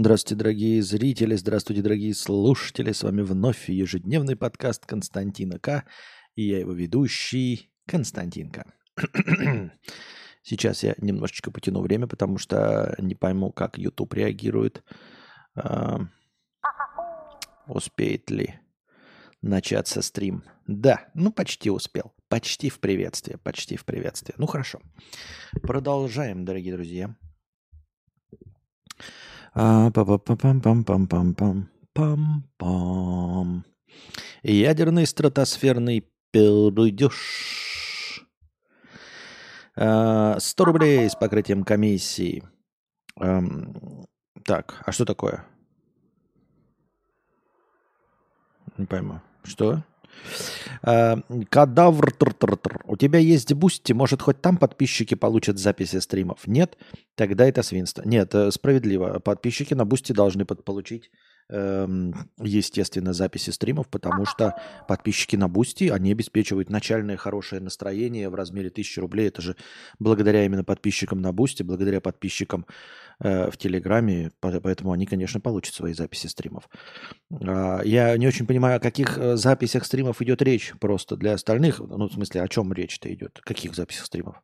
Здравствуйте, дорогие зрители, здравствуйте, дорогие слушатели. С вами вновь ежедневный подкаст Константина К. И я его ведущий Константинка. Сейчас я немножечко потяну время, потому что не пойму, как YouTube реагирует. А, успеет ли начаться стрим? Да, ну почти успел. Почти в приветствие, почти в приветствие. Ну хорошо. Продолжаем, дорогие друзья. А, Пам-пам-пам-пам-пам. Ядерный стратосферный пердеж. 100 а, рублей с покрытием комиссии. Так, а что такое? Не пойму. Что? Э, кадавр тр -тр -тр. У тебя есть Boosty, может, хоть там подписчики получат записи стримов? Нет? Тогда это свинство. Нет, э, справедливо. Подписчики на Boosty должны получить естественно, записи стримов, потому что подписчики на Boosty, они обеспечивают начальное хорошее настроение в размере 1000 рублей. Это же благодаря именно подписчикам на Boosty, благодаря подписчикам Э, в Телеграме, поэтому они, конечно, получат свои записи стримов. А, я не очень понимаю, о каких э, записях стримов идет речь просто для остальных. Ну, в смысле, о чем речь-то идет? Каких записях стримов?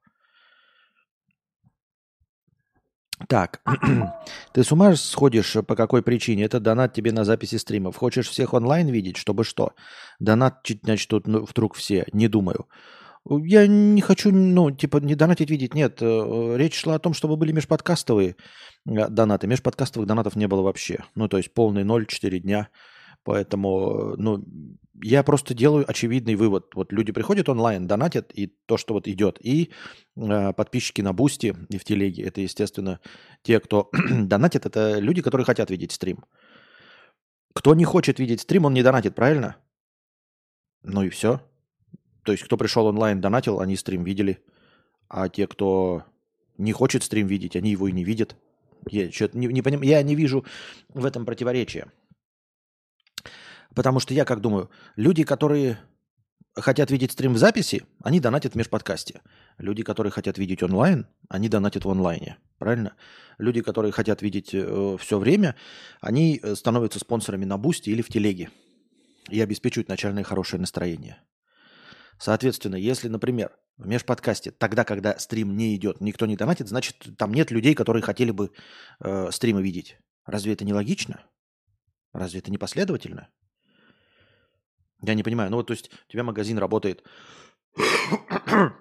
Так, ты с ума сходишь по какой причине? Это донат тебе на записи стримов. Хочешь всех онлайн видеть, чтобы что? Донат, значит, тут ну, вдруг все, не думаю. Я не хочу, ну, типа, не донатить видеть, нет. Э, речь шла о том, чтобы были межподкастовые э, донаты. Межподкастовых донатов не было вообще. Ну, то есть полный ноль, 4 дня. Поэтому, э, ну, я просто делаю очевидный вывод. Вот люди приходят онлайн, донатят, и то, что вот идет. И э, подписчики на Boosty и в Телеге, это, естественно, те, кто донатит, это люди, которые хотят видеть стрим. Кто не хочет видеть стрим, он не донатит, правильно? Ну и все. То есть, кто пришел онлайн, донатил, они стрим видели. А те, кто не хочет стрим видеть, они его и не видят. Я, не, не поним... я не вижу в этом противоречия. Потому что я как думаю, люди, которые хотят видеть стрим в записи, они донатят в межподкасте. Люди, которые хотят видеть онлайн, они донатят в онлайне. Правильно? Люди, которые хотят видеть э, все время, они э, становятся спонсорами на Boosty или в Телеге и обеспечивают начальное хорошее настроение. Соответственно, если, например, в межподкасте, тогда, когда стрим не идет, никто не донатит, значит, там нет людей, которые хотели бы э, стримы видеть. Разве это не логично? Разве это не последовательно? Я не понимаю. Ну вот, то есть, у тебя магазин работает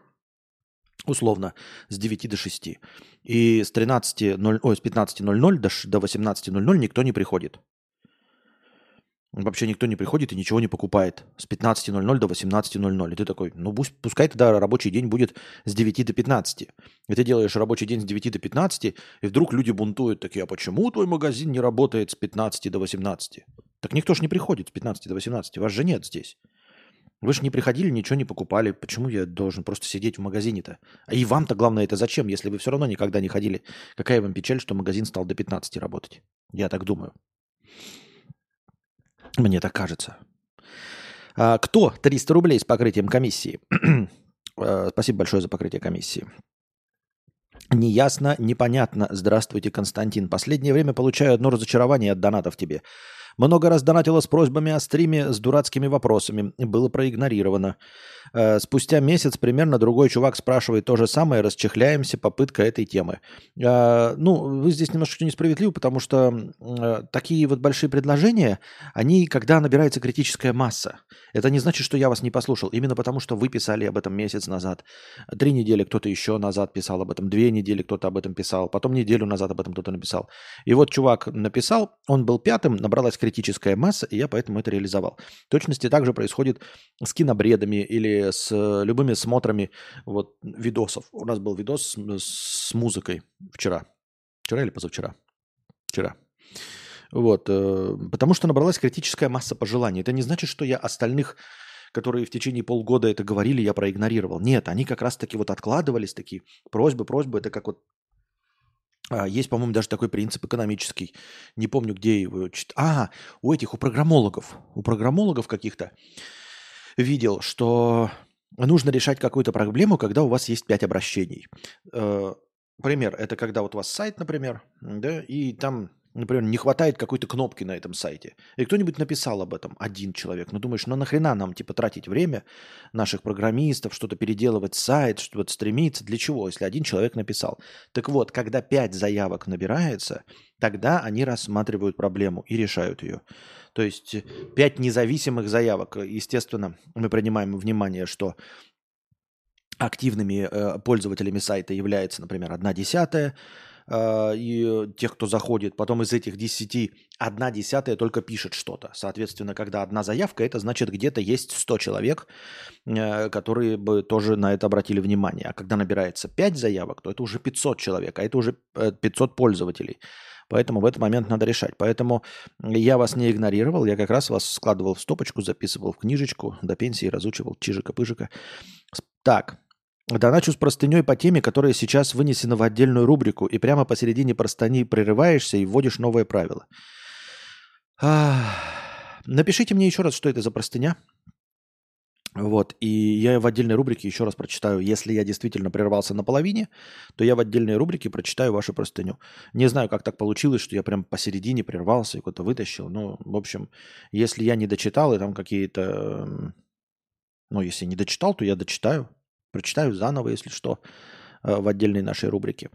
условно с 9 до 6. И с 13.00, ой, с 15.00 до, до 18.00 никто не приходит. Вообще никто не приходит и ничего не покупает с 15.00 до 18.00. И ты такой, ну пусть, пускай тогда рабочий день будет с 9 до 15. И ты делаешь рабочий день с 9 до 15, и вдруг люди бунтуют такие, а почему твой магазин не работает с 15 до 18? Так никто же не приходит с 15 до 18, вас же нет здесь. Вы же не приходили, ничего не покупали. Почему я должен просто сидеть в магазине-то? А и вам-то главное это зачем, если вы все равно никогда не ходили? Какая вам печаль, что магазин стал до 15 работать? Я так думаю. Мне так кажется. А, кто 300 рублей с покрытием комиссии? А, спасибо большое за покрытие комиссии. Неясно, непонятно. Здравствуйте, Константин. Последнее время получаю одно разочарование от донатов тебе. Много раз донатила с просьбами о стриме с дурацкими вопросами. Было проигнорировано. Э, спустя месяц примерно другой чувак спрашивает то же самое, расчехляемся, попытка этой темы. Э, ну, вы здесь немножко несправедливы, потому что э, такие вот большие предложения, они, когда набирается критическая масса, это не значит, что я вас не послушал, именно потому что вы писали об этом месяц назад, три недели кто-то еще назад писал об этом, две недели кто-то об этом писал, потом неделю назад об этом кто-то написал. И вот чувак написал, он был пятым, набралась критическая масса, и я поэтому это реализовал. В точности также происходит с кинобредами или с любыми смотрами вот, видосов. У нас был видос с, с музыкой вчера. Вчера или позавчера? Вчера. Вот, э, потому что набралась критическая масса пожеланий. Это не значит, что я остальных, которые в течение полгода это говорили, я проигнорировал. Нет, они как раз-таки вот откладывались, такие просьбы, просьбы. Это как вот есть, по-моему, даже такой принцип экономический. Не помню, где его. А, у этих, у программологов. У программологов каких-то видел, что нужно решать какую-то проблему, когда у вас есть пять обращений. Э, пример – это когда вот у вас сайт, например, да, и там например, не хватает какой-то кнопки на этом сайте. И кто-нибудь написал об этом, один человек. Ну, думаешь, ну нахрена нам, типа, тратить время наших программистов, что-то переделывать сайт, что-то стремиться, для чего, если один человек написал. Так вот, когда пять заявок набирается, тогда они рассматривают проблему и решают ее. То есть пять независимых заявок. Естественно, мы принимаем внимание, что активными э, пользователями сайта является, например, одна десятая, э, и тех, кто заходит. Потом из этих десяти одна десятая только пишет что-то. Соответственно, когда одна заявка, это значит где-то есть 100 человек, э, которые бы тоже на это обратили внимание. А когда набирается 5 заявок, то это уже 500 человек, а это уже 500 э, пользователей. Поэтому в этот момент надо решать. Поэтому я вас не игнорировал, я как раз вас складывал в стопочку, записывал в книжечку, до пенсии разучивал чижика-пыжика. Так, Доначу с простыней по теме, которая сейчас вынесена в отдельную рубрику, и прямо посередине простыни прерываешься и вводишь новое правило. Напишите мне еще раз, что это за простыня. Вот, и я в отдельной рубрике еще раз прочитаю. Если я действительно прервался на половине, то я в отдельной рубрике прочитаю вашу простыню. Не знаю, как так получилось, что я прям посередине прервался и куда-то вытащил. Ну, в общем, если я не дочитал, и там какие-то... Ну, если не дочитал, то я дочитаю. Прочитаю заново, если что, э, в отдельной нашей рубрике.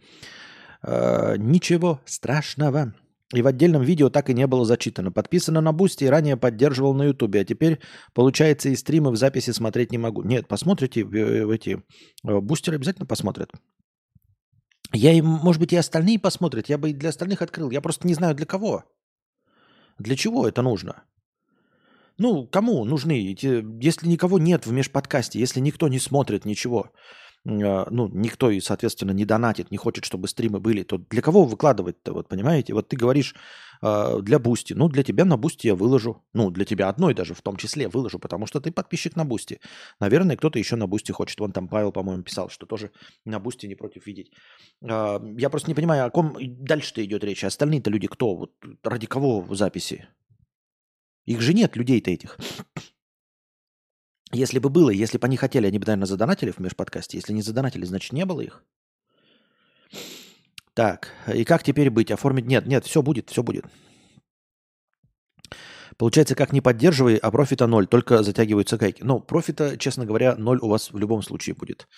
Э, ничего страшного. И в отдельном видео так и не было зачитано. Подписано на Boosty и ранее поддерживал на Ютубе. А теперь, получается, и стримы в записи смотреть не могу. Нет, посмотрите в э, эти... Бустеры обязательно посмотрят. Я им, может быть, и остальные посмотрят. Я бы и для остальных открыл. Я просто не знаю, для кого. Для чего это нужно? Ну, кому нужны эти... Если никого нет в межподкасте, если никто не смотрит ничего, а, ну, никто и, соответственно, не донатит, не хочет, чтобы стримы были, то для кого выкладывать-то, вот понимаете? Вот ты говоришь э, для Boosty, ну, для тебя на Boosty я выложу, ну, для тебя одной даже в том числе выложу, потому что ты подписчик на Boosty. Наверное, кто-то еще на Boosty хочет. Вон там Павел, по-моему, писал, что тоже на Boosty не против видеть. Э, я просто не понимаю, о ком дальше-то идет речь. Остальные-то люди кто? Вот ради кого в записи? Их же нет, людей-то этих. Если бы было, если бы они хотели, они бы, наверное, задонатили в межподкасте. Если не задонатили, значит, не было их. Так, и как теперь быть? Оформить? Нет, нет, все будет, все будет. Получается, как не поддерживай, а профита ноль, только затягиваются гайки. Ну, профита, честно говоря, ноль у вас в любом случае будет.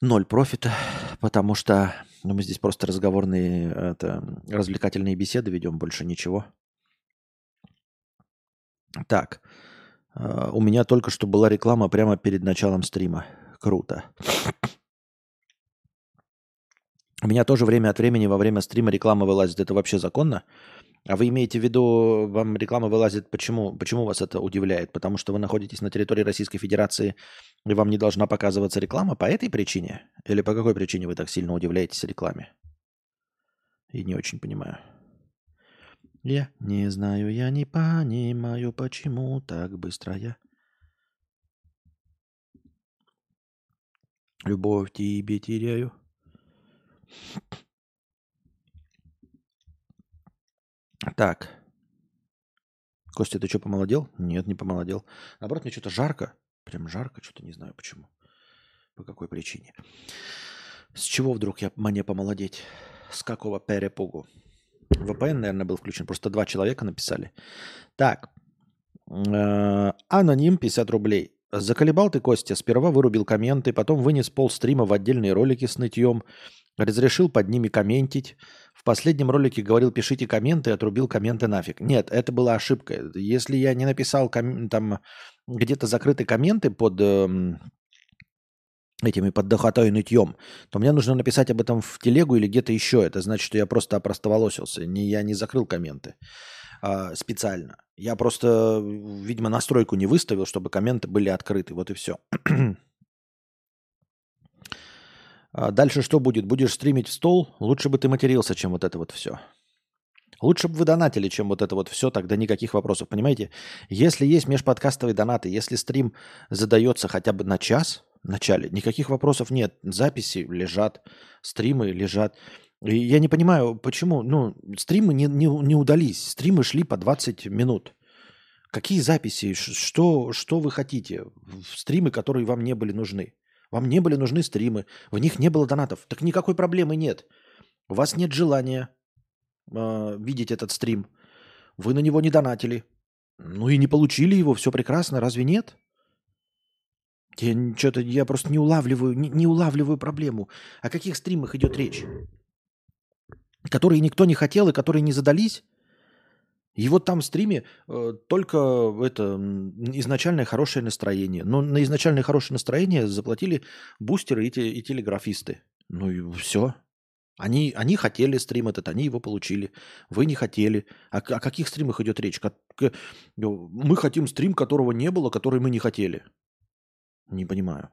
Ноль профита, потому что ну, мы здесь просто разговорные, это, развлекательные беседы ведем, больше ничего. Так. А, у меня только что была реклама прямо перед началом стрима. Круто. У меня тоже время от времени во время стрима реклама вылазит. Это вообще законно? А вы имеете в виду, вам реклама вылазит, почему? Почему вас это удивляет? Потому что вы находитесь на территории Российской Федерации, и вам не должна показываться реклама по этой причине? Или по какой причине вы так сильно удивляетесь рекламе? И не очень понимаю. Я не знаю, я не понимаю, почему так быстро я. Любовь тебе теряю. Так. Костя, ты что, помолодел? Нет, не помолодел. Наоборот, мне что-то жарко. Прям жарко, что-то не знаю почему. По какой причине. С чего вдруг я мне помолодеть? С какого перепугу? VPN, наверное, был включен. Просто два человека написали. Так. Э, аноним 50 рублей. Заколебал ты, Костя. Сперва вырубил комменты, потом вынес пол стрима в отдельные ролики с нытьем. Разрешил под ними комментить. В последнем ролике говорил, пишите комменты, отрубил комменты нафиг. Нет, это была ошибка. Если я не написал ком- там где-то закрытые комменты под эм, этими под дохотой и нытьем, то мне нужно написать об этом в телегу или где-то еще. Это значит, что я просто опростоволосился. Не, я не закрыл комменты а, специально. Я просто, видимо, настройку не выставил, чтобы комменты были открыты. Вот и все. а дальше что будет? Будешь стримить в стол? Лучше бы ты матерился, чем вот это вот все. Лучше бы вы донатили, чем вот это вот все, тогда никаких вопросов. Понимаете? Если есть межподкастовые донаты, если стрим задается хотя бы на час, начале. Никаких вопросов нет. Записи лежат, стримы лежат. И я не понимаю, почему. Ну, стримы не, не, не удались. Стримы шли по 20 минут. Какие записи? Что, что вы хотите? Стримы, которые вам не были нужны. Вам не были нужны стримы. В них не было донатов. Так никакой проблемы нет. У вас нет желания э, видеть этот стрим. Вы на него не донатили. Ну и не получили его, все прекрасно, разве нет? Я что-то, я просто не улавливаю, не, не улавливаю проблему. О каких стримах идет речь? Которые никто не хотел и которые не задались? И вот там в стриме э, только это изначальное хорошее настроение. Но на изначальное хорошее настроение заплатили бустеры и, те, и телеграфисты. Ну и все. Они, они хотели стрим этот, они его получили. Вы не хотели. О, о каких стримах идет речь? Как, мы хотим стрим, которого не было, который мы не хотели. Не понимаю.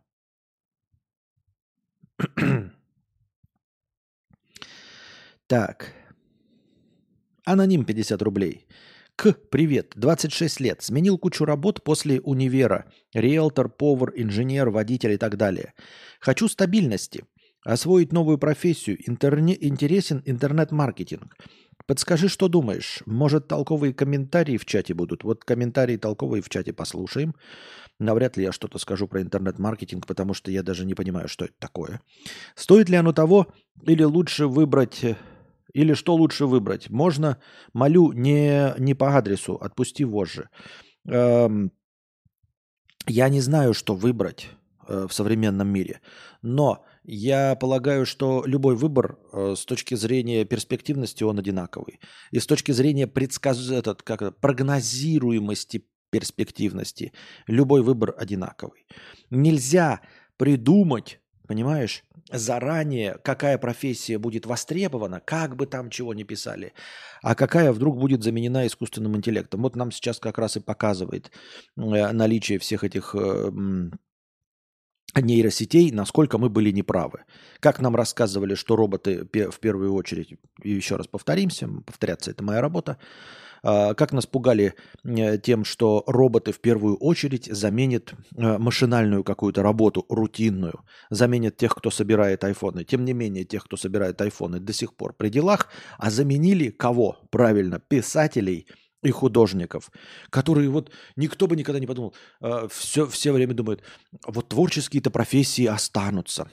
так. Аноним 50 рублей. К, привет, 26 лет, сменил кучу работ после универа. Риэлтор, повар, инженер, водитель и так далее. Хочу стабильности. Освоить новую профессию. Интерне... Интересен интернет-маркетинг. Подскажи, что думаешь? Может, толковые комментарии в чате будут? Вот комментарии толковые в чате послушаем. Навряд ли я что-то скажу про интернет-маркетинг, потому что я даже не понимаю, что это такое. Стоит ли оно того, или лучше выбрать или что лучше выбрать? Можно, молю, не, не по адресу, отпусти вожжи. Эм, я не знаю, что выбрать э, в современном мире, но я полагаю, что любой выбор э, с точки зрения перспективности он одинаковый. И с точки зрения предсказ... этот, как это, прогнозируемости перспективности любой выбор одинаковый. Нельзя придумать Понимаешь? Заранее, какая профессия будет востребована, как бы там чего ни писали, а какая вдруг будет заменена искусственным интеллектом. Вот нам сейчас как раз и показывает э, наличие всех этих э, нейросетей, насколько мы были неправы. Как нам рассказывали, что роботы в первую очередь, и еще раз повторимся, повторяться это моя работа, как нас пугали э, тем, что роботы в первую очередь заменят э, машинальную какую-то работу, рутинную, заменят тех, кто собирает айфоны. Тем не менее, тех, кто собирает айфоны до сих пор при делах, а заменили кого? Правильно, писателей и художников, которые вот никто бы никогда не подумал, все, э, все время думают, вот творческие-то профессии останутся,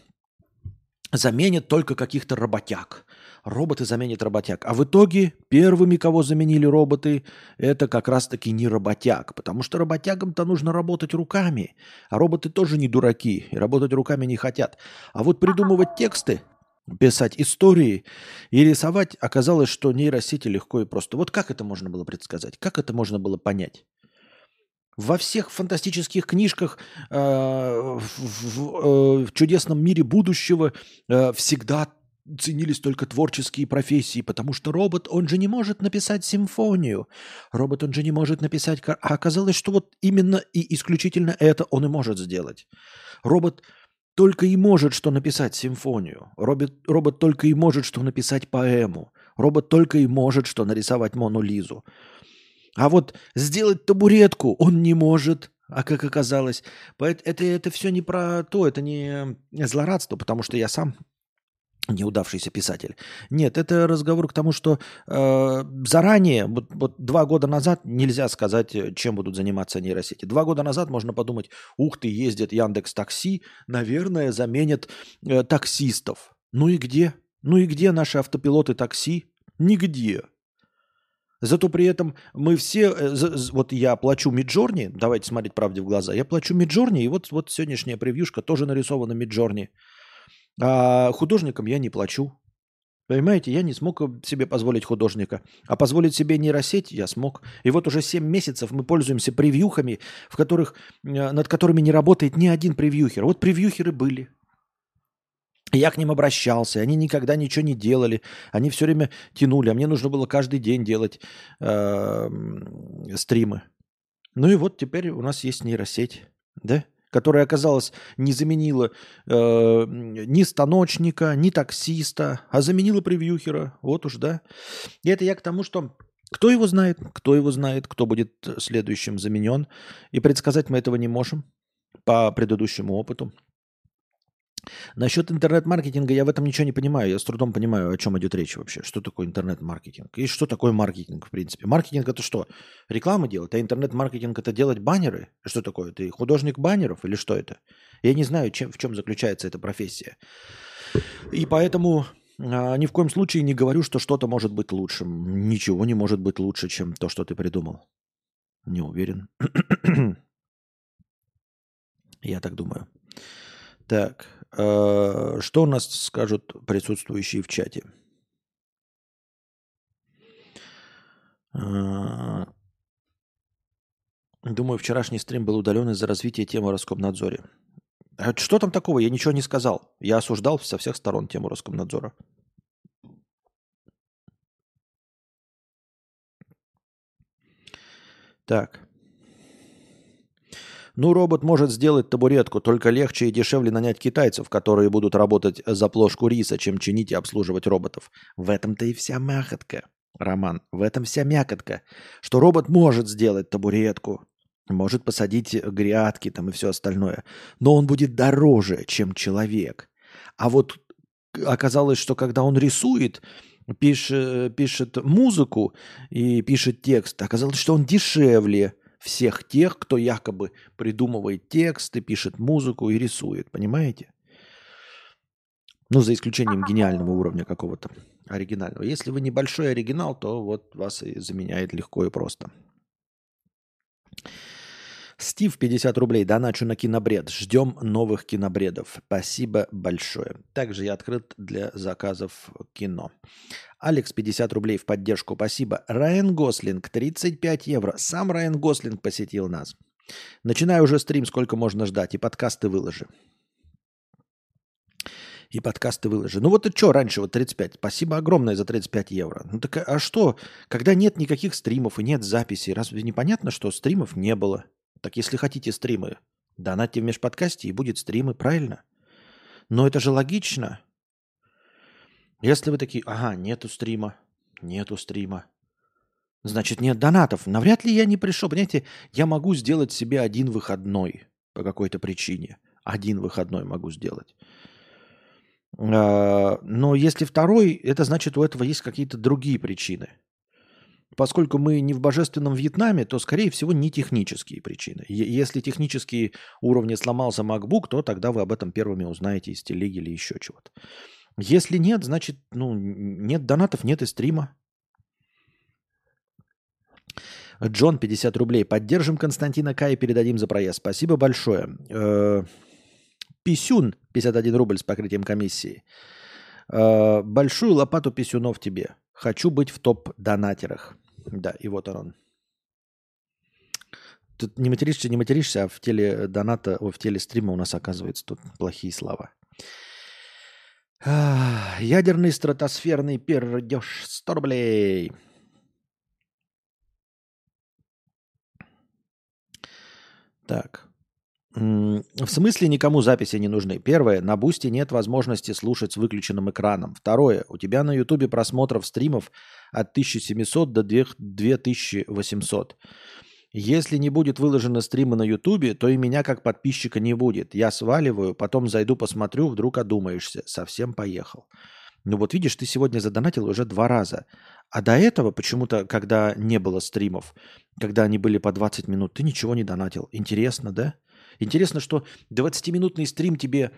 заменят только каких-то работяг – роботы заменят работяг. А в итоге первыми, кого заменили роботы, это как раз-таки не работяг, потому что работягам-то нужно работать руками, а роботы тоже не дураки и работать руками не хотят. А вот придумывать тексты, писать истории и рисовать оказалось, что нейросети легко и просто. Вот как это можно было предсказать? Как это можно было понять? Во всех фантастических книжках э, в, в, э, в чудесном мире будущего э, всегда ценились только творческие профессии, потому что робот, он же не может написать симфонию. Робот, он же не может написать... А оказалось, что вот именно и исключительно это он и может сделать. Робот только и может что написать симфонию. Робот, робот только и может что написать поэму. Робот только и может что нарисовать Мону Лизу. А вот сделать табуретку он не может. А как оказалось, это, это все не про то, это не злорадство, потому что я сам неудавшийся писатель. Нет, это разговор к тому, что э, заранее, вот, вот два года назад нельзя сказать, э, чем будут заниматься нейросети. Два года назад можно подумать, ух ты, ездит Яндекс Такси, наверное, заменят э, таксистов. Ну и где? Ну и где наши автопилоты такси? Нигде. Зато при этом мы все, э, вот я плачу Миджорни, давайте смотреть правде в глаза, я плачу Миджорни, и вот, вот сегодняшняя превьюшка тоже нарисована Миджорни. А художникам я не плачу. Понимаете, я не смог себе позволить художника. А позволить себе нейросеть я смог. И вот уже 7 месяцев мы пользуемся превьюхами, в которых, э, над которыми не работает ни один превьюхер. Вот превьюхеры были. Я к ним обращался, они никогда ничего не делали, они все время тянули, а мне нужно было каждый день делать э, стримы. Ну и вот теперь у нас есть нейросеть, да? Которая оказалась не заменила э, ни станочника, ни таксиста, а заменила превьюхера. Вот уж, да. И это я к тому, что кто его знает, кто его знает, кто будет следующим заменен. И предсказать мы этого не можем по предыдущему опыту. Насчет интернет-маркетинга я в этом ничего не понимаю. Я с трудом понимаю, о чем идет речь вообще. Что такое интернет-маркетинг? И что такое маркетинг, в принципе? Маркетинг это что? Реклама делать? А интернет-маркетинг это делать баннеры? Что такое? Ты художник баннеров или что это? Я не знаю, чем, в чем заключается эта профессия. И поэтому А, ни в коем случае не говорю, что что-то может быть лучшим. Ничего не может быть лучше, чем то, что ты придумал. Не уверен. Я так думаю. Так, что у нас скажут присутствующие в чате? Э, думаю, вчерашний стрим был удален из-за развития темы Роскомнадзоре. А что там такого? Я ничего не сказал. Я осуждал со всех сторон тему Роскомнадзора. Так. Ну, робот может сделать табуретку, только легче и дешевле нанять китайцев, которые будут работать за плошку риса, чем чинить и обслуживать роботов. В этом-то и вся мякотка, Роман. В этом вся мякотка, что робот может сделать табуретку, может посадить грядки там и все остальное, но он будет дороже, чем человек. А вот оказалось, что когда он рисует, пишет, пишет музыку и пишет текст, оказалось, что он дешевле всех тех, кто якобы придумывает тексты, пишет музыку и рисует. Понимаете? Ну, за исключением гениального уровня какого-то оригинального. Если вы небольшой оригинал, то вот вас и заменяет легко и просто. Стив, 50 рублей, доначу на кинобред. Ждем новых кинобредов. Спасибо большое. Также я открыт для заказов кино. Алекс, 50 рублей в поддержку. Спасибо. Райан Гослинг, 35 евро. Сам Райан Гослинг посетил нас. Начинаю уже стрим, сколько можно ждать. И подкасты выложи. И подкасты выложи. Ну вот и что раньше, вот 35. Спасибо огромное за 35 евро. Ну так а что, когда нет никаких стримов и нет записей, разве непонятно, что стримов не было? Так если хотите стримы, донатьте в межподкасте и будет стримы, правильно? Но это же логично. Если вы такие, ага, нету стрима, нету стрима, значит нет донатов. Навряд ли я не пришел. Понимаете, я могу сделать себе один выходной по какой-то причине. Один выходной могу сделать. А, но если второй, это значит, у этого есть какие-то другие причины – поскольку мы не в божественном Вьетнаме, то, скорее всего, не технические причины. Если технические уровни сломался MacBook, то тогда вы об этом первыми узнаете из телеги или еще чего-то. Если нет, значит, ну, нет донатов, нет и стрима. Джон, 50 рублей. Поддержим Константина К. и передадим за проезд. Спасибо большое. Э, Писюн, 51 рубль с покрытием комиссии. Э, большую лопату писюнов тебе. Хочу быть в топ-донатерах. Да, и вот он. Тут не материшься, не материшься, а в теле доната, о, в теле стрима у нас оказывается тут плохие слова. Ядерный стратосферный пердеж 100 рублей. Так. В смысле никому записи не нужны? Первое, на Boosty нет возможности слушать с выключенным экраном. Второе, у тебя на Ютубе просмотров стримов от 1700 до 2800. Если не будет выложено стримы на Ютубе, то и меня как подписчика не будет. Я сваливаю, потом зайду посмотрю, вдруг одумаешься. Совсем поехал. Ну вот видишь, ты сегодня задонатил уже два раза. А до этого почему-то, когда не было стримов, когда они были по 20 минут, ты ничего не донатил. Интересно, да? Интересно, что 20-минутный стрим тебе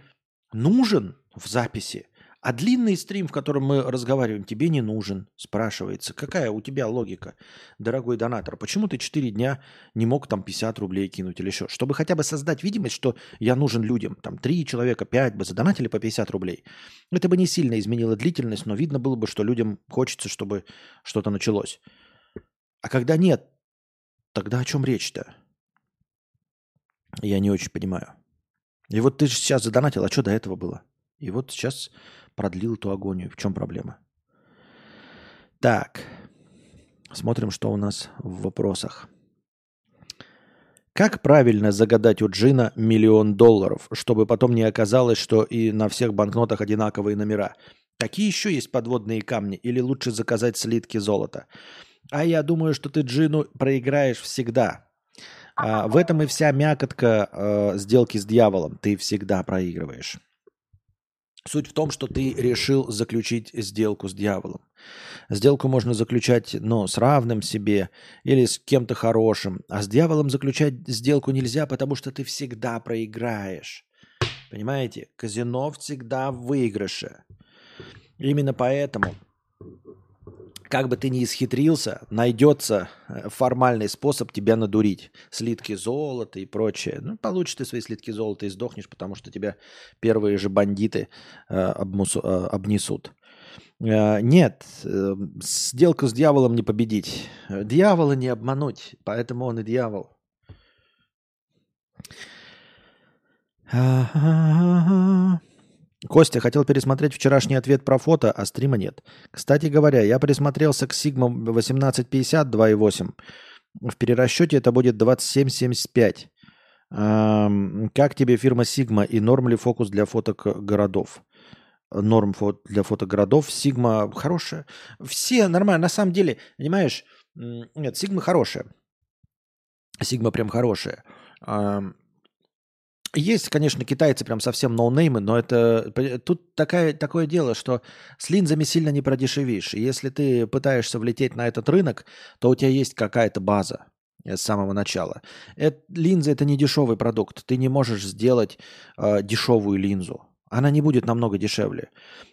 нужен в записи, а длинный стрим, в котором мы разговариваем, тебе не нужен, спрашивается. Какая у тебя логика, дорогой донатор? Почему ты 4 дня не мог там 50 рублей кинуть или еще? Чтобы хотя бы создать видимость, что я нужен людям. Там 3 человека, 5 бы задонатили по 50 рублей. Это бы не сильно изменило длительность, но видно было бы, что людям хочется, чтобы что-то началось. А когда нет, тогда о чем речь-то? Я не очень понимаю. И вот ты же сейчас задонатил, а что до этого было? И вот сейчас продлил эту агонию. В чем проблема? Так, смотрим, что у нас в вопросах. Как правильно загадать у Джина миллион долларов, чтобы потом не оказалось, что и на всех банкнотах одинаковые номера? Какие еще есть подводные камни? Или лучше заказать слитки золота? А я думаю, что ты Джину проиграешь всегда. А, в этом и вся мякотка а, сделки с дьяволом. Ты всегда проигрываешь. Суть в том, что ты решил заключить сделку с дьяволом. Сделку можно заключать ну, с равным себе или с кем-то хорошим. А с дьяволом заключать сделку нельзя, потому что ты всегда проиграешь. Понимаете? Казино всегда в выигрыше. Именно поэтому, как бы ты ни исхитрился, найдется э, формальный способ тебя надурить. Слитки золота и прочее. Ну, получишь ты свои слитки золота и сдохнешь, потому что тебя первые же бандиты э, обмусу, э, обнесут. Э, нет, э, сделку с дьяволом не победить. Дьявола не обмануть, поэтому он и дьявол. Костя хотел пересмотреть вчерашний ответ про фото, а стрима нет. Кстати говоря, я присмотрелся к Sigma 1850 2.8. В перерасчете это будет 2775. Как тебе фирма Sigma и норм ли фокус для фоток городов? Норм для фотогородов. Sigma хорошая. Все нормально. На самом деле, понимаешь, нет, Sigma хорошая. Sigma прям хорошая. Есть, конечно, китайцы прям совсем ноунеймы, но это тут такая, такое дело, что с линзами сильно не продешевишь. И если ты пытаешься влететь на этот рынок, то у тебя есть какая-то база с самого начала. Это, линза это не дешевый продукт. Ты не можешь сделать э, дешевую линзу. Она не будет намного дешевле.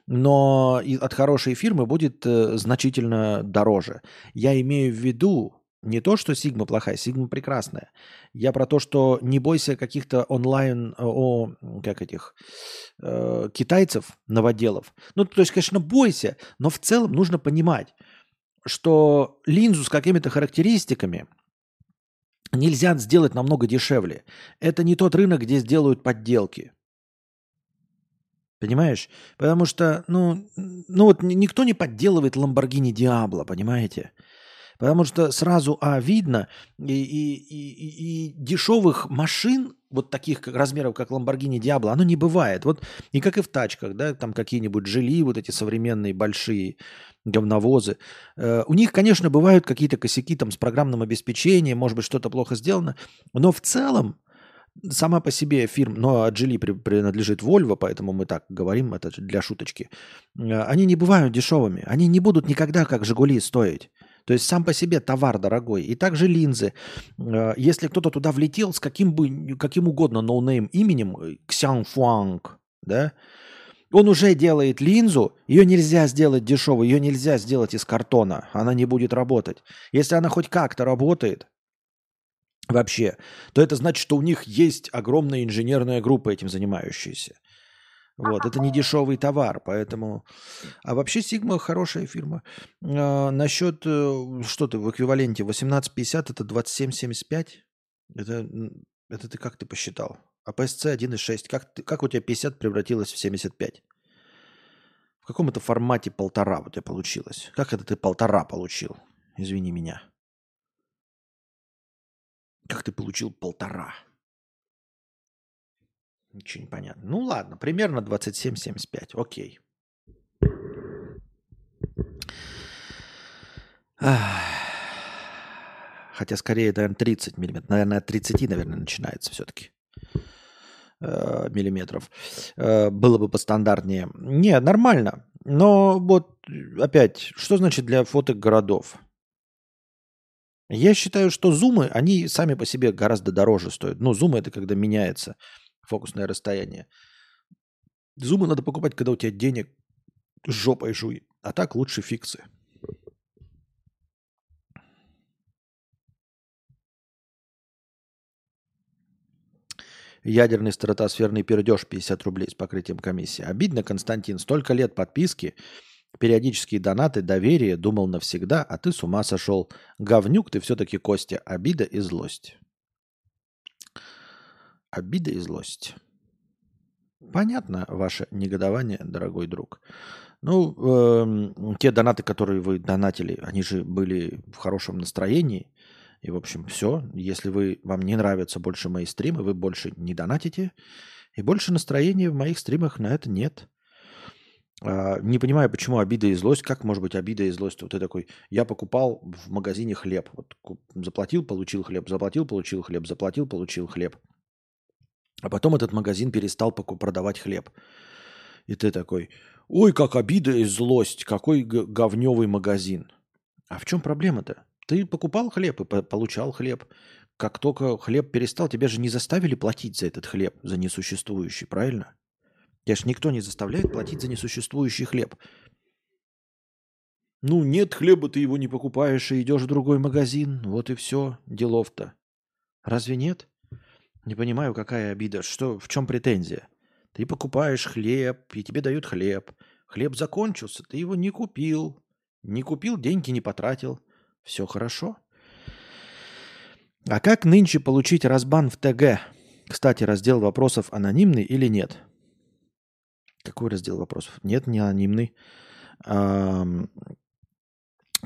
Но от хорошей фирмы будет э, значительно дороже. Я имею в виду, не то, что Сигма плохая, Сигма прекрасная. Я про то, что не бойся каких-то онлайн, о, как этих, э, китайцев, новоделов. Ну, то есть, конечно, бойся, но в целом нужно понимать, что линзу с какими-то характеристиками нельзя сделать намного дешевле. Это не тот рынок, где сделают подделки. Понимаешь? Потому что, ну, ну вот никто не подделывает Lamborghini Diablo, понимаете? Потому что сразу, а, видно, и, и, и, и дешевых машин, вот таких размеров, как Lamborghini Diablo, оно не бывает. Вот и как и в тачках, да, там какие-нибудь жили, вот эти современные большие говновозы. Э, у них, конечно, бывают какие-то косяки там с программным обеспечением, может быть, что-то плохо сделано, но в целом сама по себе фирма, но Джили принадлежит Volvo, поэтому мы так говорим, это для шуточки. Э, они не бывают дешевыми, они не будут никогда как Жигули стоить. То есть сам по себе товар дорогой. И также линзы. Э, если кто-то туда влетел с каким, бы, каким угодно no-name именем, э, Ксян Фуанг, да, он уже делает линзу, ее нельзя сделать дешевой, ее нельзя сделать из картона, она не будет работать. Если она хоть как-то работает, вообще, то это значит, что у них есть огромная инженерная группа этим занимающаяся. Вот, это не дешевый товар, поэтому... А вообще Sigma хорошая фирма. А, насчет, э, что ты, в эквиваленте 1850 это 27,75? Это, это ты как ты посчитал? А PSC 1,6. Как, как у тебя 50 превратилось в 75? В каком это формате полтора у тебя получилось? Как это ты полтора получил? Извини меня. Как ты получил полтора? Ничего не понятно. Ну ладно, примерно 27-75. Окей. Хотя скорее, наверное, 30 миллиметров. Наверное, от 30, наверное, начинается все-таки э, миллиметров. Э, было бы постандартнее. Не, нормально. Но вот опять, что значит для фоток городов? Я считаю, что зумы, они сами по себе гораздо дороже стоят. Ну, зумы это когда меняется фокусное расстояние. Зумы надо покупать, когда у тебя денег жопой жуй. А так лучше фиксы. Ядерный стратосферный пердеж 50 рублей с покрытием комиссии. Обидно, Константин, столько лет подписки, периодические донаты, доверие, думал навсегда, а ты с ума сошел. Говнюк ты все-таки, Костя, обида и злость. Обида и злость. Понятно ваше негодование, дорогой друг. Ну, э, те донаты, которые вы донатили, они же были в хорошем настроении. И, в общем, все. Если вы, вам не нравятся больше мои стримы, вы больше не донатите. И больше настроения в моих стримах на это нет. А, не понимаю, почему обида и злость. Как может быть обида и злость? Вот ты такой, я покупал в магазине хлеб. Вот, заплатил, получил хлеб, заплатил, получил хлеб, заплатил, получил хлеб. А потом этот магазин перестал продавать хлеб. И ты такой, ой, как обида и злость, какой говневый магазин. А в чем проблема-то? Ты покупал хлеб и получал хлеб. Как только хлеб перестал, тебя же не заставили платить за этот хлеб, за несуществующий, правильно? Тебя же никто не заставляет платить за несуществующий хлеб. Ну, нет хлеба, ты его не покупаешь и идешь в другой магазин. Вот и все. Делов-то. Разве нет? Не понимаю, какая обида. Что, в чем претензия? Ты покупаешь хлеб, и тебе дают хлеб. Хлеб закончился, ты его не купил. Не купил, деньги не потратил. Все хорошо. А как нынче получить разбан в ТГ? Кстати, раздел вопросов анонимный или нет? Какой раздел вопросов? Нет, не анонимный. А,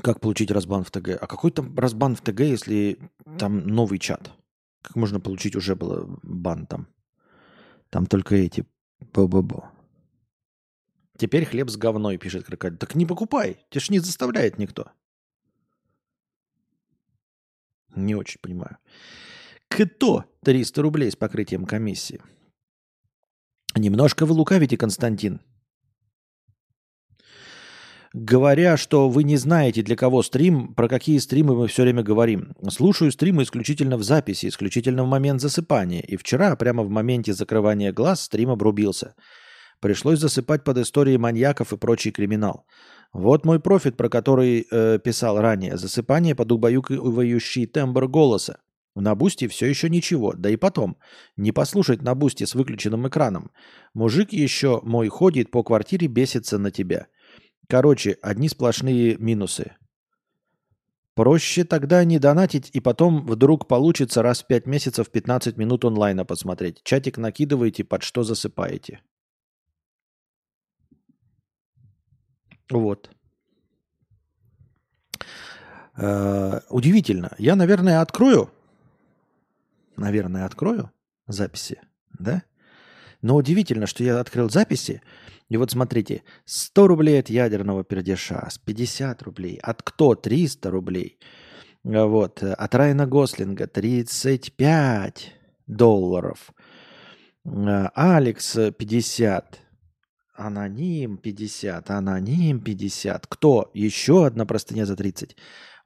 как получить разбан в ТГ? А какой там разбан в ТГ, если там новый чат? Как можно получить уже было бан там? Там только эти. Бо-бо-бо. Теперь хлеб с говной, пишет крокодил. Так не покупай, тебя ж не заставляет никто. Не очень понимаю. Кто 300 рублей с покрытием комиссии? Немножко вы лукавите, Константин. Говоря, что вы не знаете, для кого стрим, про какие стримы мы все время говорим. Слушаю стримы исключительно в записи, исключительно в момент засыпания. И вчера, прямо в моменте закрывания глаз, стрим обрубился. Пришлось засыпать под истории маньяков и прочий криминал. Вот мой профит, про который э, писал ранее. Засыпание под убаюкивающий тембр голоса. На бусте все еще ничего. Да и потом, не послушать на бусте с выключенным экраном. Мужик еще мой ходит по квартире, бесится на тебя. Короче, одни сплошные минусы. Проще тогда не донатить, и потом вдруг получится раз в 5 месяцев 15 минут онлайна посмотреть. Чатик накидываете, под что засыпаете. Вот. Э, удивительно. Я, наверное, открою. Наверное, открою записи, да? Но удивительно, что я открыл записи, и вот смотрите, 100 рублей от ядерного пердеша, 50 рублей, от кто 300 рублей, вот, от Райана Гослинга 35 долларов, э, Алекс 50, Аноним 50, аноним 50. Кто? Еще одна простыня за 30.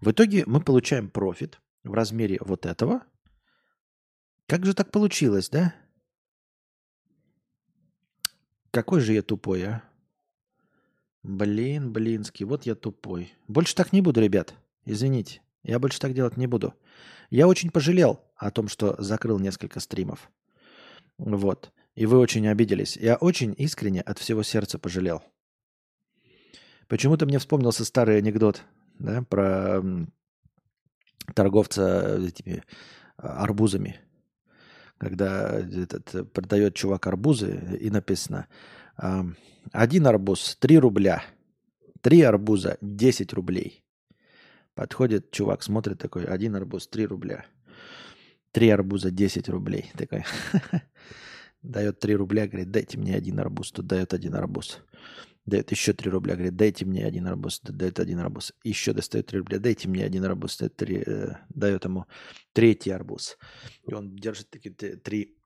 В итоге мы получаем профит в размере вот этого. Как же так получилось, да? Какой же я тупой, а? Блин, блинский, вот я тупой. Больше так не буду, ребят. Извините, я больше так делать не буду. Я очень пожалел о том, что закрыл несколько стримов. Вот. И вы очень обиделись. Я очень искренне от всего сердца пожалел. Почему-то мне вспомнился старый анекдот да, про торговца этими а, арбузами. Когда этот, продает чувак арбузы, и написано, один арбуз 3 рубля, три арбуза 10 рублей. Подходит чувак, смотрит такой, один арбуз 3 рубля, три арбуза 10 рублей. Такой, Дает 3 рубля, говорит, дайте мне один арбуз. Тут дает один арбуз. Дает еще 3 рубля, говорит, дайте мне один арбуз. Дает один арбуз. Еще достает 3 рубля, дайте мне один арбуз. Дает, 3, э, дает ему третий арбуз. И он держит такие три,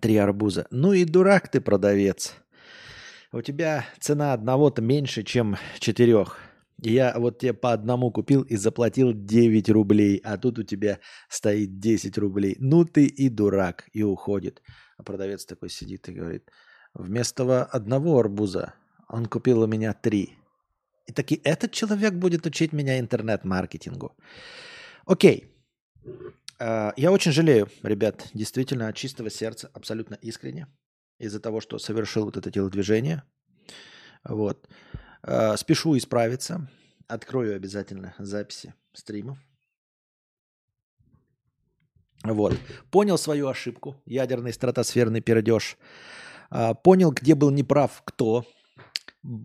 три арбуза. Ну и дурак ты, продавец. У тебя цена одного-то меньше, чем четырех. Я вот тебе по одному купил и заплатил 9 рублей, а тут у тебя стоит 10 рублей. Ну ты и дурак, и уходит. А продавец такой сидит и говорит, вместо одного арбуза он купил у меня три. И таки этот человек будет учить меня интернет-маркетингу. Окей. А, я очень жалею, ребят, действительно от чистого сердца, абсолютно искренне, из-за того, что совершил вот это телодвижение. Вот. Э, спешу исправиться. Открою обязательно записи стримов. Вот. Понял свою ошибку. Ядерный стратосферный пердеж. Э, понял, где был неправ кто.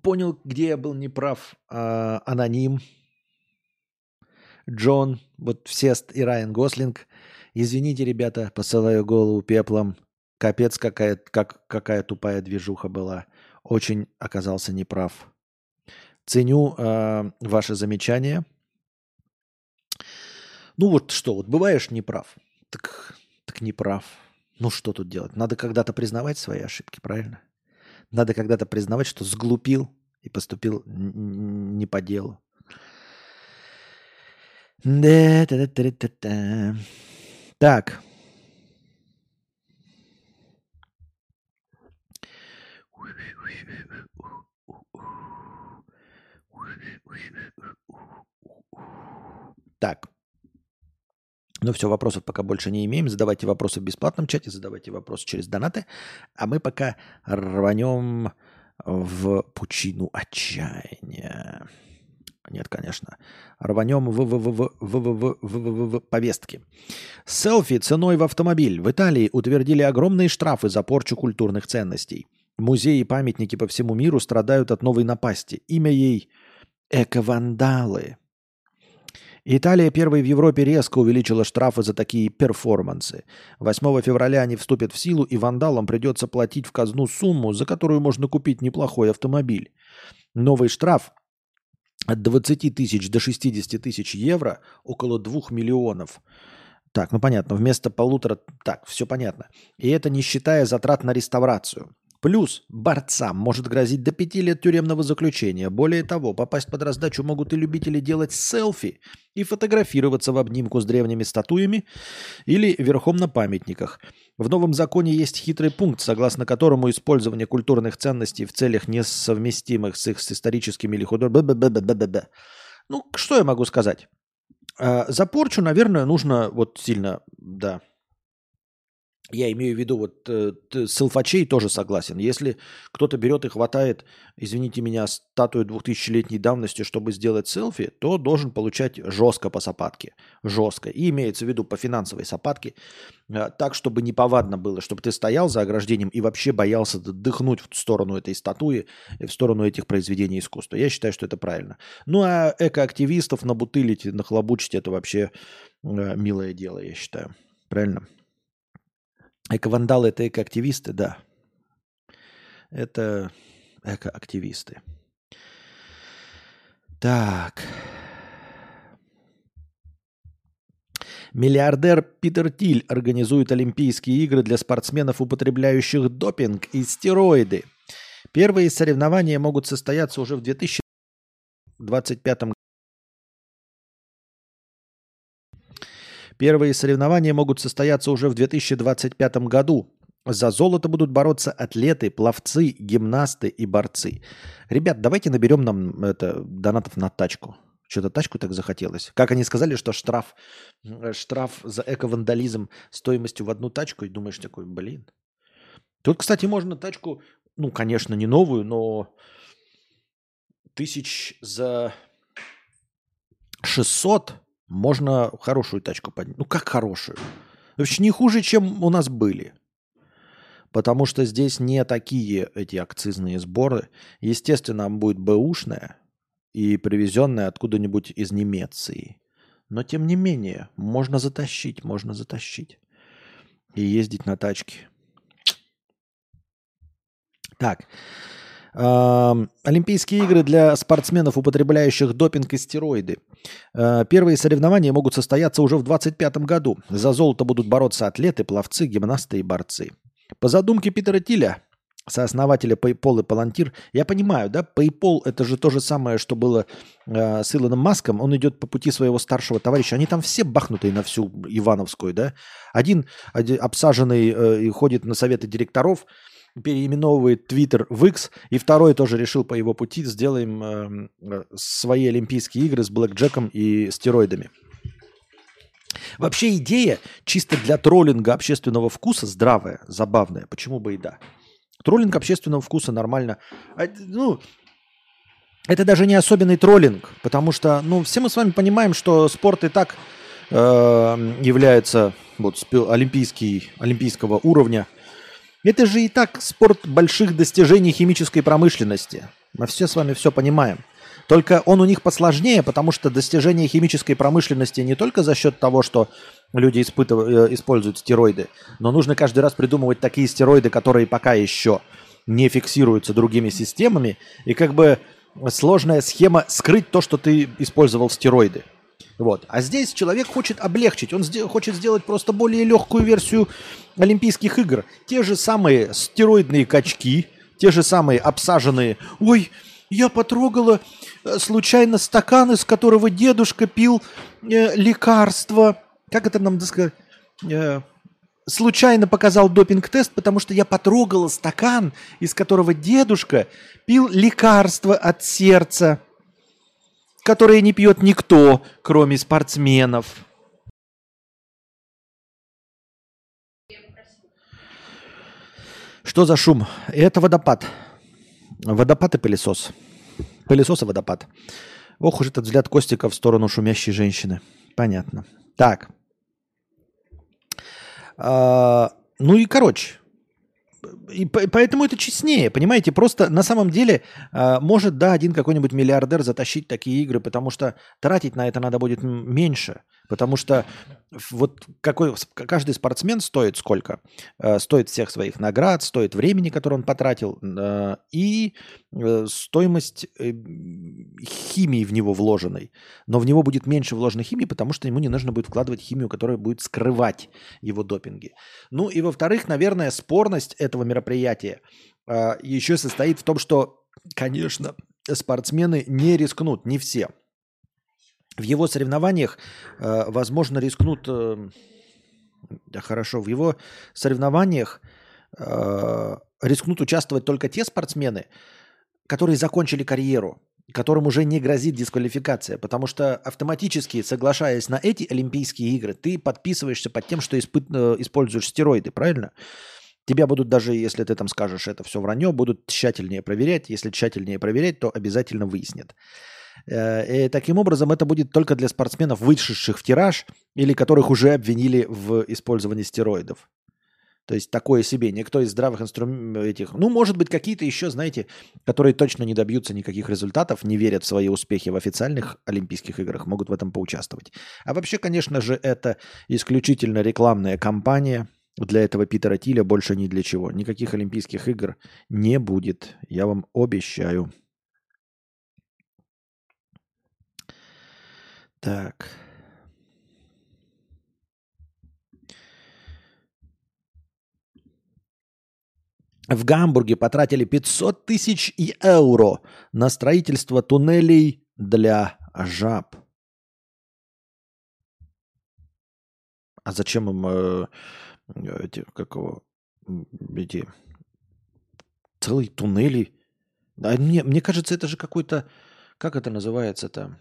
Понял, где я был неправ э, аноним. Джон, вот Всест и Райан Гослинг. Извините, ребята, посылаю голову пеплом. Капец, какая, как, какая тупая движуха была. Очень оказался неправ. Ценю э, ваши замечания. Ну вот что, вот бываешь неправ. Так, так неправ. Ну что тут делать? Надо когда-то признавать свои ошибки, правильно? Надо когда-то признавать, что сглупил и поступил не по делу. Так. Так. Ну все, вопросов пока больше не имеем. Задавайте вопросы в бесплатном чате, задавайте вопросы через донаты. А мы пока рванем в пучину отчаяния. Нет, конечно. Рванем в, в, в, в, в, в, в, в в, в повестки. Селфи ценой в автомобиль. В Италии утвердили огромные штрафы за порчу культурных ценностей. Музеи и памятники по всему миру страдают от новой напасти. Имя ей – эковандалы. Италия первой в Европе резко увеличила штрафы за такие перформансы. 8 февраля они вступят в силу, и вандалам придется платить в казну сумму, за которую можно купить неплохой автомобиль. Новый штраф от 20 тысяч до 60 тысяч евро, около 2 миллионов. Так, ну понятно, вместо полутора... Так, все понятно. И это не считая затрат на реставрацию. Плюс борцам может грозить до пяти лет тюремного заключения. Более того, попасть под раздачу могут и любители делать селфи и фотографироваться в обнимку с древними статуями или верхом на памятниках. В новом законе есть хитрый пункт, согласно которому использование культурных ценностей в целях несовместимых с их с историческими или художественными... Ну, что я могу сказать? А, за порчу, наверное, нужно вот сильно, да, я имею в виду, вот э, селфачей тоже согласен. Если кто-то берет и хватает, извините меня, статую 2000-летней давности, чтобы сделать селфи, то должен получать жестко по сапатке. Жестко. И имеется в виду по финансовой сапатке. Э, так, чтобы неповадно было, чтобы ты стоял за ограждением и вообще боялся дыхнуть в сторону этой статуи, в сторону этих произведений искусства. Я считаю, что это правильно. Ну а экоактивистов набутылить, нахлобучить, это вообще э, милое дело, я считаю. Правильно? Эко-вандалы – это экоактивисты, да. Это экоактивисты. Так. Миллиардер Питер Тиль организует Олимпийские игры для спортсменов, употребляющих допинг и стероиды. Первые соревнования могут состояться уже в 2025 году. Первые соревнования могут состояться уже в 2025 году. За золото будут бороться атлеты, пловцы, гимнасты и борцы. Ребят, давайте наберем нам это, донатов на тачку. Что-то тачку так захотелось. Как они сказали, что штраф, э, штраф за эко-вандализм стоимостью в одну тачку, и думаешь такой, блин. Тут, кстати, можно тачку, ну, конечно, не новую, но тысяч за 600 можно хорошую тачку поднять. Ну, как хорошую? Вообще не хуже, чем у нас были. Потому что здесь не такие эти акцизные сборы. Естественно, будет бэушная и привезенная откуда-нибудь из Немеции. Но тем не менее, можно затащить, можно затащить. И ездить на тачке. Так. Олимпийские игры для спортсменов, употребляющих допинг и стероиды. Э, первые соревнования могут состояться уже в 2025 году. За золото будут бороться атлеты, пловцы, гимнасты и борцы. По задумке Питера Тиля, сооснователя PayPal и Palantir, я понимаю, да, PayPal это же то же самое, что было э, с Илоном Маском. Он идет по пути своего старшего товарища. Они там все бахнутые на всю Ивановскую, да. Один, один обсаженный э, и ходит на советы директоров, переименовывает Твиттер в X, и второй тоже решил по его пути сделаем эм, э, свои Олимпийские игры с блэкджеком и стероидами. Вообще идея чисто для троллинга общественного вкуса здравая, забавная. Почему бы и да? Троллинг общественного вкуса нормально. А, ну, это даже не особенный троллинг, потому что, ну, все мы с вами понимаем, что спорт и так э, является вот олимпийский, олимпийского уровня – это же и так спорт больших достижений химической промышленности. Мы все с вами все понимаем. Только он у них посложнее, потому что достижение химической промышленности не только за счет того, что люди испытывают, э, используют стероиды, но нужно каждый раз придумывать такие стероиды, которые пока еще не фиксируются другими системами, и как бы сложная схема скрыть то, что ты использовал стероиды. Вот. А здесь человек хочет облегчить, он хочет сделать просто более легкую версию Олимпийских игр. Те же самые стероидные качки, те же самые обсаженные. Ой, я потрогала э, случайно стакан, из которого дедушка пил э, лекарство. Как это нам сказать? Э, случайно показал допинг-тест, потому что я потрогала стакан, из которого дедушка пил лекарство от сердца. Которые не пьет никто, кроме спортсменов. Что за шум? Это водопад. Водопад и пылесос. Пылесос и водопад. Ох уж этот взгляд Костика в сторону шумящей женщины. Понятно. Так. А, ну и короче. И поэтому это честнее, понимаете? Просто на самом деле а, может, да, один какой-нибудь миллиардер затащить такие игры, потому что тратить на это надо будет меньше. Потому что вот какой, каждый спортсмен стоит сколько? Э, стоит всех своих наград, стоит времени, которое он потратил, э, и э, стоимость химии в него вложенной. Но в него будет меньше вложенной химии, потому что ему не нужно будет вкладывать химию, которая будет скрывать его допинги. Ну и во-вторых, наверное, спорность этого мероприятия еще состоит в том, что, конечно, спортсмены не рискнут, не все – в его соревнованиях, э, возможно, рискнут... Э, да, хорошо, в его соревнованиях э, рискнут участвовать только те спортсмены, которые закончили карьеру, которым уже не грозит дисквалификация, потому что автоматически, соглашаясь на эти Олимпийские игры, ты подписываешься под тем, что испы- э, используешь стероиды, правильно? Тебя будут даже, если ты там скажешь, это все вранье, будут тщательнее проверять. Если тщательнее проверять, то обязательно выяснят. Э, и таким образом это будет только для спортсменов, вышедших в тираж или которых уже обвинили в использовании стероидов. То есть такое себе. Никто из здравых инструментов этих... Ну, может быть, какие-то еще, знаете, которые точно не добьются никаких результатов, не верят в свои успехи в официальных Олимпийских играх, могут в этом поучаствовать. А вообще, конечно же, это исключительно рекламная кампания для этого Питера Тиля, больше ни для чего. Никаких Олимпийских игр не будет, я вам обещаю. Так. В Гамбурге потратили 500 тысяч евро на строительство туннелей для жаб. А зачем им э, эти, как его, эти целые туннели? Да, мне, мне кажется, это же какой-то, как это называется-то?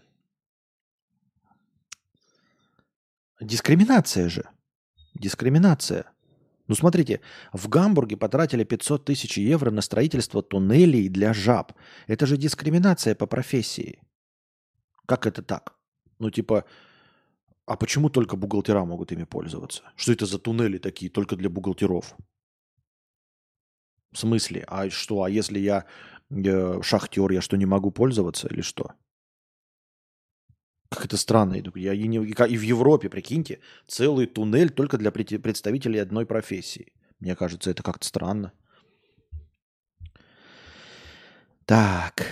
Дискриминация же. Дискриминация. Ну смотрите, в Гамбурге потратили 500 тысяч евро на строительство туннелей для жаб. Это же дискриминация по профессии. Как это так? Ну типа, а почему только бухгалтера могут ими пользоваться? Что это за туннели такие только для бухгалтеров? В смысле? А что? А если я э, шахтер, я что, не могу пользоваться или что? Как это странно. Я и, не, и в Европе, прикиньте, целый туннель только для представителей одной профессии. Мне кажется, это как-то странно. Так.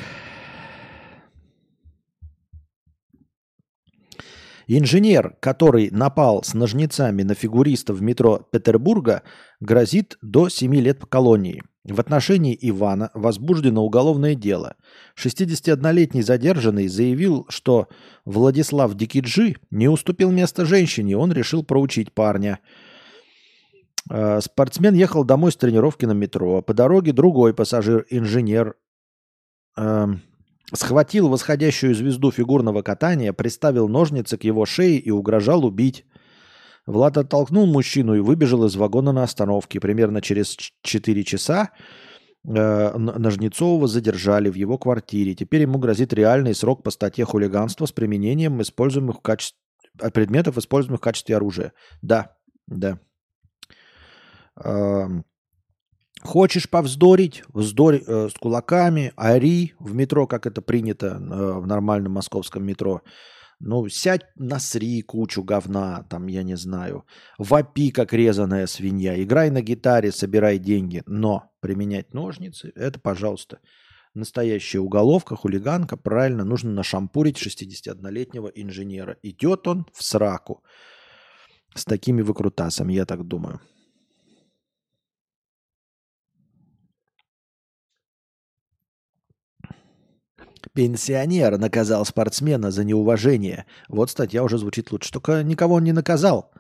Инженер, который напал с ножницами на фигуриста в метро Петербурга, грозит до 7 лет колонии. В отношении Ивана возбуждено уголовное дело. 61-летний задержанный заявил, что Владислав Дикиджи не уступил место женщине, он решил проучить парня. Э, спортсмен ехал домой с тренировки на метро. По дороге другой пассажир-инженер э, схватил восходящую звезду фигурного катания, приставил ножницы к его шее и угрожал убить. Влад оттолкнул мужчину и выбежал из вагона на остановке. Примерно через 4 часа э, Ножнецового задержали в его квартире. Теперь ему грозит реальный срок по статье хулиганства с применением используемых в качестве предметов, используемых в качестве оружия. Да, да. Э, хочешь повздорить? Вздорь э, с кулаками, ори в метро, как это принято э, в нормальном московском метро. Ну, сядь на сри кучу говна, там, я не знаю. Вопи, как резаная свинья. Играй на гитаре, собирай деньги. Но применять ножницы, это, пожалуйста, настоящая уголовка, хулиганка. Правильно, нужно нашампурить 61-летнего инженера. Идет он в сраку с такими выкрутасами, я так думаю. Пенсионер наказал спортсмена за неуважение. Вот статья уже звучит лучше. Только никого он не наказал.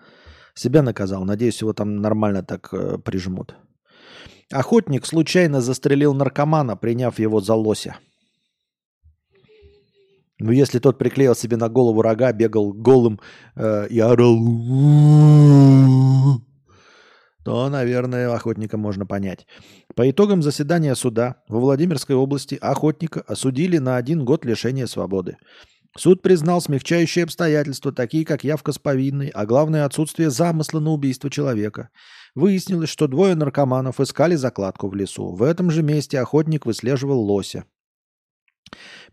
Себя наказал. Надеюсь, его там нормально так э, прижмут. Охотник случайно застрелил наркомана, приняв его за лося. Ну, если тот приклеил себе на голову рога, бегал голым э, и орал, то, наверное, охотника можно понять. По итогам заседания суда во Владимирской области охотника осудили на один год лишения свободы. Суд признал смягчающие обстоятельства, такие как явка с повинной, а главное отсутствие замысла на убийство человека. Выяснилось, что двое наркоманов искали закладку в лесу. В этом же месте охотник выслеживал лося.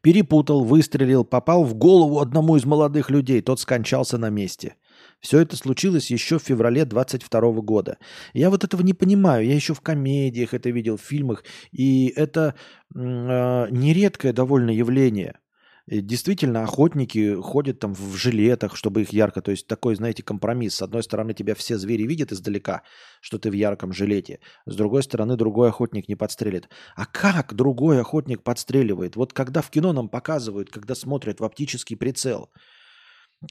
Перепутал, выстрелил, попал в голову одному из молодых людей, тот скончался на месте. Все это случилось еще в феврале 22 года. Я вот этого не понимаю. Я еще в комедиях это видел, в фильмах. И это э, нередкое довольно явление. Действительно, охотники ходят там в жилетах, чтобы их ярко... То есть такой, знаете, компромисс. С одной стороны, тебя все звери видят издалека, что ты в ярком жилете. С другой стороны, другой охотник не подстрелит. А как другой охотник подстреливает? Вот когда в кино нам показывают, когда смотрят в оптический прицел,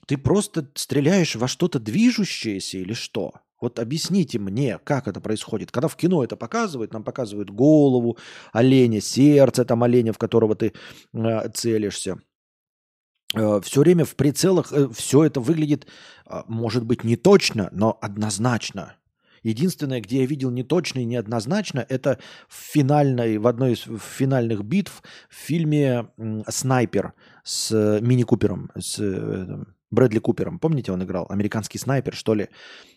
ты просто стреляешь во что-то движущееся или что? Вот объясните мне, как это происходит. Когда в кино это показывают, нам показывают голову оленя, сердце там оленя, в которого ты э, целишься. Э, все время в прицелах э, все это выглядит, а, может быть, не точно, но однозначно. Единственное, где я видел неточно и неоднозначно, это в финальной, в одной из финальных битв в фильме «Снайпер» с э, Мини Купером, с Брэдли Купером. Помните, он играл? Американский снайпер, что ли?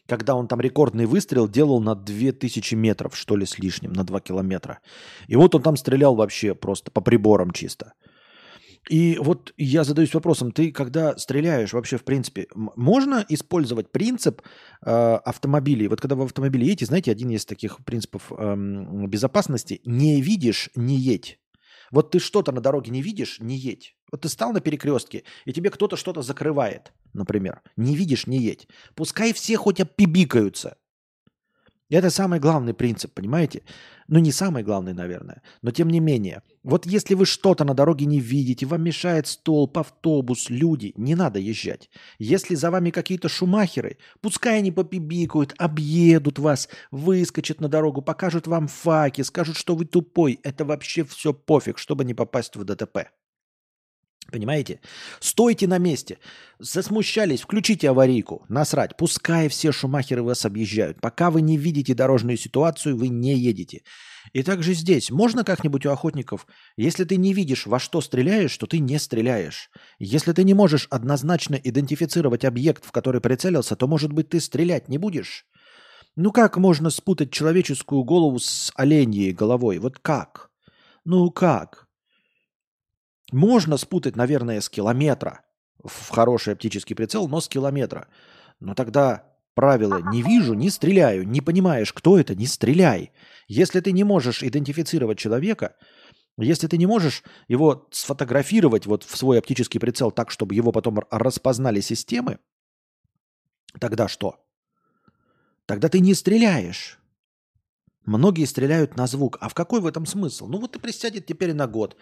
Когда он там рекордный выстрел делал на 2000 метров, что ли, с лишним, на 2 километра. И вот он там стрелял вообще просто по приборам чисто. И вот я задаюсь вопросом, ты когда стреляешь вообще в принципе, можно использовать принцип э, автомобилей? Вот когда в автомобиле едете, знаете, один из таких принципов э, безопасности, не видишь, не едь. Вот ты что-то на дороге не видишь, не едь. Вот ты стал на перекрестке, и тебе кто-то что-то закрывает, например. Не видишь, не едь. Пускай все хоть опибикаются. Это самый главный принцип, понимаете? Ну, не самый главный, наверное, но тем не менее. Вот если вы что-то на дороге не видите, вам мешает столб, автобус, люди, не надо езжать. Если за вами какие-то шумахеры, пускай они попибикают, объедут вас, выскочат на дорогу, покажут вам факи, скажут, что вы тупой. Это вообще все пофиг, чтобы не попасть в ДТП. Понимаете? Стойте на месте. Засмущались, включите аварийку. Насрать. Пускай все шумахеры вас объезжают. Пока вы не видите дорожную ситуацию, вы не едете. И также здесь. Можно как-нибудь у охотников, если ты не видишь, во что стреляешь, то ты не стреляешь. Если ты не можешь однозначно идентифицировать объект, в который прицелился, то, может быть, ты стрелять не будешь? Ну как можно спутать человеческую голову с оленьей головой? Вот как? Ну как? Можно спутать, наверное, с километра в хороший оптический прицел, но с километра. Но тогда правило «не вижу, не стреляю», не понимаешь, кто это, не стреляй. Если ты не можешь идентифицировать человека, если ты не можешь его сфотографировать вот в свой оптический прицел так, чтобы его потом распознали системы, тогда что? Тогда ты не стреляешь. Многие стреляют на звук. А в какой в этом смысл? Ну вот ты присядет теперь на год.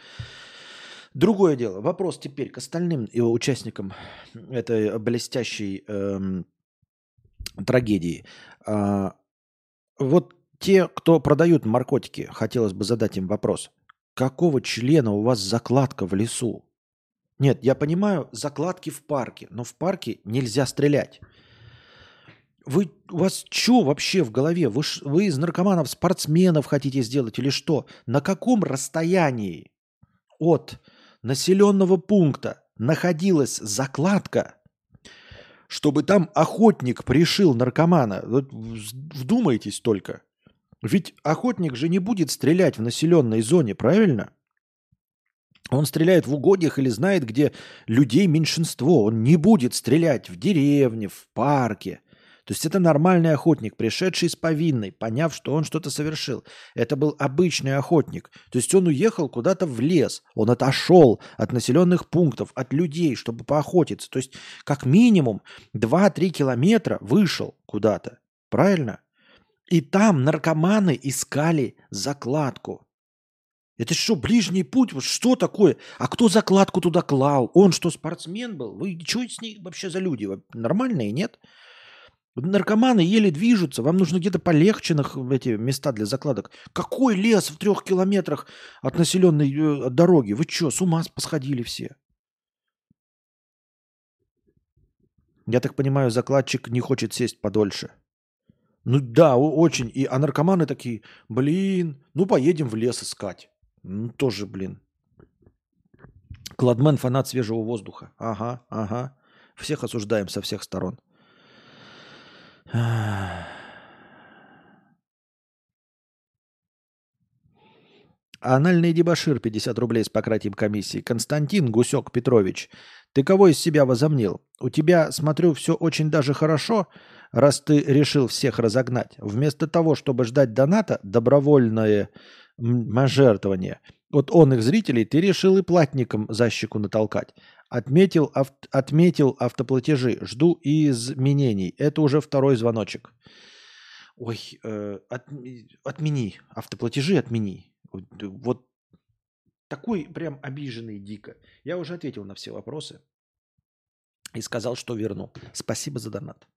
Другое дело. Вопрос теперь к остальным его участникам этой блестящей эм, трагедии. А, вот те, кто продают наркотики, хотелось бы задать им вопрос. Какого члена у вас закладка в лесу? Нет, я понимаю, закладки в парке, но в парке нельзя стрелять. Вы, у вас что вообще в голове? Вы, вы из наркоманов спортсменов хотите сделать или что? На каком расстоянии от населенного пункта находилась закладка, чтобы там охотник пришил наркомана. Вот вдумайтесь только. Ведь охотник же не будет стрелять в населенной зоне, правильно? Он стреляет в угодьях или знает, где людей меньшинство. Он не будет стрелять в деревне, в парке. То есть это нормальный охотник, пришедший с повинной, поняв, что он что-то совершил. Это был обычный охотник. То есть он уехал куда-то в лес, он отошел от населенных пунктов, от людей, чтобы поохотиться. То есть как минимум 2-3 километра вышел куда-то. Правильно? И там наркоманы искали закладку. Это что, ближний путь? Что такое? А кто закладку туда клал? Он что, спортсмен был? Вы что с ней вообще за люди? Нормальные, нет? Наркоманы еле движутся, вам нужно где-то полегче на эти места для закладок. Какой лес в трех километрах от населенной э, дороги? Вы что, с ума посходили все? Я так понимаю, закладчик не хочет сесть подольше. Ну да, очень. И, а наркоманы такие, блин, ну поедем в лес искать. Ну тоже, блин. Кладмен фанат свежего воздуха. Ага, ага. Всех осуждаем со всех сторон. Анальный дебашир 50 рублей с пократием комиссии. Константин Гусек Петрович, ты кого из себя возомнил? У тебя, смотрю, все очень даже хорошо, раз ты решил всех разогнать. Вместо того, чтобы ждать доната, добровольное жертвование. Вот он их зрителей, ты решил и платникам за щеку натолкать. Отметил, ав, отметил автоплатежи. Жду изменений. Это уже второй звоночек. Ой, э, от, отмени. Автоплатежи отмени. Вот такой прям обиженный дико. Я уже ответил на все вопросы и сказал, что верну. Спасибо за донат.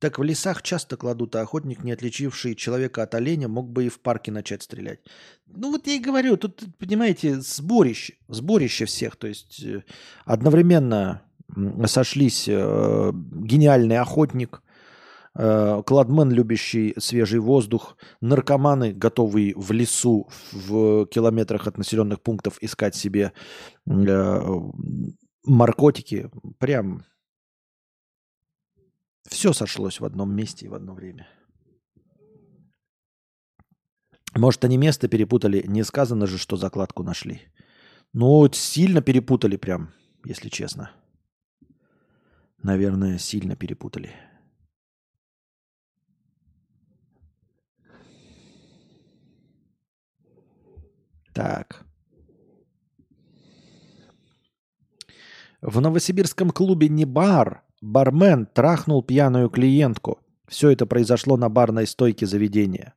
Так в лесах часто кладут, а охотник, не отличивший человека от оленя, мог бы и в парке начать стрелять. Ну вот я и говорю, тут, понимаете, сборище, сборище всех. То есть э, одновременно сошлись э, гениальный охотник, Э, кладмен, любящий свежий воздух, наркоманы, готовые в лесу, в километрах от населенных пунктов искать себе э, наркотики. Прям все сошлось в одном месте и в одно время. Может, они место перепутали? Не сказано же, что закладку нашли. Ну, сильно перепутали прям, если честно. Наверное, сильно перепутали. Так. В новосибирском клубе «Не бар» бармен трахнул пьяную клиентку. Все это произошло на барной стойке заведения.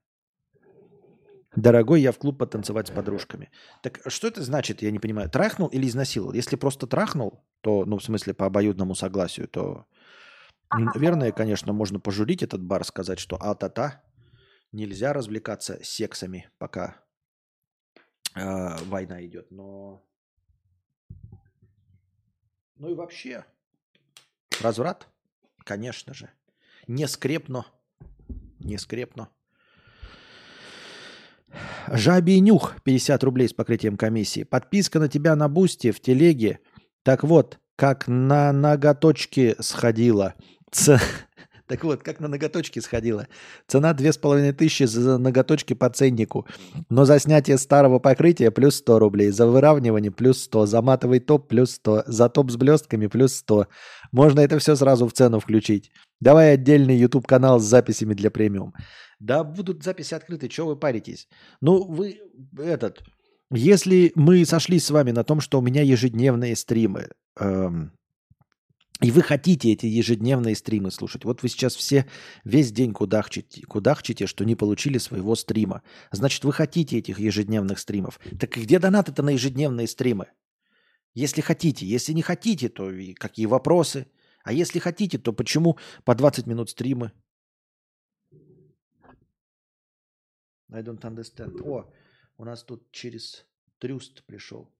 Дорогой, я в клуб потанцевать с подружками. Так что это значит, я не понимаю. Трахнул или изнасиловал? Если просто трахнул, то, ну, в смысле, по обоюдному согласию, то, наверное, конечно, можно пожурить этот бар, сказать, что а-та-та, нельзя развлекаться сексами, пока э, война идет, но... Ну и вообще, разврат, конечно же. Не скрепно. Не скрепно. Жабий нюх, 50 рублей с покрытием комиссии. Подписка на тебя на бусте в телеге. Так вот, как на ноготочки сходила. Ц... Так вот, как на ноготочки сходила. Цена тысячи за ноготочки по ценнику. Но за снятие старого покрытия плюс 100 рублей. За выравнивание плюс 100. За матовый топ плюс 100. За топ с блестками плюс 100. Можно это все сразу в цену включить. Давай отдельный YouTube канал с записями для премиум. Да будут записи открыты, чего вы паритесь? Ну, вы этот... Если мы сошлись с вами на том, что у меня ежедневные стримы, эм, и вы хотите эти ежедневные стримы слушать. Вот вы сейчас все весь день кудахчите, кудахчите, что не получили своего стрима. Значит, вы хотите этих ежедневных стримов. Так где донаты-то на ежедневные стримы? Если хотите. Если не хотите, то какие вопросы? А если хотите, то почему по 20 минут стримы? I don't understand. О, у нас тут через трюст пришел.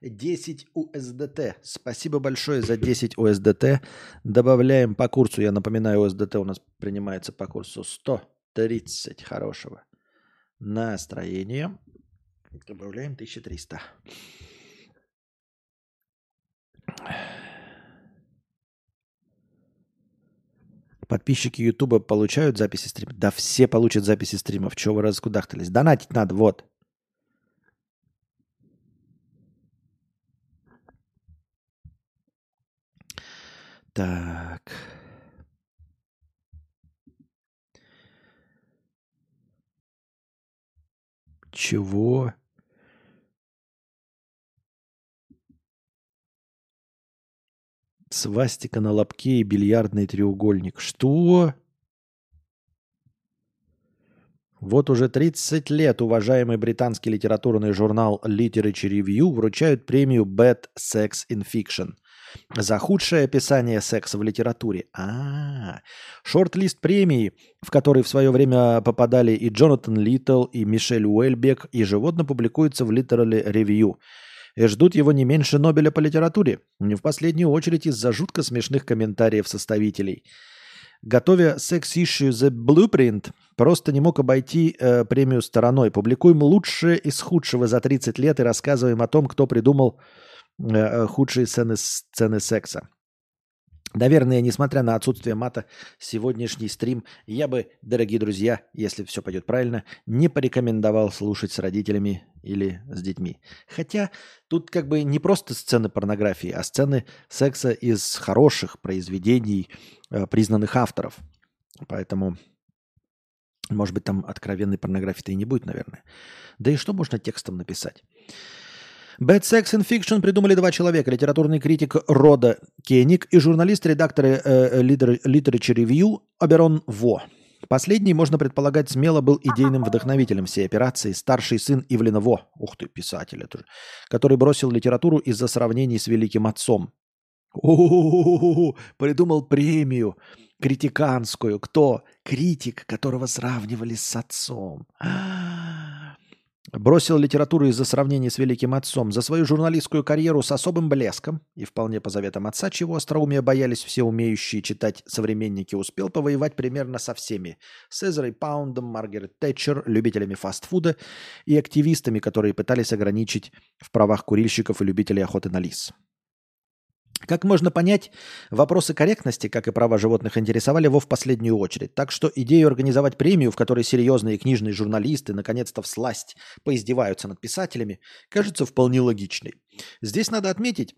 10 USDT. Спасибо большое за 10 USDT. Добавляем по курсу, я напоминаю, USDT у нас принимается по курсу 130 хорошего настроения. Добавляем 1300. Подписчики Ютуба получают записи стримов? Да все получат записи стримов. Чего вы раскудахтались? Донатить надо, вот. Так. Чего? Свастика на лобке и бильярдный треугольник. Что? Вот уже 30 лет уважаемый британский литературный журнал Literature Review вручают премию Bad Sex in Fiction – за худшее описание секса в литературе. А, шорт-лист премии, в который в свое время попадали и Джонатан Литтл, и Мишель Уэльбек, ежегодно публикуется в Literally Review. И ждут его не меньше Нобеля по литературе, не в последнюю очередь из-за жутко смешных комментариев составителей. Готовя Sex Issue The Blueprint, просто не мог обойти э, премию стороной. Публикуем лучшее из худшего за 30 лет и рассказываем о том, кто придумал э, э худшие сцены, сцены секса. Наверное, несмотря на отсутствие мата, сегодняшний стрим я бы, дорогие друзья, если все пойдет правильно, не порекомендовал слушать с родителями или с детьми. Хотя тут как бы не просто сцены порнографии, а сцены секса из хороших произведений э, признанных авторов. Поэтому, может быть, там откровенной порнографии-то и не будет, наверное. Да и что можно текстом написать? Bad Sex and Fiction придумали два человека. Литературный критик Рода Кеник и журналист-редактор э, Literature Review Аберон Во. Последний, можно предполагать, смело был идейным вдохновителем всей операции, старший сын Ивлина Во, ух ты, писатель это же, который бросил литературу из-за сравнений с великим отцом. О, придумал премию критиканскую. Кто? Критик, которого сравнивали с отцом. Бросил литературу из-за сравнения с великим отцом. За свою журналистскую карьеру с особым блеском, и вполне по заветам отца, чего остроумия боялись все умеющие читать современники, успел повоевать примерно со всеми. С Эзерой Паундом, Маргарет Тэтчер, любителями фастфуда и активистами, которые пытались ограничить в правах курильщиков и любителей охоты на лис. Как можно понять, вопросы корректности, как и права животных, интересовали его в последнюю очередь. Так что идею организовать премию, в которой серьезные книжные журналисты наконец-то всласть поиздеваются над писателями, кажется вполне логичной. Здесь надо отметить,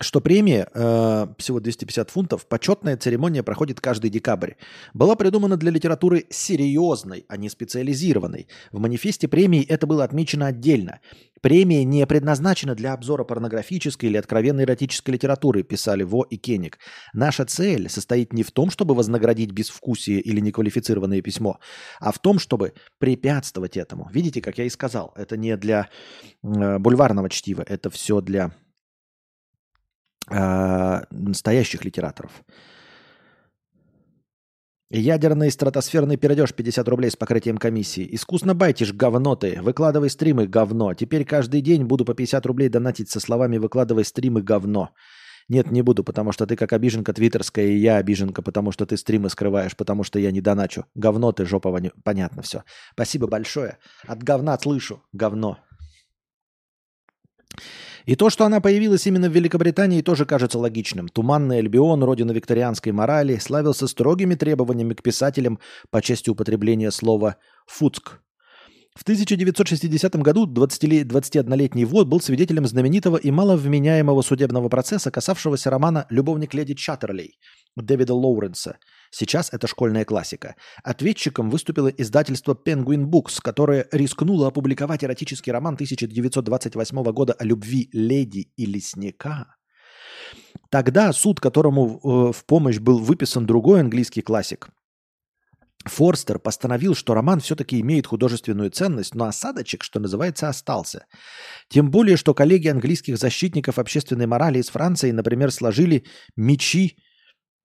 что премия, э, всего 250 фунтов, почетная церемония проходит каждый декабрь. Была придумана для литературы серьезной, а не специализированной. В манифесте премии это было отмечено отдельно. Премия не предназначена для обзора порнографической или откровенной эротической литературы, писали Во и Кеник. Наша цель состоит не в том, чтобы вознаградить безвкусие или неквалифицированное письмо, а в том, чтобы препятствовать этому. Видите, как я и сказал, это не для э, бульварного чтива, это все для настоящих литераторов. Ядерный стратосферный перейдешь 50 рублей с покрытием комиссии. Искусно байтишь, говно ты. Выкладывай стримы, говно. Теперь каждый день буду по 50 рублей донатить со словами «выкладывай стримы, говно». Нет, не буду, потому что ты как обиженка твиттерская, и я обиженка, потому что ты стримы скрываешь, потому что я не доначу. Говно ты, жопа, понятно все. Спасибо большое. От говна слышу. Говно. И то, что она появилась именно в Великобритании, тоже кажется логичным. Туманный Альбион, родина викторианской морали, славился строгими требованиями к писателям по части употребления слова «фуцк». В 1960 году 21-летний Вод был свидетелем знаменитого и маловменяемого судебного процесса, касавшегося романа «Любовник леди Чаттерлей» Дэвида Лоуренса – Сейчас это школьная классика. Ответчиком выступило издательство Penguin Books, которое рискнуло опубликовать эротический роман 1928 года о любви леди и лесника. Тогда суд, которому э, в помощь был выписан другой английский классик, Форстер постановил, что роман все-таки имеет художественную ценность, но осадочек, что называется, остался. Тем более, что коллеги английских защитников общественной морали из Франции, например, сложили мечи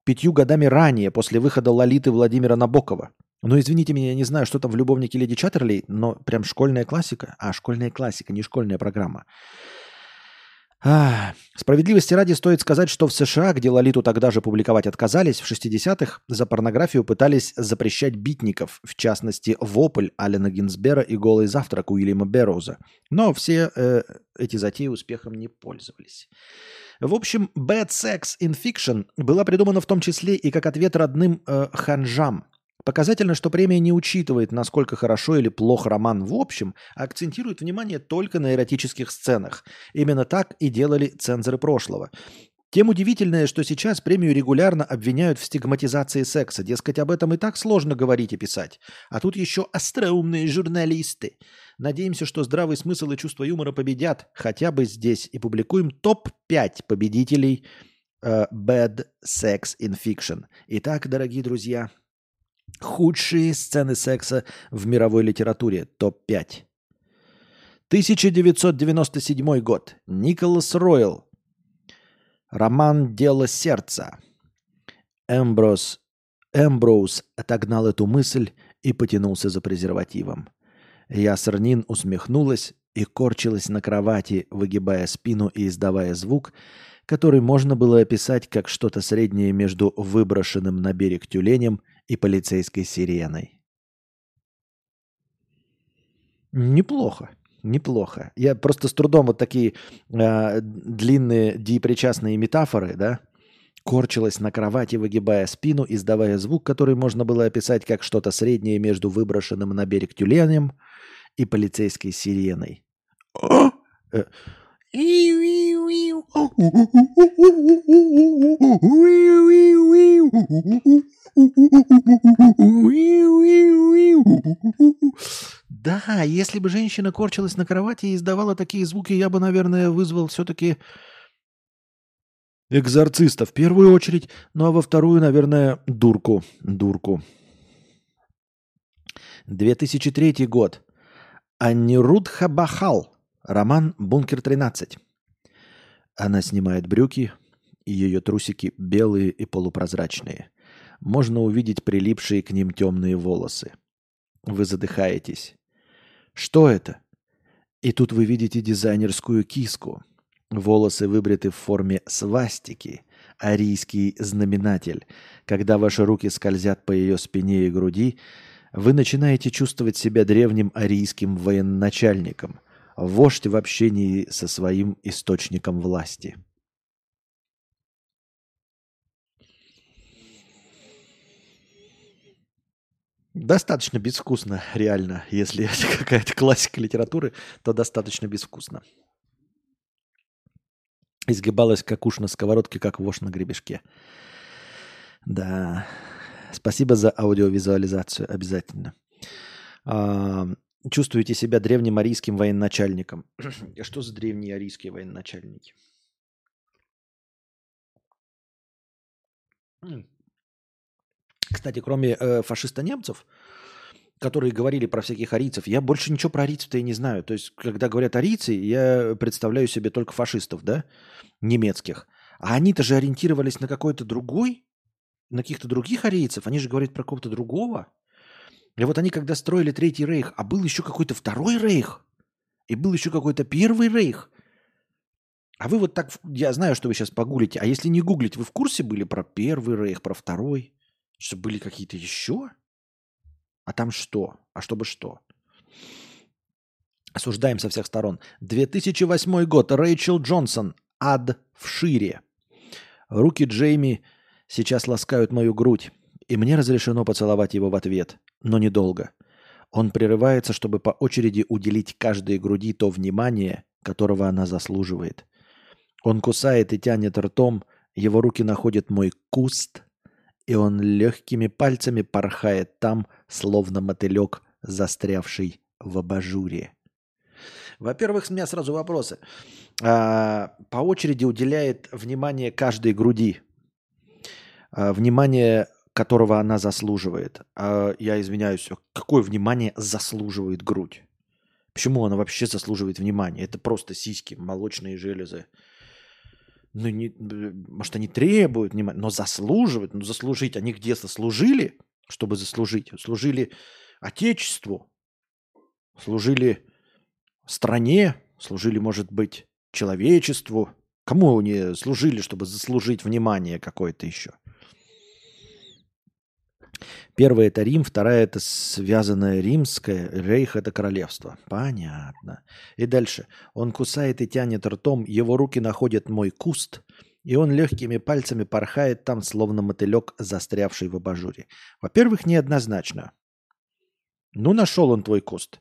пятью годами ранее, после выхода Лолиты Владимира Набокова. Ну, извините меня, я не знаю, что там в «Любовнике леди Чаттерлей», но прям школьная классика. А, школьная классика, не школьная программа. А, справедливости ради стоит сказать, что в США, где Лолиту тогда же публиковать отказались, в 60-х за порнографию пытались запрещать битников, в частности, «Вопль» Алина Гинсбера и «Голый завтрак» Уильяма Берроуза. Но все э, эти затеи успехом не пользовались. В общем, Bad Sex in Fiction была придумана в том числе и как ответ родным э, ханжам. Показательно, что премия не учитывает, насколько хорошо или плохо роман в общем, а акцентирует внимание только на эротических сценах. Именно так и делали цензоры прошлого. Тем удивительное, что сейчас премию регулярно обвиняют в стигматизации секса. Дескать, об этом и так сложно говорить и писать. А тут еще остроумные журналисты. Надеемся, что здравый смысл и чувство юмора победят хотя бы здесь. И публикуем топ-5 победителей uh, Bad Sex in Fiction. Итак, дорогие друзья, худшие сцены секса в мировой литературе. Топ-5. 1997 год. Николас Ройл Роман «Дело сердца». Эмброс, Эмброуз отогнал эту мысль и потянулся за презервативом. Ясернин усмехнулась и корчилась на кровати, выгибая спину и издавая звук, который можно было описать как что-то среднее между выброшенным на берег тюленем и полицейской сиреной. Неплохо. Неплохо. Я просто с трудом вот такие э, длинные депричастные метафоры, да, корчилась на кровати, выгибая спину, издавая звук, который можно было описать как что-то среднее между выброшенным на берег тюленем и полицейской сиреной. Да, если бы женщина корчилась на кровати и издавала такие звуки, я бы, наверное, вызвал все-таки экзорциста в первую очередь, ну а во вторую, наверное, дурку. Дурку. 2003 год. Анирудха Бахал. Роман «Бункер-13». Она снимает брюки, и ее трусики белые и полупрозрачные. Можно увидеть прилипшие к ним темные волосы. Вы задыхаетесь. Что это? И тут вы видите дизайнерскую киску. Волосы выбриты в форме свастики, арийский знаменатель. Когда ваши руки скользят по ее спине и груди, вы начинаете чувствовать себя древним арийским военачальником, вождь в общении со своим источником власти. Достаточно безвкусно, реально. Если это какая-то классика литературы, то достаточно безвкусно. Изгибалась как уж на сковородке, как вошь на гребешке. Да. Спасибо за аудиовизуализацию, обязательно. Чувствуете себя древним арийским военачальником. А что за древние арийские военачальники? Кстати, кроме э, фашиста-немцев, которые говорили про всяких арийцев, я больше ничего про арийцев-то и не знаю. То есть, когда говорят арийцы, я представляю себе только фашистов, да, немецких. А они-то же ориентировались на какой-то другой, на каких-то других арийцев. Они же говорят про кого-то другого. И вот они, когда строили Третий Рейх, а был еще какой-то Второй Рейх, и был еще какой-то Первый Рейх. А вы вот так, я знаю, что вы сейчас погуглите, а если не гуглить, вы в курсе были про Первый Рейх, про Второй? Что были какие-то еще? А там что? А чтобы что? Осуждаем со всех сторон. 2008 год. Рэйчел Джонсон. Ад в шире. Руки Джейми сейчас ласкают мою грудь, и мне разрешено поцеловать его в ответ, но недолго. Он прерывается, чтобы по очереди уделить каждой груди то внимание, которого она заслуживает. Он кусает и тянет ртом, его руки находят мой куст, и он легкими пальцами порхает там, словно мотылек, застрявший в абажуре. Во-первых, с меня сразу вопросы. А, по очереди уделяет внимание каждой груди. А, внимание которого она заслуживает. А, я извиняюсь, какое внимание заслуживает грудь? Почему она вообще заслуживает внимания? Это просто сиськи, молочные железы ну, не, может, они требуют внимания, но заслуживают, ну, заслужить. Они где-то служили, чтобы заслужить? Служили Отечеству, служили стране, служили, может быть, человечеству. Кому они служили, чтобы заслужить внимание какое-то еще? Первая это Рим, вторая это связанная римская, рейх это королевство. Понятно. И дальше. Он кусает и тянет ртом, его руки находят мой куст, и он легкими пальцами порхает там, словно мотылек, застрявший в абажуре. Во-первых, неоднозначно. Ну, нашел он твой куст.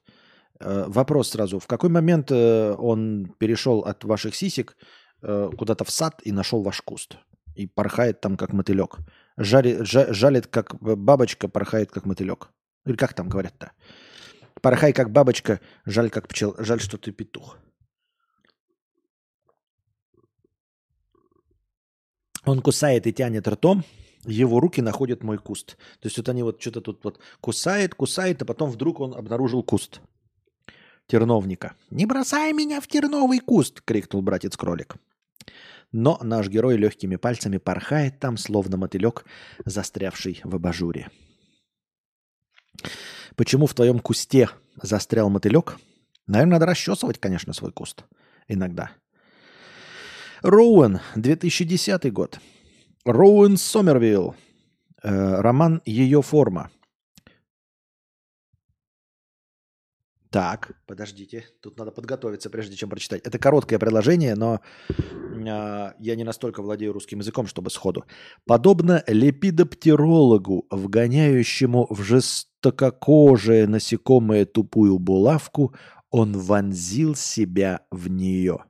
Э, вопрос сразу. В какой момент э, он перешел от ваших сисек э, куда-то в сад и нашел ваш куст? И порхает там, как мотылек жарит, жалит, как бабочка, порхает, как мотылек. Или как там говорят-то? Порхай, как бабочка, жаль, как пчел, жаль, что ты петух. Он кусает и тянет ртом, его руки находят мой куст. То есть вот они вот что-то тут вот кусает, кусает, а потом вдруг он обнаружил куст терновника. «Не бросай меня в терновый куст!» — крикнул братец-кролик. Но наш герой легкими пальцами порхает там, словно мотылек, застрявший в абажуре. Почему в твоем кусте застрял мотылек? Наверное, надо расчесывать, конечно, свой куст. Иногда. Роуэн, 2010 год. Роуэн Сомервилл. Э, роман «Ее форма». Так, подождите, тут надо подготовиться, прежде чем прочитать. Это короткое предложение, но э, я не настолько владею русским языком, чтобы сходу. Подобно лепидоптерологу, вгоняющему в жестококожее насекомое тупую булавку, он вонзил себя в нее.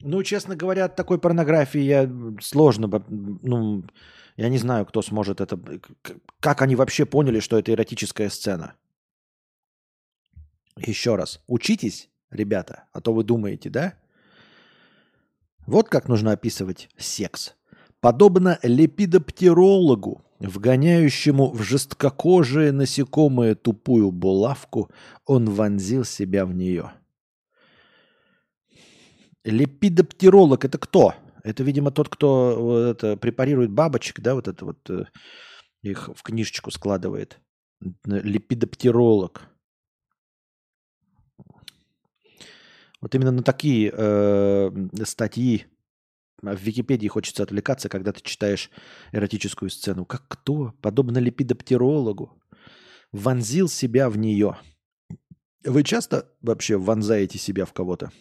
Ну, честно говоря, от такой порнографии я сложно, ну, я не знаю, кто сможет это... Как они вообще поняли, что это эротическая сцена? Еще раз. Учитесь, ребята, а то вы думаете, да? Вот как нужно описывать секс. Подобно лепидоптерологу, вгоняющему в жесткокожее насекомое тупую булавку, он вонзил себя в нее. Лепидоптеролог – это кто? Это, видимо, тот, кто это, препарирует бабочек, да, вот это вот э, их в книжечку складывает. Липидоптеролог. Вот именно на такие э, статьи в Википедии хочется отвлекаться, когда ты читаешь эротическую сцену. Как кто, подобно липидоптерологу, вонзил себя в нее. Вы часто вообще вонзаете себя в кого-то?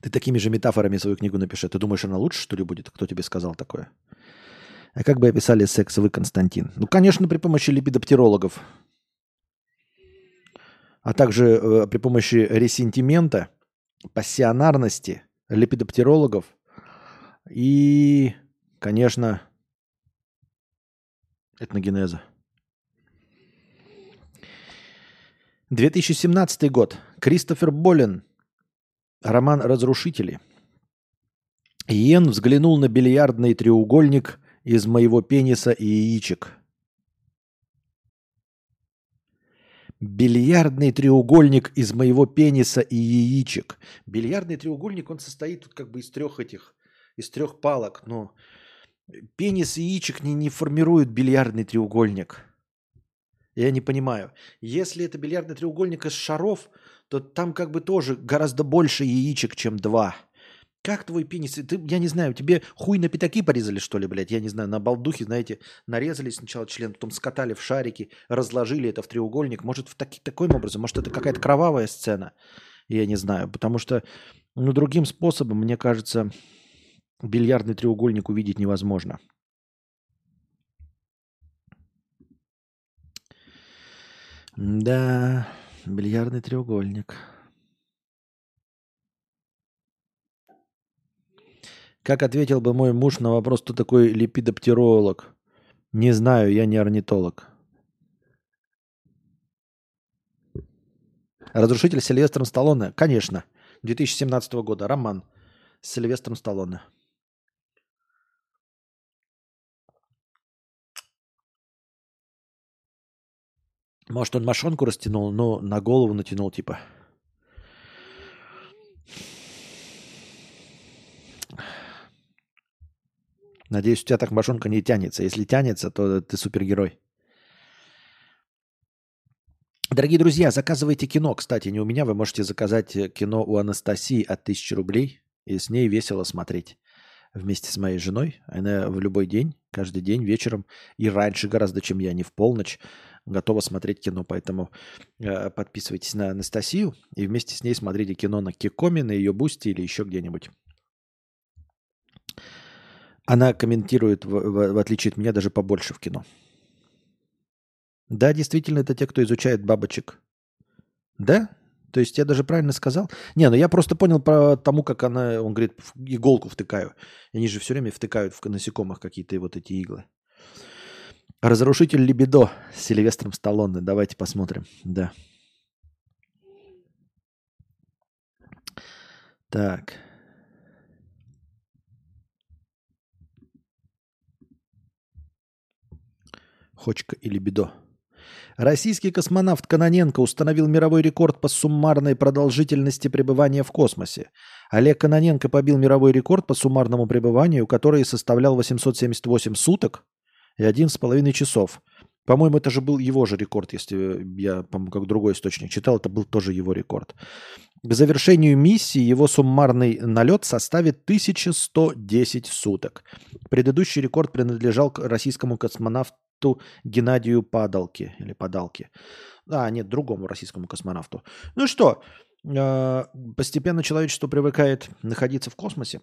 Ты такими же метафорами свою книгу напиши. Ты думаешь, она лучше, что ли, будет? Кто тебе сказал такое? А как бы описали секс вы, Константин? Ну, конечно, при помощи липидоптерологов. А также э, при помощи ресентимента, пассионарности, липидоптерологов и, конечно, этногенеза. 2017 год. Кристофер Болин Роман «Разрушители». Йен взглянул на бильярдный треугольник из моего пениса и яичек. Бильярдный треугольник из моего пениса и яичек. Бильярдный треугольник, он состоит как бы из трех этих, из трех палок, но пенис и яичек не, не формируют бильярдный треугольник. Я не понимаю. Если это бильярдный треугольник из шаров, то там как бы тоже гораздо больше яичек, чем два. Как твой пенис? Ты, я не знаю, тебе хуй на пятаки порезали, что ли, блядь? Я не знаю, на балдухе, знаете, нарезали сначала член, потом скатали в шарики, разложили это в треугольник. Может, в таки, таким образом? Может, это какая-то кровавая сцена? Я не знаю, потому что, ну, другим способом, мне кажется, бильярдный треугольник увидеть невозможно. Да. Бильярдный треугольник. Как ответил бы мой муж на вопрос, кто такой липидоптеролог? Не знаю, я не орнитолог. Разрушитель Сильвестром Сталлоне? Конечно. 2017 года. Роман с Сильвестром Сталлоне. Может, он мошонку растянул, но на голову натянул, типа. Надеюсь, у тебя так мошонка не тянется. Если тянется, то ты супергерой. Дорогие друзья, заказывайте кино. Кстати, не у меня, вы можете заказать кино у Анастасии от 1000 рублей. И с ней весело смотреть вместе с моей женой. Она в любой день, каждый день вечером и раньше гораздо, чем я, не в полночь, готова смотреть кино. Поэтому э, подписывайтесь на Анастасию и вместе с ней смотрите кино на Кикоме, на ее бусте или еще где-нибудь. Она комментирует, в, в, в отличие от меня, даже побольше в кино. Да, действительно, это те, кто изучает бабочек. Да? То есть я даже правильно сказал? Не, ну я просто понял про тому, как она, он говорит, иголку втыкаю. Они же все время втыкают в насекомых какие-то вот эти иглы. Разрушитель либидо с Сильвестром Сталлоне. Давайте посмотрим. Да. Так. Хочка и либидо. Российский космонавт Каноненко установил мировой рекорд по суммарной продолжительности пребывания в космосе. Олег Каноненко побил мировой рекорд по суммарному пребыванию, который составлял 878 суток и 11,5 часов. По-моему, это же был его же рекорд, если я, по-моему, как другой источник читал, это был тоже его рекорд. К завершению миссии его суммарный налет составит 1110 суток. Предыдущий рекорд принадлежал российскому космонавту Геннадию Падалке. Или Падалке. А, нет, другому российскому космонавту. Ну что, э, постепенно человечество привыкает находиться в космосе.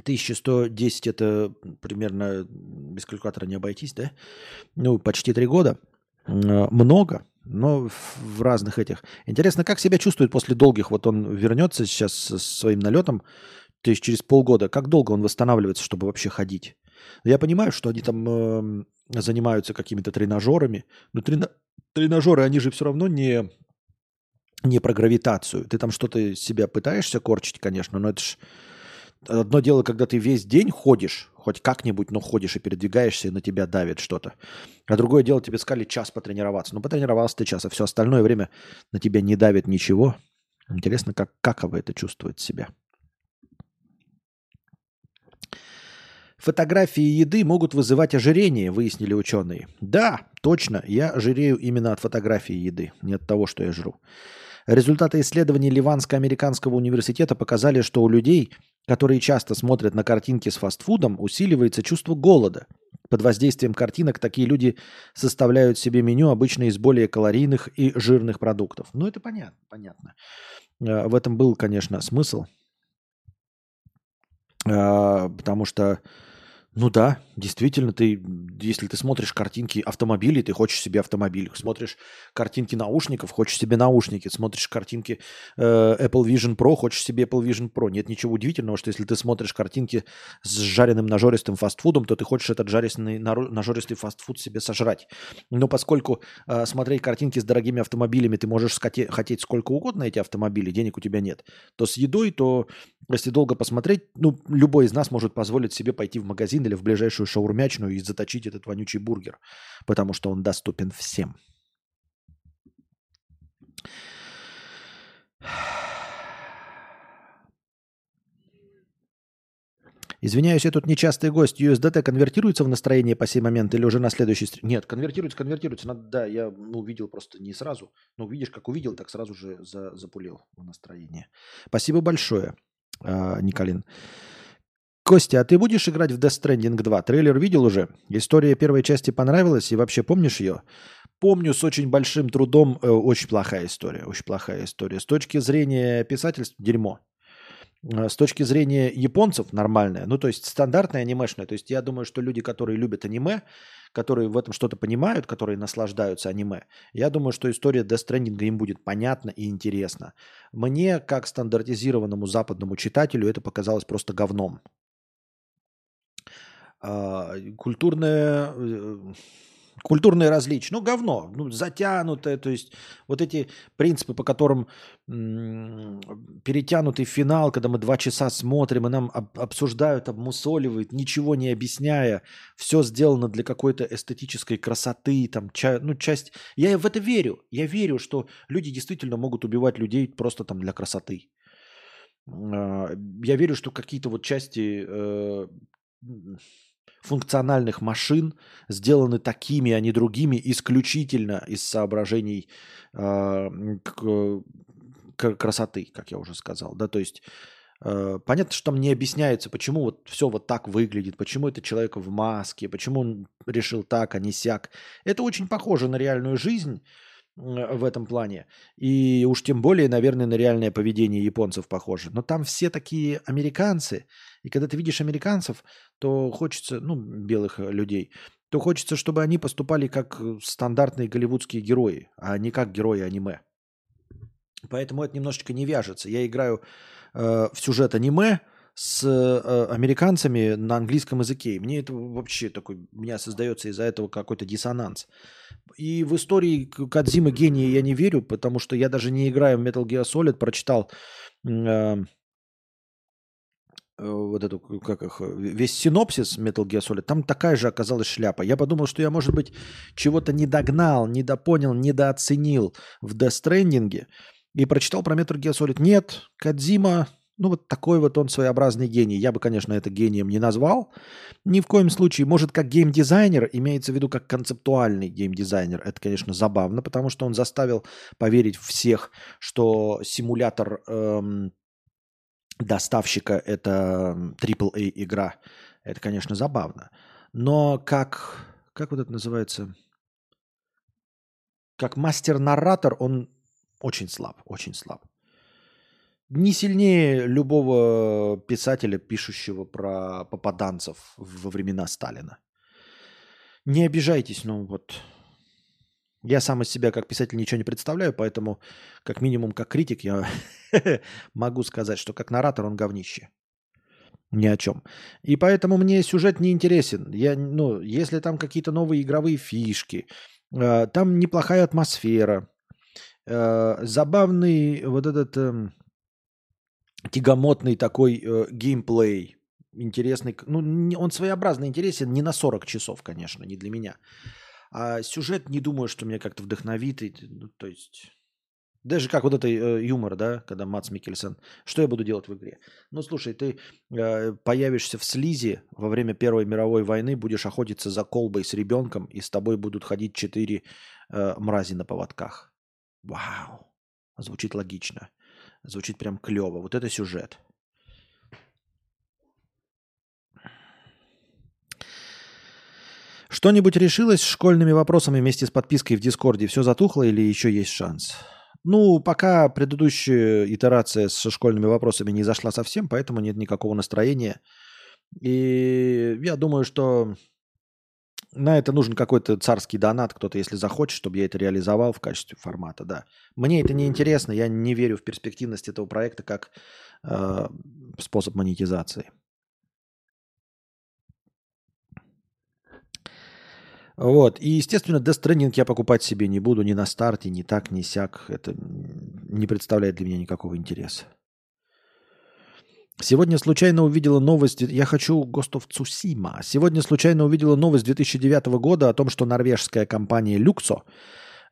1110 это примерно без калькулятора не обойтись, да? Ну, почти три года. Много, но в разных этих. Интересно, как себя чувствует после долгих, вот он вернется сейчас со своим налетом, то есть через полгода, как долго он восстанавливается, чтобы вообще ходить? Я понимаю, что они там э, занимаются какими-то тренажерами, но трена... тренажеры, они же все равно не, не про гравитацию. Ты там что-то себя пытаешься корчить, конечно, но это же Одно дело, когда ты весь день ходишь, хоть как-нибудь, но ходишь и передвигаешься, и на тебя давит что-то. А другое дело, тебе сказали час потренироваться. Ну, потренировался ты час, а все остальное время на тебя не давит ничего. Интересно, как, как вы это чувствуете себя. Фотографии еды могут вызывать ожирение, выяснили ученые. Да, точно, я жирею именно от фотографии еды, не от того, что я жру. Результаты исследований Ливанско-американского университета показали, что у людей – которые часто смотрят на картинки с фастфудом, усиливается чувство голода. Под воздействием картинок такие люди составляют себе меню обычно из более калорийных и жирных продуктов. Ну, это понятно, понятно. Э, в этом был, конечно, смысл. Э, потому что ну да, действительно, ты, если ты смотришь картинки автомобилей, ты хочешь себе автомобиль. Смотришь картинки наушников, хочешь себе наушники. Смотришь картинки э, Apple Vision Pro, хочешь себе Apple Vision Pro. Нет ничего удивительного, что если ты смотришь картинки с жареным нажористым фастфудом, то ты хочешь этот жареный нажористый фастфуд себе сожрать. Но поскольку э, смотреть картинки с дорогими автомобилями ты можешь скоте- хотеть сколько угодно эти автомобили, денег у тебя нет, то с едой, то если долго посмотреть, ну, любой из нас может позволить себе пойти в магазин или в ближайшую шаурмячную и заточить этот вонючий бургер, потому что он доступен всем. Извиняюсь, я тут нечастый гость. USDT конвертируется в настроение по сей момент или уже на следующий стрим? Нет, конвертируется, конвертируется. Надо, да, я ну, увидел просто не сразу. Но увидишь, как увидел, так сразу же за, запулил в настроение. Спасибо большое, а, Николин. Костя, а ты будешь играть в Death Stranding 2? Трейлер видел уже? История первой части понравилась и вообще помнишь ее? Помню с очень большим трудом. Э, очень плохая история, очень плохая история. С точки зрения писательства, дерьмо. Э, с точки зрения японцев нормальная, ну то есть стандартная анимешная. То есть я думаю, что люди, которые любят аниме, которые в этом что-то понимают, которые наслаждаются аниме, я думаю, что история Death Stranding им будет понятна и интересна. Мне, как стандартизированному западному читателю, это показалось просто говном. А, культурное, э, культурные различия. Ну, говно, ну, затянутое, то есть вот эти принципы, по которым перетянутый финал, когда мы два часа смотрим, и нам об- обсуждают, обмусоливают, ничего не объясняя, все сделано для какой-то эстетической красоты, там, ча- ну, часть... Я в это верю, я верю, что люди действительно могут убивать людей просто там для красоты. А, я верю, что какие-то вот части э, функциональных машин сделаны такими, а не другими, исключительно из соображений э, к, к, красоты, как я уже сказал. Да? То есть э, понятно, что там не объясняется, почему вот все вот так выглядит, почему это человек в маске, почему он решил так, а не сяк. Это очень похоже на реальную жизнь в этом плане. И уж тем более, наверное, на реальное поведение японцев похоже. Но там все такие американцы. И когда ты видишь американцев, то хочется, ну, белых э, людей, то хочется, чтобы они поступали как э, стандартные голливудские герои, а не как герои аниме. Поэтому это немножечко не вяжется. Я играю э, в сюжет аниме, с э, американцами на английском языке. И мне это вообще такой, у меня создается из-за этого какой-то диссонанс. И в истории Кадзимы гения я не верю, потому что я даже не играю в Metal Gear Solid, прочитал э, э, вот эту, как их, весь синопсис Metal Gear Solid, там такая же оказалась шляпа. Я подумал, что я, может быть, чего-то не догнал, недопонял, недооценил в Death Stranding и прочитал про Metal Gear Solid. Нет, Кадзима Ну, вот такой вот он своеобразный гений. Я бы, конечно, это гением не назвал. Ни в коем случае. Может, как геймдизайнер, имеется в виду как концептуальный геймдизайнер. Это, конечно, забавно, потому что он заставил поверить всех, что симулятор эм, доставщика – это AAA игра. Это, конечно, забавно. Но как, как вот это называется? Как мастер-наратор он очень слаб, очень слаб не сильнее любого писателя, пишущего про попаданцев во времена Сталина. Не обижайтесь, ну вот. Я сам из себя как писатель ничего не представляю, поэтому как минимум как критик я могу сказать, что как наратор он говнище. Ни о чем. И поэтому мне сюжет не интересен. Я, ну, если там какие-то новые игровые фишки, э, там неплохая атмосфера, э, забавный вот этот... Э, тягомотный такой э, геймплей. Интересный. Ну, он своеобразно интересен, не на 40 часов, конечно, не для меня. А сюжет не думаю, что меня как-то вдохновит. И, ну, то есть... Даже как вот это э, юмор, да, когда Мац Микельсон. Что я буду делать в игре? Ну, слушай, ты э, появишься в слизи во время Первой мировой войны, будешь охотиться за колбой с ребенком, и с тобой будут ходить четыре э, мрази на поводках. Вау. Звучит логично. Звучит прям клево. Вот это сюжет. Что-нибудь решилось с школьными вопросами вместе с подпиской в Дискорде? Все затухло или еще есть шанс? Ну, пока предыдущая итерация со школьными вопросами не зашла совсем, поэтому нет никакого настроения. И я думаю, что на это нужен какой-то царский донат, кто-то, если захочет, чтобы я это реализовал в качестве формата, да. Мне это не интересно, я не верю в перспективность этого проекта как э, способ монетизации. Вот. И, естественно, Death Stranding я покупать себе не буду ни на старте, ни так, ни сяк. Это не представляет для меня никакого интереса. Сегодня случайно увидела новость, я хочу of Tsushima. Сегодня случайно увидела новость 2009 года о том, что норвежская компания Luxo,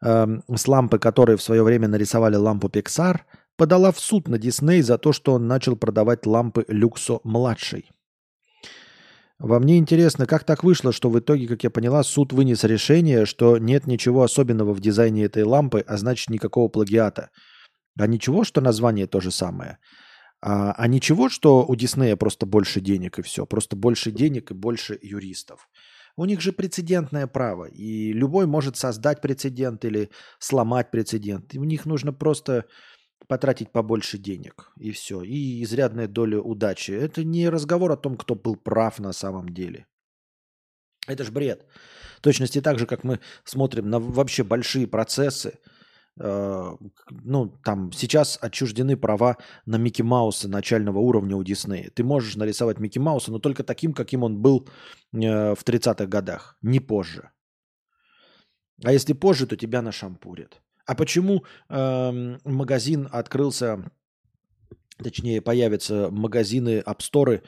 э, с лампы которой в свое время нарисовали лампу Pixar, подала в суд на Disney за то, что он начал продавать лампы Luxo-младший. Во мне интересно, как так вышло, что в итоге, как я поняла, суд вынес решение, что нет ничего особенного в дизайне этой лампы, а значит никакого плагиата. А ничего, что название то же самое – а, а ничего, что у Диснея просто больше денег и все. Просто больше денег и больше юристов. У них же прецедентное право. И любой может создать прецедент или сломать прецедент. И у них нужно просто потратить побольше денег. И все. И изрядная доля удачи. Это не разговор о том, кто был прав на самом деле. Это ж бред. В точности так же, как мы смотрим на вообще большие процессы – ну, там сейчас отчуждены права на Микки Мауса начального уровня у Диснея. Ты можешь нарисовать Микки Мауса, но только таким, каким он был э, в 30-х годах, не позже. А если позже, то тебя нашампурят. А почему э, магазин открылся, точнее, появятся магазины, апсторы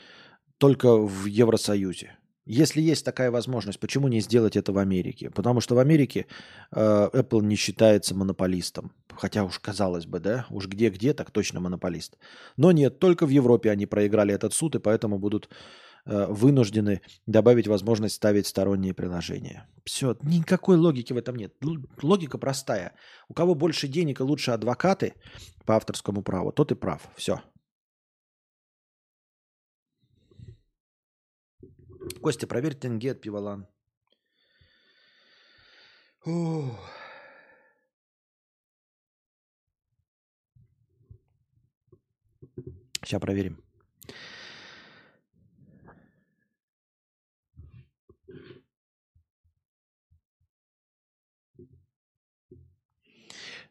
только в Евросоюзе? Если есть такая возможность, почему не сделать это в Америке? Потому что в Америке э, Apple не считается монополистом. Хотя уж казалось бы, да, уж где-где, так точно монополист. Но нет, только в Европе они проиграли этот суд, и поэтому будут э, вынуждены добавить возможность ставить сторонние приложения. Все, никакой логики в этом нет. Логика простая. У кого больше денег и лучше адвокаты по авторскому праву, тот и прав. Все. Костя, проверь тенге от пиволан. Сейчас проверим.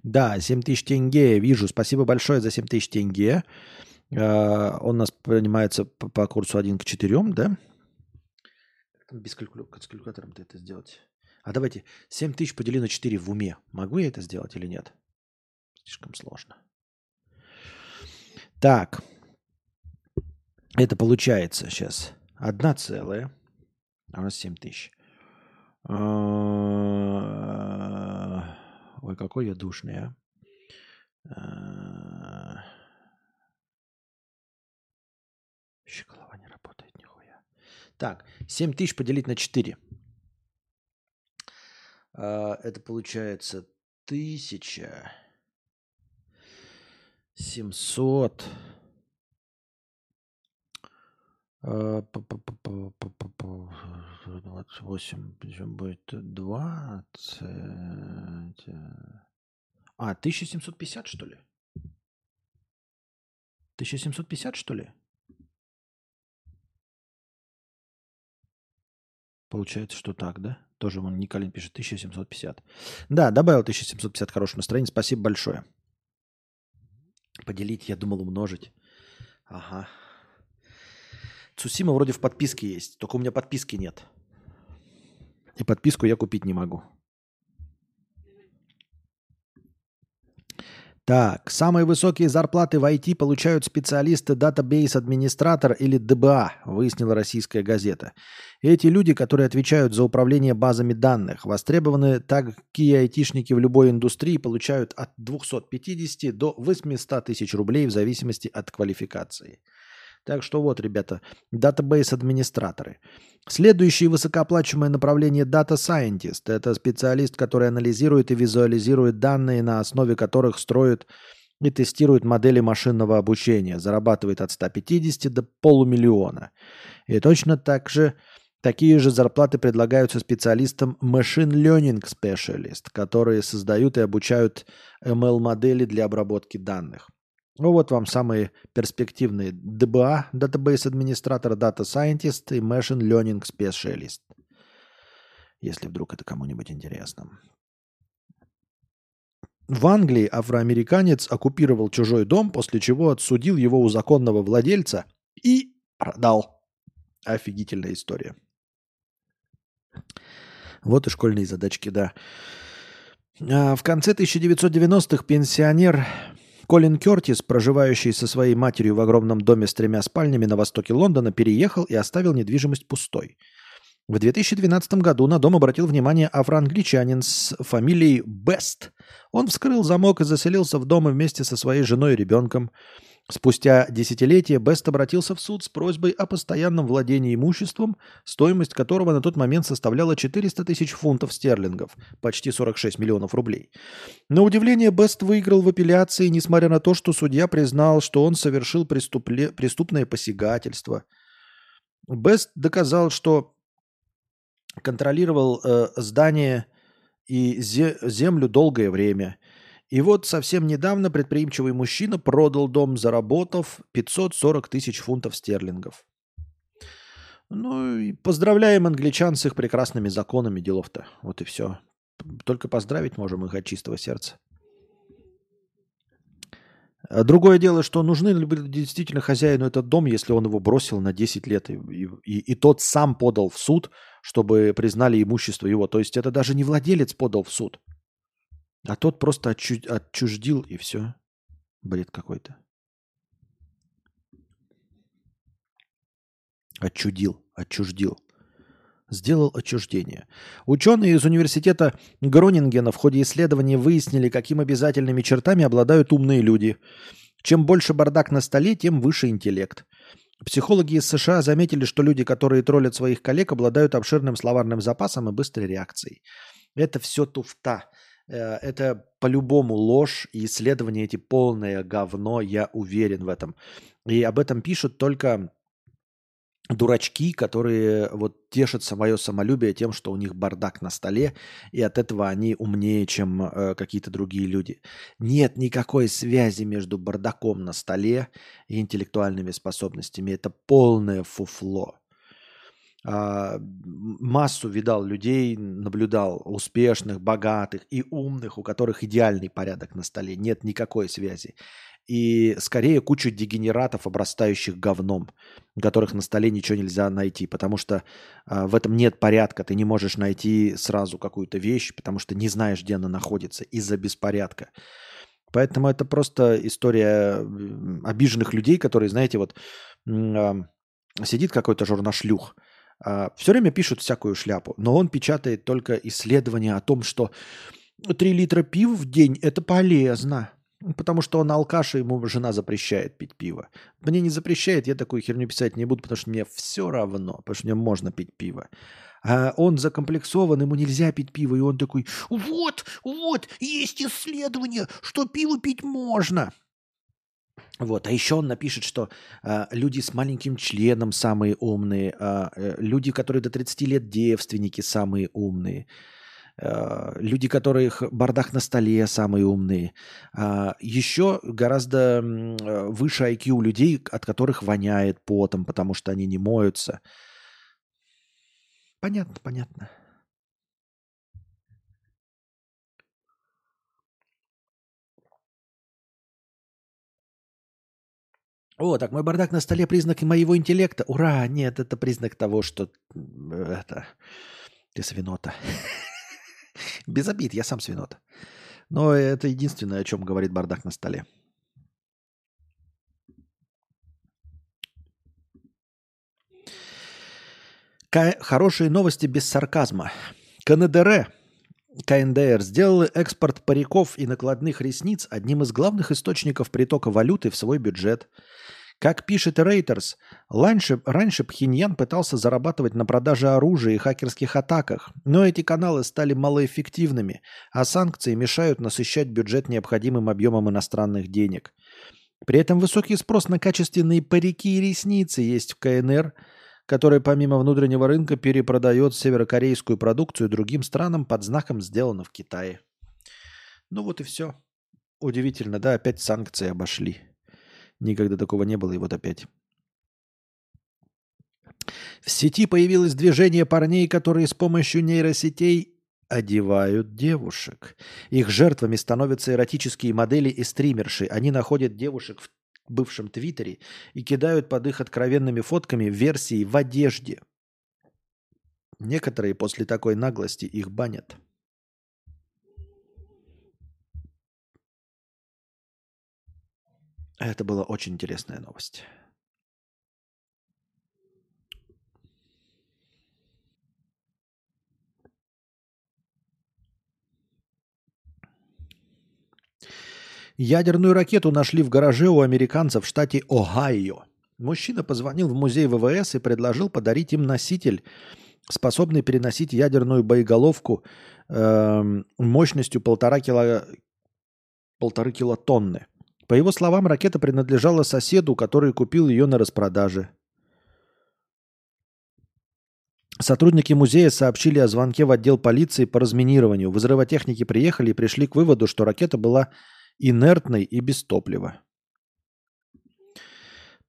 Да, 7 тысяч тенге, вижу. Спасибо большое за 7 тысяч тенге. А, он у нас принимается по курсу 1 к 4, да? Без калькулятора, с калькулятором ты это сделать. А давайте 7 тысяч подели на 4 в уме. Могу я это сделать или нет? Слишком сложно. Так. Это получается сейчас одна целая. А у нас 7 тысяч. А, ой, какой я душный, а. а Так, 7 тысяч поделить на 4. А, это получается 1000 700 28 будет 20 а 1750 что ли? 1750 что ли Получается, что так, да? Тоже вон Николин пишет 1750. Да, добавил 1750 хорошее настроение. Спасибо большое. Поделить, я думал умножить. Ага. Цусима вроде в подписке есть, только у меня подписки нет. И подписку я купить не могу. Так, самые высокие зарплаты в IT получают специалисты Database администратор или ДБА, выяснила российская газета. Эти люди, которые отвечают за управление базами данных, востребованы такие айтишники в любой индустрии, получают от 250 до 800 тысяч рублей в зависимости от квалификации. Так что вот, ребята, датабейс-администраторы. Следующее высокооплачиваемое направление Data Scientist. Это специалист, который анализирует и визуализирует данные, на основе которых строят и тестирует модели машинного обучения. Зарабатывает от 150 до полумиллиона. И точно так же такие же зарплаты предлагаются специалистам Machine Learning Specialist, которые создают и обучают ML-модели для обработки данных. Ну вот вам самые перспективные DBA, Database Administrator, Data Scientist и Machine Learning Specialist. Если вдруг это кому-нибудь интересно. В Англии афроамериканец оккупировал чужой дом, после чего отсудил его у законного владельца и продал. Офигительная история. Вот и школьные задачки, да. А в конце 1990-х пенсионер Колин Кертис, проживающий со своей матерью в огромном доме с тремя спальнями на востоке Лондона, переехал и оставил недвижимость пустой. В 2012 году на дом обратил внимание афроангличанин с фамилией Бест. Он вскрыл замок и заселился в дом вместе со своей женой и ребенком. Спустя десятилетия Бест обратился в суд с просьбой о постоянном владении имуществом, стоимость которого на тот момент составляла 400 тысяч фунтов стерлингов, почти 46 миллионов рублей. На удивление Бест выиграл в апелляции, несмотря на то, что судья признал, что он совершил преступле... преступное посягательство. Бест доказал, что контролировал э, здание и землю долгое время – и вот совсем недавно предприимчивый мужчина продал дом, заработав 540 тысяч фунтов стерлингов. Ну и поздравляем англичан с их прекрасными законами делов-то. Вот и все. Только поздравить можем их от чистого сердца. А другое дело, что нужны ли действительно хозяину этот дом, если он его бросил на 10 лет, и, и, и тот сам подал в суд, чтобы признали имущество его. То есть это даже не владелец подал в суд. А тот просто отчу... отчуждил и все. Бред какой-то. Отчудил, отчуждил. Сделал отчуждение. Ученые из университета Гронингена в ходе исследования выяснили, каким обязательными чертами обладают умные люди. Чем больше бардак на столе, тем выше интеллект. Психологи из США заметили, что люди, которые троллят своих коллег, обладают обширным словарным запасом и быстрой реакцией. Это все туфта. Э, это по-любому ложь, и исследования эти полное говно, я уверен в этом. И об этом пишут только дурачки, которые вот тешат свое самолюбие тем, что у них бардак на столе, и от этого они умнее, чем э, какие-то другие люди. Нет никакой связи между бардаком на столе и интеллектуальными способностями. Это полное фуфло. А, массу видал людей, наблюдал успешных, богатых и умных, у которых идеальный порядок на столе, нет никакой связи. И скорее кучу дегенератов, обрастающих говном, которых на столе ничего нельзя найти, потому что э, в этом нет порядка, ты не можешь найти сразу какую-то вещь, потому что не знаешь, где она находится из-за беспорядка. Поэтому это просто история обиженных людей, которые, знаете, вот э, сидит какой-то журнашлюх, все время пишут всякую шляпу, но он печатает только исследования о том, что 3 литра пива в день – это полезно. Потому что он алкаш, и ему жена запрещает пить пиво. Мне не запрещает, я такую херню писать не буду, потому что мне все равно, потому что мне можно пить пиво. А он закомплексован, ему нельзя пить пиво, и он такой, вот, вот, есть исследование, что пиво пить можно. Вот, а еще он напишет, что э, люди с маленьким членом самые умные, а, э, люди, которые до 30 лет девственники, самые умные. Э, люди, которых бардак на столе, самые умные. А, еще гораздо э, выше IQ у людей, от которых воняет потом, потому что они не моются. Понятно, понятно. О, так мой бардак на столе признак моего интеллекта. Ура! Нет, это признак того, что это ты свинота. Без обид, я сам свинот. Но это единственное, о чем говорит бардак на столе. К- хорошие новости без сарказма. КНДР, КНДР сделал экспорт париков и накладных ресниц одним из главных источников притока валюты в свой бюджет – как пишет Reuters, раньше, раньше Пхеньян пытался зарабатывать на продаже оружия и хакерских атаках, но эти каналы стали малоэффективными, а санкции мешают насыщать бюджет необходимым объемом иностранных денег. При этом высокий спрос на качественные парики и ресницы есть в КНР, который помимо внутреннего рынка перепродает северокорейскую продукцию другим странам под знаком «Сделано в Китае». Ну вот и все. Удивительно, да, опять санкции обошли. Никогда такого не было, и вот опять. В сети появилось движение парней, которые с помощью нейросетей одевают девушек. Их жертвами становятся эротические модели и стримерши. Они находят девушек в бывшем Твиттере и кидают под их откровенными фотками версии в одежде. Некоторые после такой наглости их банят. Это была очень интересная новость. Ядерную ракету нашли в гараже у американцев в штате Огайо. Мужчина позвонил в музей ВВС и предложил подарить им носитель, способный переносить ядерную боеголовку э, мощностью полтора, кило, полторы килотонны. По его словам, ракета принадлежала соседу, который купил ее на распродаже. Сотрудники музея сообщили о звонке в отдел полиции по разминированию. Взрывотехники приехали и пришли к выводу, что ракета была инертной и без топлива.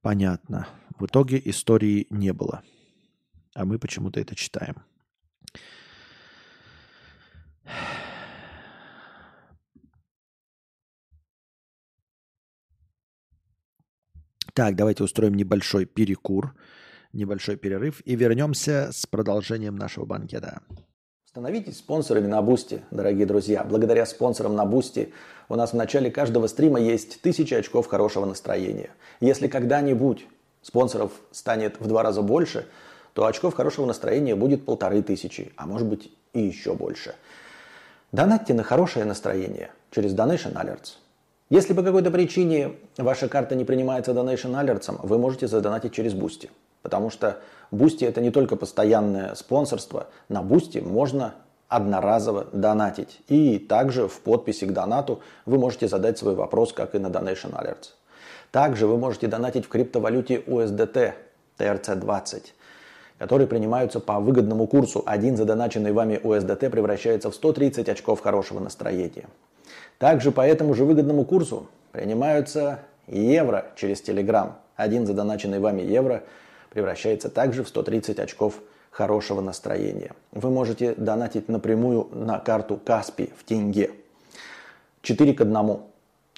Понятно. В итоге истории не было. А мы почему-то это читаем. Так, давайте устроим небольшой перекур, небольшой перерыв и вернемся с продолжением нашего банкета. Становитесь спонсорами на Boosty, дорогие друзья. Благодаря спонсорам на Boosty у нас в начале каждого стрима есть тысячи очков хорошего настроения. Если когда-нибудь спонсоров станет в два раза больше, то очков хорошего настроения будет полторы тысячи, а может быть и еще больше. Донатьте на хорошее настроение через Donation Alerts – если по какой-то причине ваша карта не принимается Donation Alerts, вы можете задонатить через Boosty. Потому что Boosty это не только постоянное спонсорство. На Boosty можно одноразово донатить. И также в подписи к донату вы можете задать свой вопрос, как и на Donation Alerts. Также вы можете донатить в криптовалюте USDT TRC20, которые принимаются по выгодному курсу. Один задоначенный вами USDT превращается в 130 очков хорошего настроения. Также по этому же выгодному курсу принимаются евро через Telegram. Один задоначенный вами евро превращается также в 130 очков хорошего настроения. Вы можете донатить напрямую на карту Каспи в тенге. 4 к 1.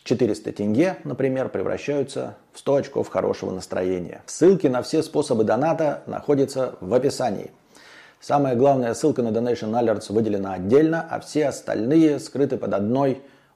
400 тенге, например, превращаются в 100 очков хорошего настроения. Ссылки на все способы доната находятся в описании. Самая главная ссылка на Donation Alerts выделена отдельно, а все остальные скрыты под одной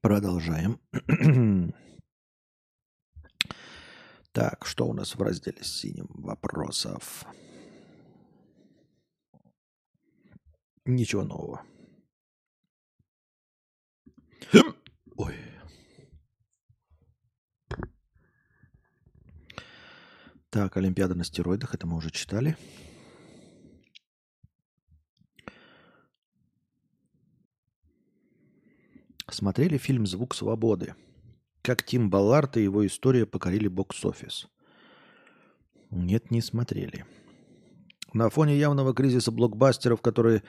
Продолжаем. так, что у нас в разделе с синим вопросов? Ничего нового. Ой. Так, Олимпиада на стероидах, это мы уже читали. Смотрели фильм «Звук свободы». Как Тим Баллард и его история покорили бокс-офис. Нет, не смотрели. На фоне явного кризиса блокбастеров, который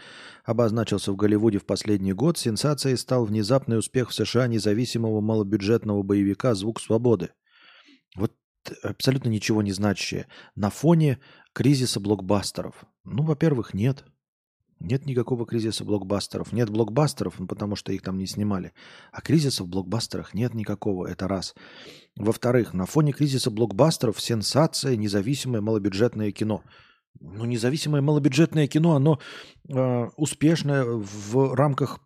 обозначился в Голливуде в последний год, сенсацией стал внезапный успех в США независимого малобюджетного боевика «Звук свободы». Вот абсолютно ничего не значащее. На фоне кризиса блокбастеров. Ну, во-первых, нет. Нет никакого кризиса блокбастеров. Нет блокбастеров, ну, потому что их там не снимали. А кризиса в блокбастерах нет никакого. Это раз. Во-вторых, на фоне кризиса блокбастеров сенсация независимое малобюджетное кино. Ну, независимое малобюджетное кино, оно э, успешное в рамках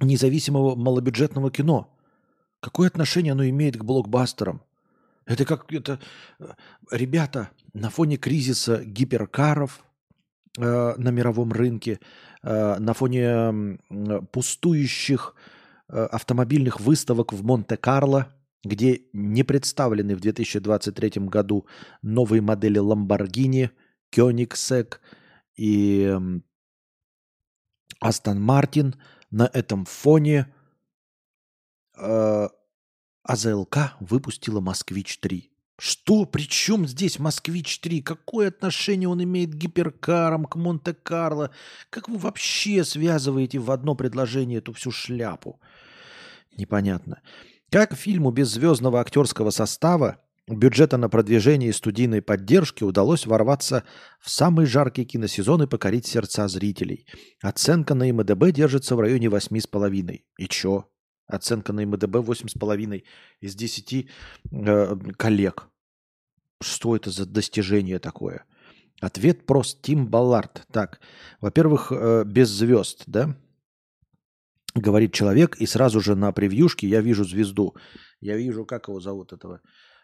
независимого малобюджетного кино. Какое отношение оно имеет к блокбастерам? Это как это... Э, ребята, на фоне кризиса гиперкаров, на мировом рынке, э, на фоне пустующих э, автомобильных выставок в Монте-Карло, где не представлены в 2023 году новые модели Lamborghini, Koenigsegg и Aston Martin. На этом фоне АЗЛК выпустила «Москвич-3». Что? При чем здесь «Москвич-3»? Какое отношение он имеет к гиперкарам, к Монте-Карло? Как вы вообще связываете в одно предложение эту всю шляпу? Непонятно. Как фильму без звездного актерского состава, бюджета на продвижение и студийной поддержки удалось ворваться в самый жаркий киносезон и покорить сердца зрителей. Оценка на МДБ держится в районе 8,5. И чё? Оценка на МДБ 8,5 из 10 э, коллег. Что это за достижение такое? Ответ прост. Тим Баллард. Так, во-первых, э, без звезд, да? Говорит человек, и сразу же на превьюшке я вижу звезду. Я вижу, как его зовут этого.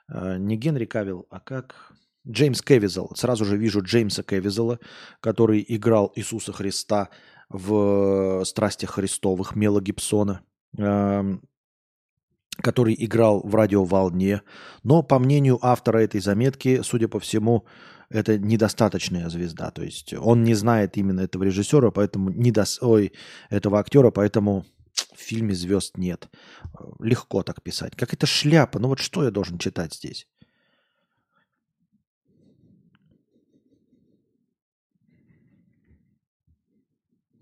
Э, не Генри Кавилл, а как... Джеймс Кевизел. Сразу же вижу Джеймса Кевизела, который играл Иисуса Христа в «Страстях Христовых» Мела Гибсона который играл в радиоволне, но, по мнению автора этой заметки, судя по всему, это недостаточная звезда. То есть он не знает именно этого режиссера, поэтому не дос... Ой, этого актера, поэтому в фильме звезд нет. Легко так писать. Как это шляпа. Ну вот что я должен читать здесь?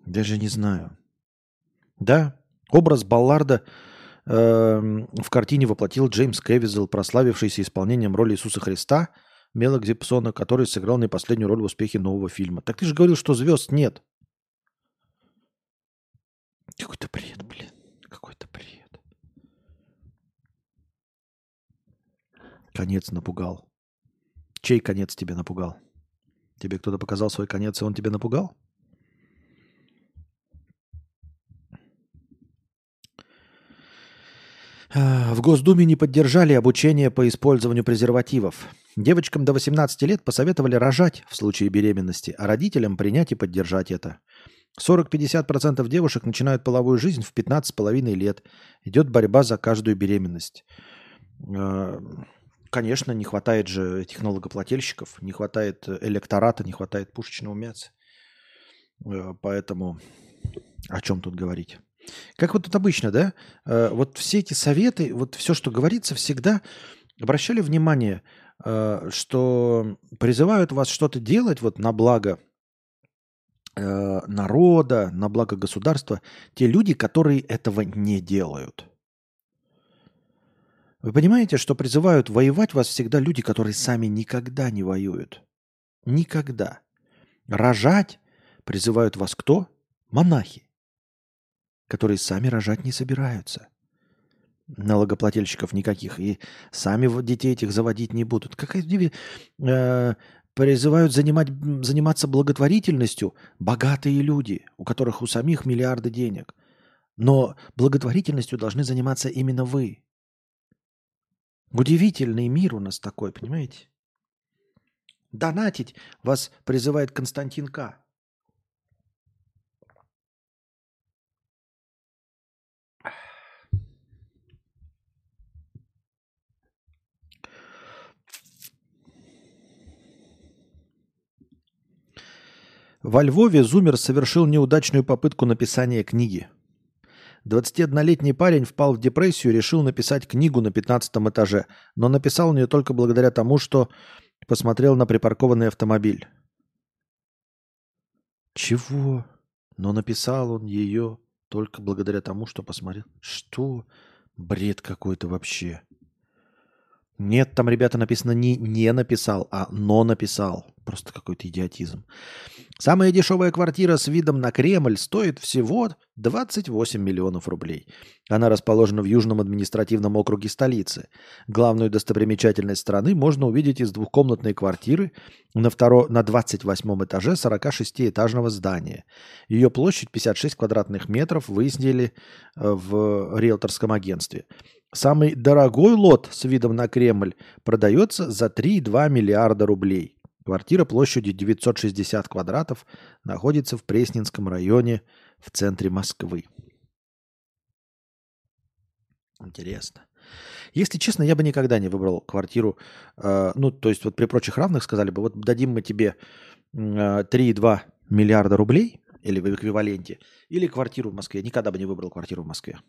Даже не знаю. Да, Образ Балларда э, в картине воплотил Джеймс Кевизел, прославившийся исполнением роли Иисуса Христа, Мела Гибсона, который сыграл на последнюю роль в успехе нового фильма. Так ты же говорил, что звезд нет. Какой-то бред, блин. Какой-то бред. Конец напугал. Чей конец тебя напугал? Тебе кто-то показал свой конец, и он тебя напугал? В Госдуме не поддержали обучение по использованию презервативов. Девочкам до 18 лет посоветовали рожать в случае беременности, а родителям принять и поддержать это. 40-50% девушек начинают половую жизнь в 15,5 лет. Идет борьба за каждую беременность. А, конечно, не хватает же технологоплательщиков, не хватает электората, не хватает пушечного мяса. Э, поэтому о чем тут говорить? Как вот тут обычно, да? Э, вот все эти советы, вот все, что говорится, всегда обращали внимание, э, что призывают вас что-то делать вот на благо э, народа, на благо государства, те люди, которые этого не делают. Вы понимаете, что призывают воевать вас всегда люди, которые сами никогда не воюют? Никогда. Рожать призывают вас кто? Монахи которые сами рожать не собираются. Налогоплательщиков никаких. И сами детей этих заводить не будут. Какая э, призывают занимать, заниматься благотворительностью богатые люди, у которых у самих миллиарды денег. Но благотворительностью должны заниматься именно вы. Удивительный мир у нас такой, понимаете? Донатить вас призывает Константин К. Во Львове Зумер совершил неудачную попытку написания книги. 21-летний парень впал в депрессию и решил написать книгу на 15 этаже, но написал ее только благодаря тому, что посмотрел на припаркованный автомобиль. Чего? Но написал он ее только благодаря тому, что посмотрел. Что? Бред какой-то вообще. Нет, там, ребята, написано не «не написал», а «но написал». Просто какой-то идиотизм. Самая дешевая квартира с видом на Кремль стоит всего 28 миллионов рублей. Она расположена в Южном административном округе столицы. Главную достопримечательность страны можно увидеть из двухкомнатной квартиры на, второ... на 28 этаже 46-этажного здания. Ее площадь 56 квадратных метров выяснили э, в риэлторском агентстве. Самый дорогой лот с видом на Кремль продается за 3,2 миллиарда рублей. Квартира площадью 960 квадратов находится в Пресненском районе в центре Москвы. Интересно. Если честно, я бы никогда не выбрал квартиру. Э, ну, то есть вот при прочих равных сказали бы, вот дадим мы тебе э, 3,2 миллиарда рублей или в эквиваленте, или квартиру в Москве. Никогда бы не выбрал квартиру в Москве.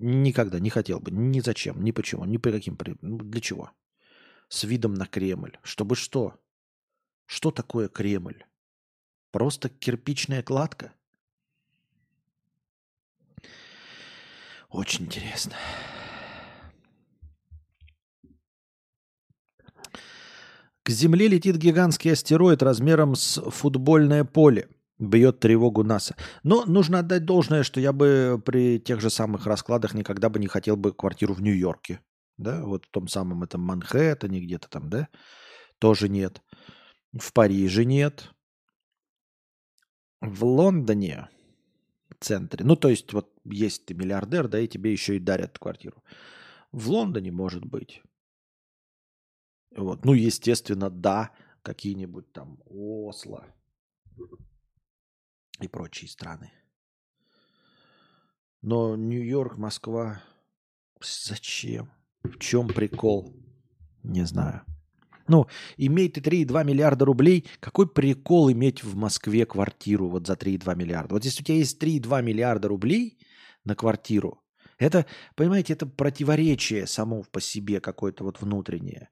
Никогда не хотел бы. Ни зачем, ни почему, ни по каким... Ну, для чего? С видом на Кремль. Чтобы что? Что такое Кремль? Просто кирпичная кладка? Очень интересно. К Земле летит гигантский астероид размером с футбольное поле бьет тревогу НАСА. Но нужно отдать должное, что я бы при тех же самых раскладах никогда бы не хотел бы квартиру в Нью-Йорке. Да, вот в том самом этом Манхэттене где-то там, да, тоже нет. В Париже нет. В Лондоне, в центре. Ну, то есть, вот есть ты миллиардер, да, и тебе еще и дарят квартиру. В Лондоне может быть. Вот. Ну, естественно, да, какие-нибудь там Осло и прочие страны. Но Нью-Йорк, Москва, зачем? В чем прикол? Не знаю. Ну, имей ты 3,2 миллиарда рублей, какой прикол иметь в Москве квартиру вот за 3,2 миллиарда? Вот если у тебя есть 3,2 миллиарда рублей на квартиру, это, понимаете, это противоречие само по себе какое-то вот внутреннее.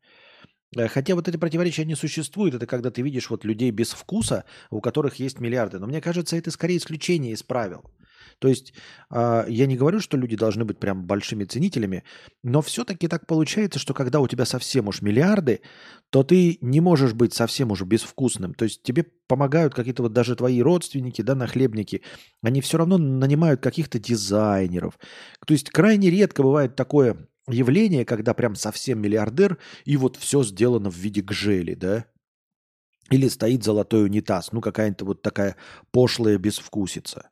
Э, хотя вот эти противоречия не существуют. Это когда ты видишь вот людей без вкуса, у которых есть миллиарды. Но мне кажется, это скорее исключение из правил. То есть э, я не говорю, что люди должны быть прям большими ценителями, но все-таки так получается, что когда у тебя совсем уж миллиарды, то ты не можешь быть совсем уже безвкусным. То есть тебе помогают какие-то вот даже твои родственники, да, нахлебники, они все равно нанимают каких-то дизайнеров. То есть крайне редко бывает такое явление, когда прям совсем миллиардер, и вот все сделано в виде гжели, да? Или стоит золотой унитаз, ну какая-то вот такая пошлая безвкусица.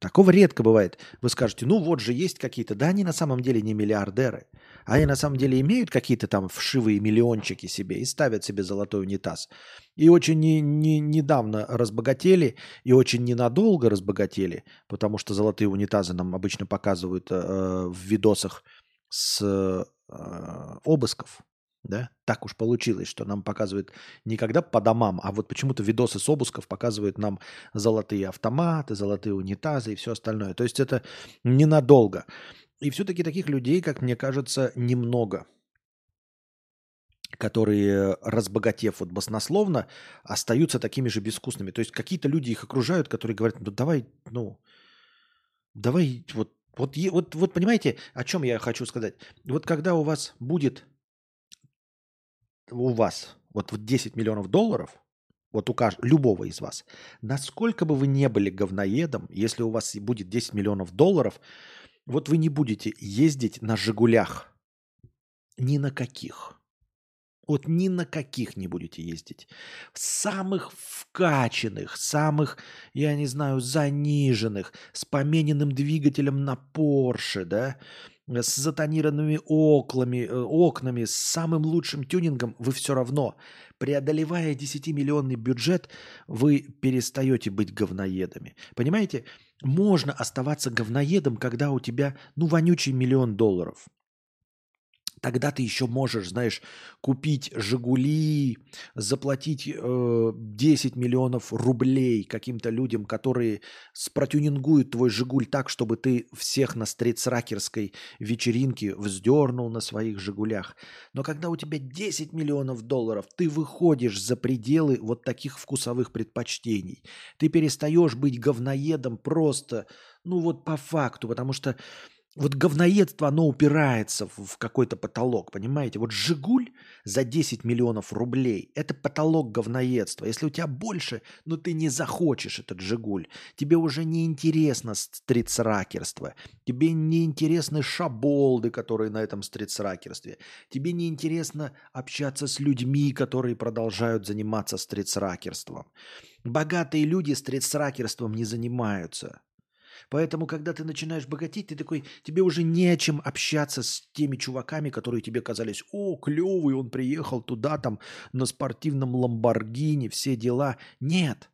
Такого редко бывает. Вы скажете, ну вот же есть какие-то. Да, они на самом деле не миллиардеры. Они на самом деле имеют какие-то там вшивые миллиончики себе и ставят себе золотой унитаз. И очень не, не, недавно разбогатели, и очень ненадолго разбогатели, потому что золотые унитазы нам обычно показывают э, в видосах с э, обысков. Да? Так уж получилось, что нам показывают не когда по домам, а вот почему-то видосы с обысков показывают нам золотые автоматы, золотые унитазы и все остальное. То есть это ненадолго. И все-таки таких людей, как мне кажется, немного которые, разбогатев вот баснословно, остаются такими же безвкусными. То есть какие-то люди их окружают, которые говорят, ну давай, ну, давай, вот, вот, вот, вот понимаете, о чем я хочу сказать? Вот когда у вас будет у вас вот, вот 10 миллионов долларов, вот у каждого, любого из вас, насколько бы вы не были говноедом, если у вас будет 10 миллионов долларов, вот вы не будете ездить на «Жигулях». Ни на каких. Вот ни на каких не будете ездить. В самых вкачанных, самых, я не знаю, заниженных, с помененным двигателем на Порше, да, с затонированными оклами, э, окнами, с самым лучшим тюнингом, вы все равно, преодолевая 10-миллионный бюджет, вы перестаете быть говноедами. Понимаете, можно оставаться говноедом, когда у тебя, ну, вонючий миллион долларов – Тогда ты еще можешь, знаешь, купить «Жигули», заплатить э, 10 миллионов рублей каким-то людям, которые спротюнингуют твой «Жигуль» так, чтобы ты всех на стритсракерской вечеринке вздернул на своих «Жигулях». Но когда у тебя 10 миллионов долларов, ты выходишь за пределы вот таких вкусовых предпочтений. Ты перестаешь быть говноедом просто, ну вот по факту, потому что вот говноедство, оно упирается в, какой-то потолок, понимаете? Вот «Жигуль» за 10 миллионов рублей – это потолок говноедства. Если у тебя больше, ну ты не захочешь этот «Жигуль». Тебе уже не интересно стритсракерство. Тебе не интересны шаболды, которые на этом стритсракерстве. Тебе не интересно общаться с людьми, которые продолжают заниматься стритсракерством. Богатые люди стритсракерством не занимаются. Поэтому, когда ты начинаешь богатеть, ты такой, тебе уже не о чем общаться с теми чуваками, которые тебе казались, о, клевый, он приехал туда, там, на спортивном Ламборгини, все дела. Нет.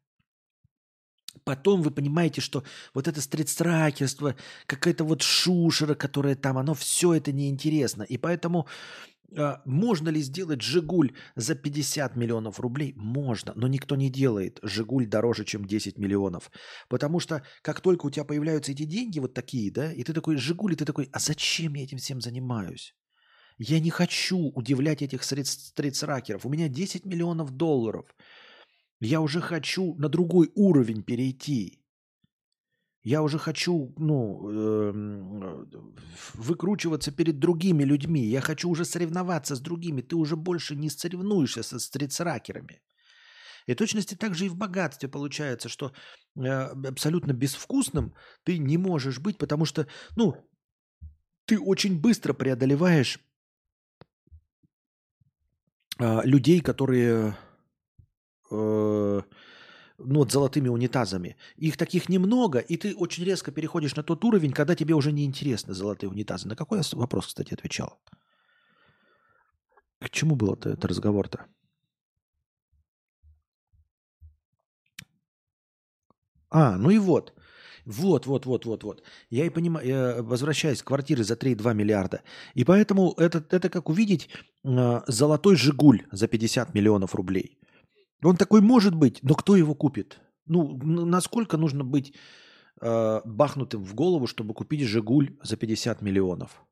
Потом вы понимаете, что вот это стритстракерство, какая-то вот шушера, которая там, оно все это неинтересно. И поэтому можно ли сделать «Жигуль» за 50 миллионов рублей? Можно, но никто не делает «Жигуль» дороже, чем 10 миллионов. Потому что как только у тебя появляются эти деньги вот такие, да, и ты такой «Жигуль», и ты такой, а зачем я этим всем занимаюсь? Я не хочу удивлять этих стритсракеров. У меня 10 миллионов долларов. Я уже хочу на другой уровень перейти. Я уже хочу, ну, э, выкручиваться перед другими людьми. Я хочу уже соревноваться с другими. Ты уже больше не соревнуешься со стритсракерами. И точности также и в богатстве получается, что э, абсолютно безвкусным ты не можешь быть, потому что, ну, ты очень быстро преодолеваешь э, людей, которые э, ну, вот золотыми унитазами. Их таких немного, и ты очень резко переходишь на тот уровень, когда тебе уже не интересны золотые унитазы. На какой я вопрос, кстати, отвечал? К чему был это, разговор-то? А, ну и вот. Вот, вот, вот, вот, вот. Я и понимаю, я возвращаюсь к квартире за 3,2 миллиарда. И поэтому это, это как увидеть э, золотой «Жигуль» за 50 миллионов рублей. Он такой может быть, но кто его купит? Ну, насколько нужно быть э, бахнутым в голову, чтобы купить «Жигуль» за 50 миллионов?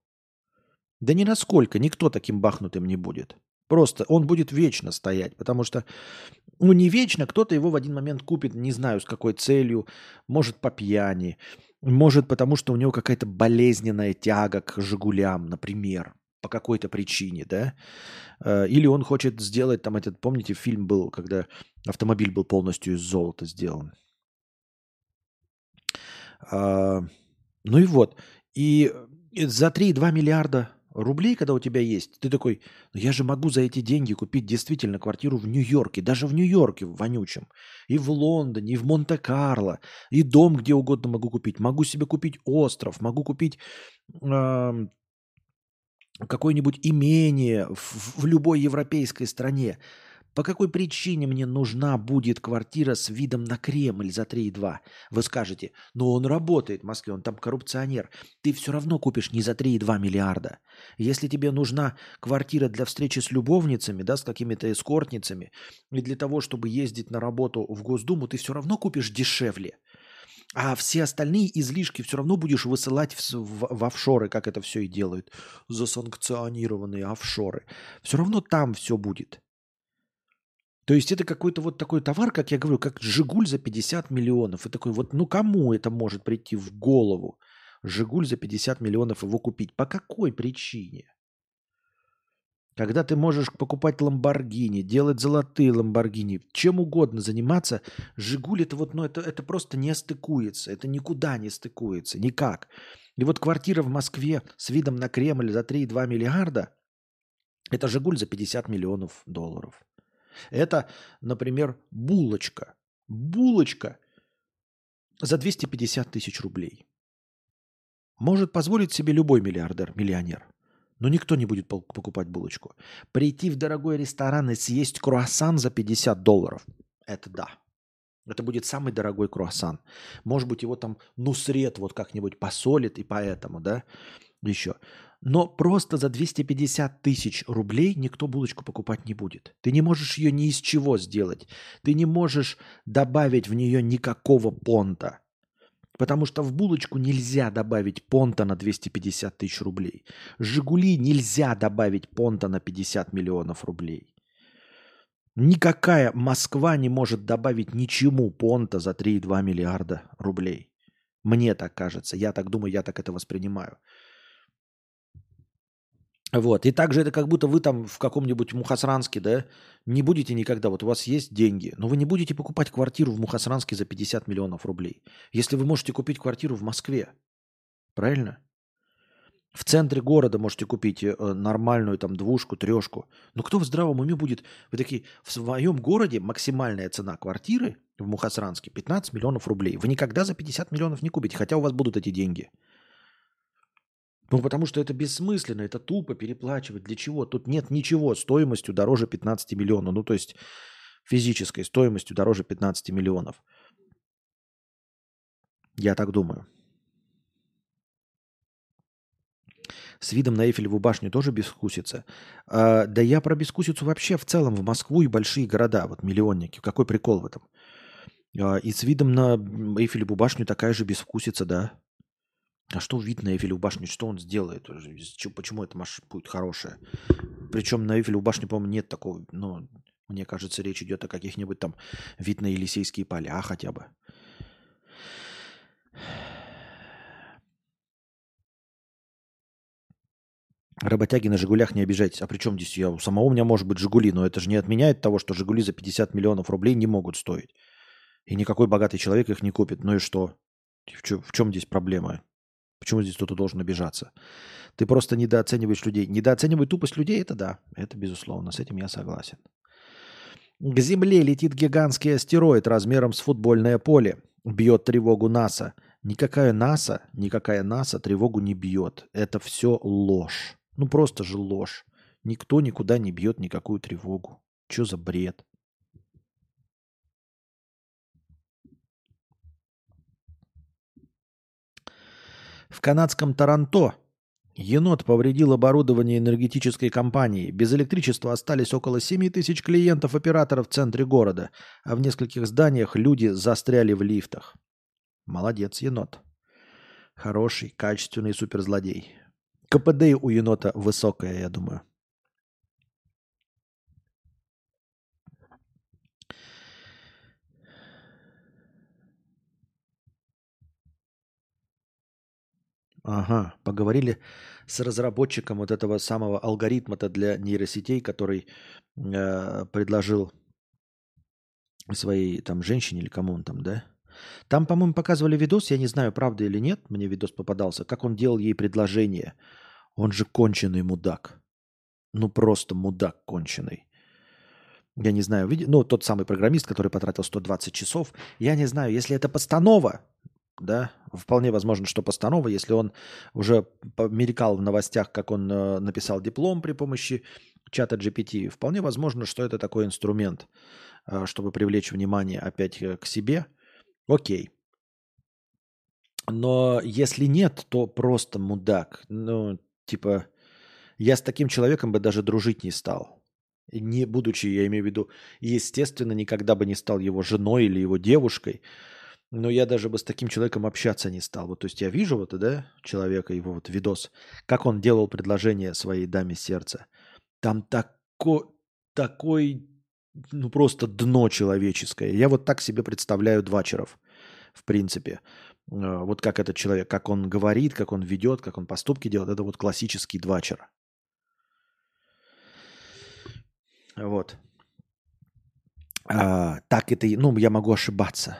Да ни насколько, никто таким бахнутым не будет. Просто он будет вечно стоять, потому что, ну не вечно, кто-то его в один момент купит, не знаю с какой целью, может по пьяни, может потому что у него какая-то болезненная тяга к «Жигулям», например по какой-то причине, да, э, или он хочет сделать там этот, помните, фильм был, когда автомобиль был полностью из золота сделан. А, ну и вот, и за 3,2 миллиарда рублей, когда у тебя есть, ты такой, ну я же могу за эти деньги купить действительно квартиру в Нью-Йорке, даже в Нью-Йорке, в вонючем, и в Лондоне, и в Монте-Карло, и дом где угодно могу купить. Могу себе купить остров, могу купить какое-нибудь имение в, в любой европейской стране. По какой причине мне нужна будет квартира с видом на Кремль за 3,2? Вы скажете, но он работает в Москве, он там коррупционер. Ты все равно купишь не за 3,2 миллиарда. Если тебе нужна квартира для встречи с любовницами, да, с какими-то эскортницами, и для того, чтобы ездить на работу в Госдуму, ты все равно купишь дешевле. А все остальные излишки все равно будешь высылать в, в, в офшоры, как это все и делают. Засанкционированные офшоры. Все равно там все будет. То есть это какой-то вот такой товар, как я говорю, как «Жигуль» за 50 миллионов. И такой вот, ну кому это может прийти в голову? «Жигуль» за 50 миллионов его купить. По какой причине? Когда ты можешь покупать ламборгини, делать золотые ламборгини, чем угодно заниматься, Жигуль это вот, ну это, это просто не стыкуется, это никуда не стыкуется, никак. И вот квартира в Москве с видом на Кремль за 3,2 миллиарда, это Жигуль за 50 миллионов долларов. Это, например, булочка. Булочка за 250 тысяч рублей. Может позволить себе любой миллиардер, миллионер. Но никто не будет покупать булочку. Прийти в дорогой ресторан и съесть круассан за 50 долларов. Это да. Это будет самый дорогой круассан. Может быть, его там нусрет вот как-нибудь посолит, и поэтому, да, еще. Но просто за 250 тысяч рублей никто булочку покупать не будет. Ты не можешь ее ни из чего сделать. Ты не можешь добавить в нее никакого понта. Потому что в булочку нельзя добавить понта на 250 тысяч рублей. Жигули нельзя добавить понта на 50 миллионов рублей. Никакая Москва не может добавить ничему понта за 3,2 миллиарда рублей. Мне так кажется. Я так думаю, я так это воспринимаю. Вот. И также это как будто вы там в каком-нибудь Мухасранске, да, не будете никогда, вот у вас есть деньги, но вы не будете покупать квартиру в Мухасранске за 50 миллионов рублей. Если вы можете купить квартиру в Москве, правильно? В центре города можете купить э, нормальную там двушку, трешку. Но кто в здравом уме будет? Вы такие, в своем городе максимальная цена квартиры в Мухасранске 15 миллионов рублей. Вы никогда за 50 миллионов не купите, хотя у вас будут эти деньги. Ну, потому что это бессмысленно, это тупо переплачивать. Для чего? Тут нет ничего стоимостью дороже 15 миллионов. Ну, то есть физической стоимостью дороже 15 миллионов. Я так думаю. С видом на Эйфелеву башню тоже бескусица. А, да я про бескусицу вообще в целом в Москву и большие города, вот миллионники. Какой прикол в этом? А, и с видом на Эйфелеву башню такая же бескусица, да. А что вид на Эйфелеву башню? Что он сделает? Почему эта машина будет хорошая? Причем на Эйфелеву башню, по-моему, нет такого. Ну, мне кажется, речь идет о каких-нибудь там вид на Елисейские поля хотя бы. Работяги на «Жигулях» не обижайтесь. А при чем здесь я? У самого у меня может быть «Жигули», но это же не отменяет того, что «Жигули» за 50 миллионов рублей не могут стоить. И никакой богатый человек их не купит. Ну и что? В чем здесь проблема? Почему здесь кто-то должен обижаться? Ты просто недооцениваешь людей. Недооценивать тупость людей – это да, это безусловно, с этим я согласен. К Земле летит гигантский астероид размером с футбольное поле. Бьет тревогу НАСА. Никакая НАСА, никакая НАСА тревогу не бьет. Это все ложь. Ну просто же ложь. Никто никуда не бьет никакую тревогу. Что за бред? В канадском Таранто енот повредил оборудование энергетической компании. Без электричества остались около 7 тысяч клиентов оператора в центре города, а в нескольких зданиях люди застряли в лифтах. Молодец, енот. Хороший, качественный суперзлодей. КПД у енота высокое, я думаю. Ага, поговорили с разработчиком вот этого самого алгоритма-то для нейросетей, который э, предложил своей там женщине или кому он там, да? Там, по-моему, показывали видос, я не знаю, правда или нет, мне видос попадался, как он делал ей предложение. Он же конченый мудак. Ну просто мудак конченый. Я не знаю, ну тот самый программист, который потратил 120 часов. Я не знаю, если это постанова, да, вполне возможно, что постанова, если он уже мелькал в новостях, как он э, написал диплом при помощи чата GPT, вполне возможно, что это такой инструмент, э, чтобы привлечь внимание опять э, к себе. Окей. Но если нет, то просто мудак. Ну, типа, я с таким человеком бы даже дружить не стал. Не будучи, я имею в виду, естественно, никогда бы не стал его женой или его девушкой. Но я даже бы с таким человеком общаться не стал. Вот, то есть я вижу вот, да, человека, его вот видос, как он делал предложение своей даме сердца. Там тако, такой, ну просто дно человеческое. Я вот так себе представляю Двачеров, в принципе. Э, вот как этот человек, как он говорит, как он ведет, как он поступки делает, это вот классический Двачер. Вот. А, так это, ну, я могу ошибаться.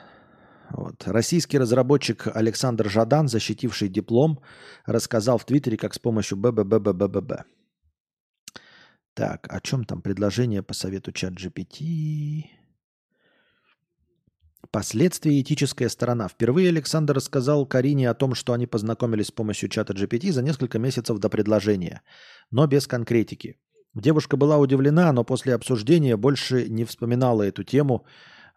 Вот. Российский разработчик Александр Жадан, защитивший диплом, рассказал в Твиттере, как с помощью ББББББ. Так, о чем там предложение по совету чат GPT? Последствия и этическая сторона. Впервые Александр рассказал Карине о том, что они познакомились с помощью чата GPT за несколько месяцев до предложения, но без конкретики. Девушка была удивлена, но после обсуждения больше не вспоминала эту тему,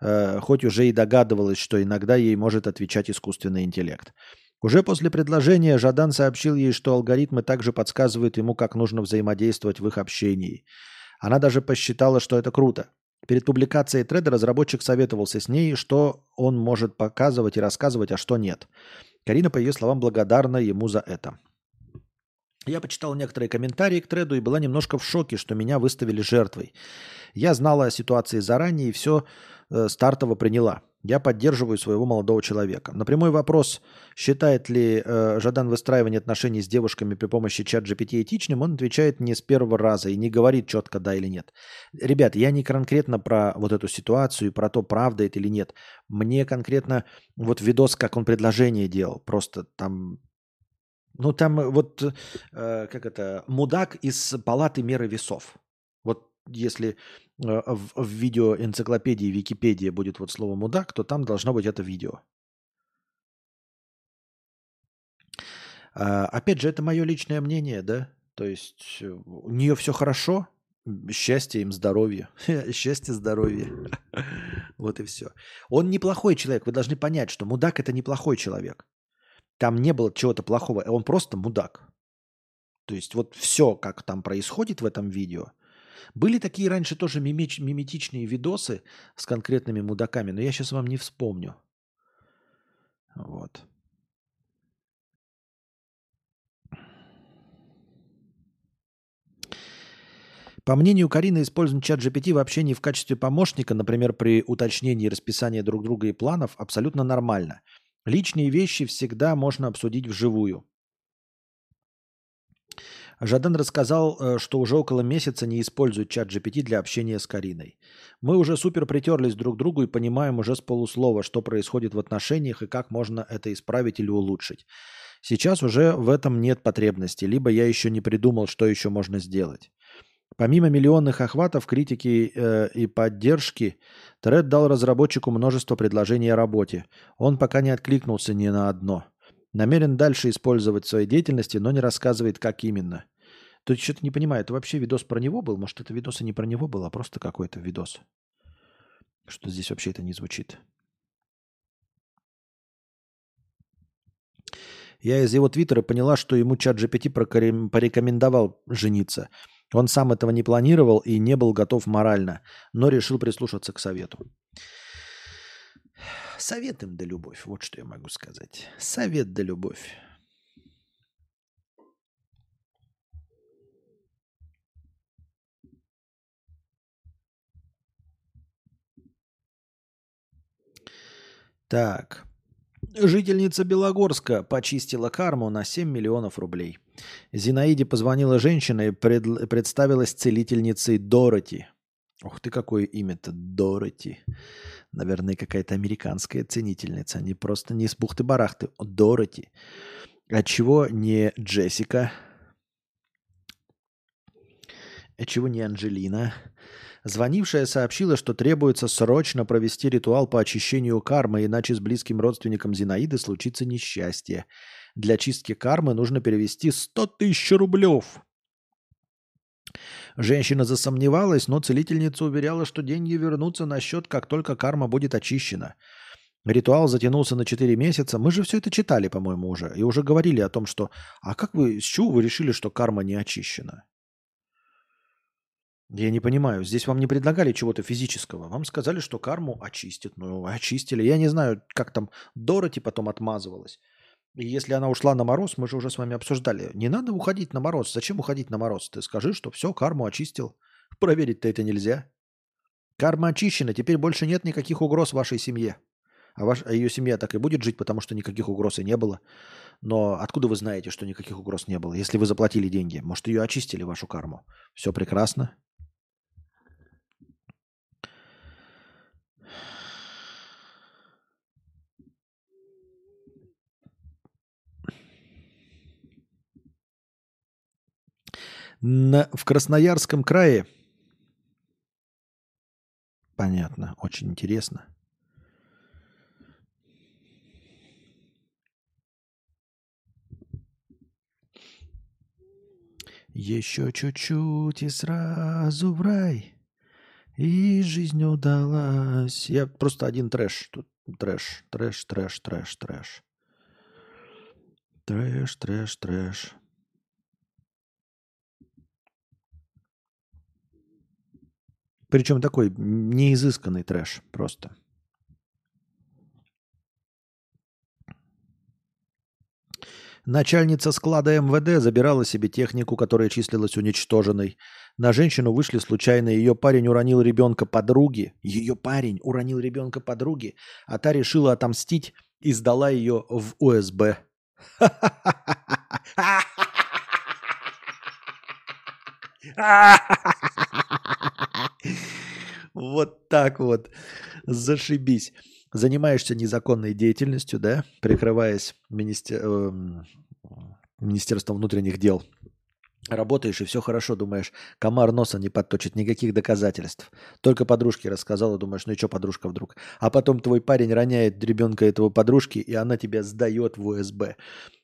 э, хоть уже и догадывалась, что иногда ей может отвечать искусственный интеллект. Уже после предложения Жадан сообщил ей, что алгоритмы также подсказывают ему, как нужно взаимодействовать в их общении. Она даже посчитала, что это круто. Перед публикацией треда разработчик советовался с ней, что он может показывать и рассказывать, а что нет. Карина, по ее словам, благодарна ему за это. Я почитал некоторые комментарии к треду и была немножко в шоке, что меня выставили жертвой. Я знала о ситуации заранее и все стартово приняла. Я поддерживаю своего молодого человека. На прямой вопрос, считает ли э, Жадан выстраивание отношений с девушками при помощи чат GPT этичным, он отвечает не с первого раза и не говорит четко да или нет. Ребят, я не конкретно про вот эту ситуацию, про то, правда это или нет. Мне конкретно вот видос, как он предложение делал, просто там ну, там э, вот, э, как это, мудак из палаты меры весов. Если э, в, в видео энциклопедии Википедия будет вот слово мудак, то там должно быть это видео. А, опять же, это мое личное мнение, да? То есть э, у нее все хорошо, счастье им, здоровье. Счастье, здоровье. вот и все. Он неплохой человек. Вы должны понять, что мудак это неплохой человек. Там не было чего-то плохого, он просто мудак. То есть вот все, как там происходит в этом видео. Были такие раньше тоже мимич, миметичные видосы с конкретными мудаками, но я сейчас вам не вспомню. Вот. По мнению Карины, использование чат GPT вообще не в качестве помощника, например, при уточнении расписания друг друга и планов, абсолютно нормально – Личные вещи всегда можно обсудить вживую. Жадан рассказал, э, что уже около месяца не использует чат GPT для общения с Кариной. Мы уже супер притерлись друг к другу и понимаем уже с полуслова, что происходит в отношениях и как можно это исправить или улучшить. Сейчас уже в этом нет потребности, либо я еще не придумал, что еще можно сделать. Помимо миллионных охватов, критики э, и поддержки, Тред дал разработчику множество предложений о работе. Он пока не откликнулся ни на одно. Намерен дальше использовать в своей деятельности, но не рассказывает, как именно. Тут что-то не понимаю, это вообще видос про него был? Может, это видос и не про него был, а просто какой-то видос? Что здесь вообще это не звучит? Я из его твиттера поняла, что ему чат GPT порекомендовал жениться – он сам этого не планировал и не был готов морально, но решил прислушаться к совету. Совет им да любовь, вот что я могу сказать. Совет да любовь. Так. Жительница Белогорска почистила карму на 7 миллионов рублей. Зинаиде позвонила женщина и пред... представилась целительницей Дороти. Ух ты, какое имя-то, Дороти. Наверное, какая-то американская ценительница, не просто не с бухты-барахты, Дороти. Отчего не Джессика? А чего не Анжелина? Звонившая сообщила, что требуется срочно провести ритуал по очищению кармы, иначе с близким родственником Зинаиды случится несчастье. Для чистки кармы нужно перевести 100 тысяч рублев. Женщина засомневалась, но целительница уверяла, что деньги вернутся на счет, как только карма будет очищена. Ритуал затянулся на 4 месяца. Мы же все это читали, по-моему, уже. И уже говорили о том, что... А как вы, с чего вы решили, что карма не очищена? Я не понимаю. Здесь вам не предлагали чего-то физического. Вам сказали, что карму очистят. Ну, очистили. Я не знаю, как там Дороти потом отмазывалась. И если она ушла на мороз, мы же уже с вами обсуждали. Не надо уходить на мороз. Зачем уходить на мороз? Ты скажи, что все, карму очистил. Проверить-то это нельзя. Карма очищена. Теперь больше нет никаких угроз вашей семье. А, ваш, а ее семья так и будет жить, потому что никаких угроз и не было. Но откуда вы знаете, что никаких угроз не было? Если вы заплатили деньги, может, ее очистили, вашу карму. Все прекрасно. На, в Красноярском крае. Понятно, очень интересно. Еще чуть-чуть и сразу в рай. И жизнь удалась. Я просто один трэш. Тут трэш, трэш, трэш, трэш, трэш. Трэш, трэш, трэш. Причем такой неизысканный трэш просто. Начальница склада МВД забирала себе технику, которая числилась уничтоженной. На женщину вышли случайно. Ее парень уронил ребенка подруги. Ее парень уронил ребенка подруги, а та решила отомстить и сдала ее в УСБ. Вот так вот. Зашибись занимаешься незаконной деятельностью, да, прикрываясь министер... Эм, Министерством внутренних дел, работаешь и все хорошо, думаешь, комар носа не подточит, никаких доказательств. Только подружке рассказала, думаешь, ну и что подружка вдруг? А потом твой парень роняет ребенка этого подружки, и она тебя сдает в УСБ.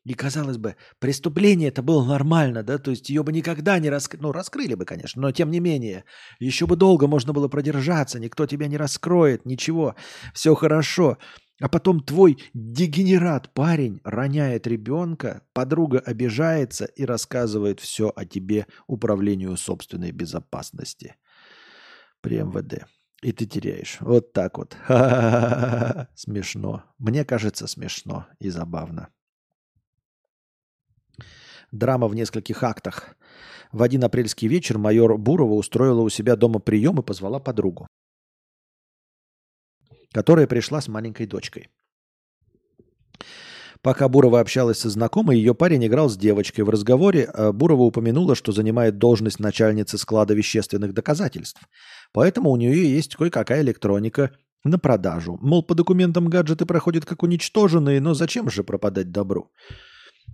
И, казалось бы, преступление это было нормально, да, то есть ее бы никогда не раскрыли, ну, раскрыли бы, конечно, но тем не менее, еще бы долго можно было продержаться, никто тебя не раскроет, ничего, все хорошо. А потом твой дегенерат парень роняет ребенка, подруга обижается и рассказывает все о тебе управлению собственной безопасности при МВД. И ты теряешь. Вот так вот. Смешно. Мне кажется, смешно и забавно. Драма в нескольких актах. В один апрельский вечер майор Бурова устроила у себя дома прием и позвала подругу, которая пришла с маленькой дочкой. Пока Бурова общалась со знакомой, ее парень играл с девочкой. В разговоре э, Бурова упомянула, что занимает должность начальницы склада вещественных доказательств. Поэтому у нее есть кое-какая электроника на продажу. Мол, по документам гаджеты проходят как уничтоженные, но зачем же пропадать добру?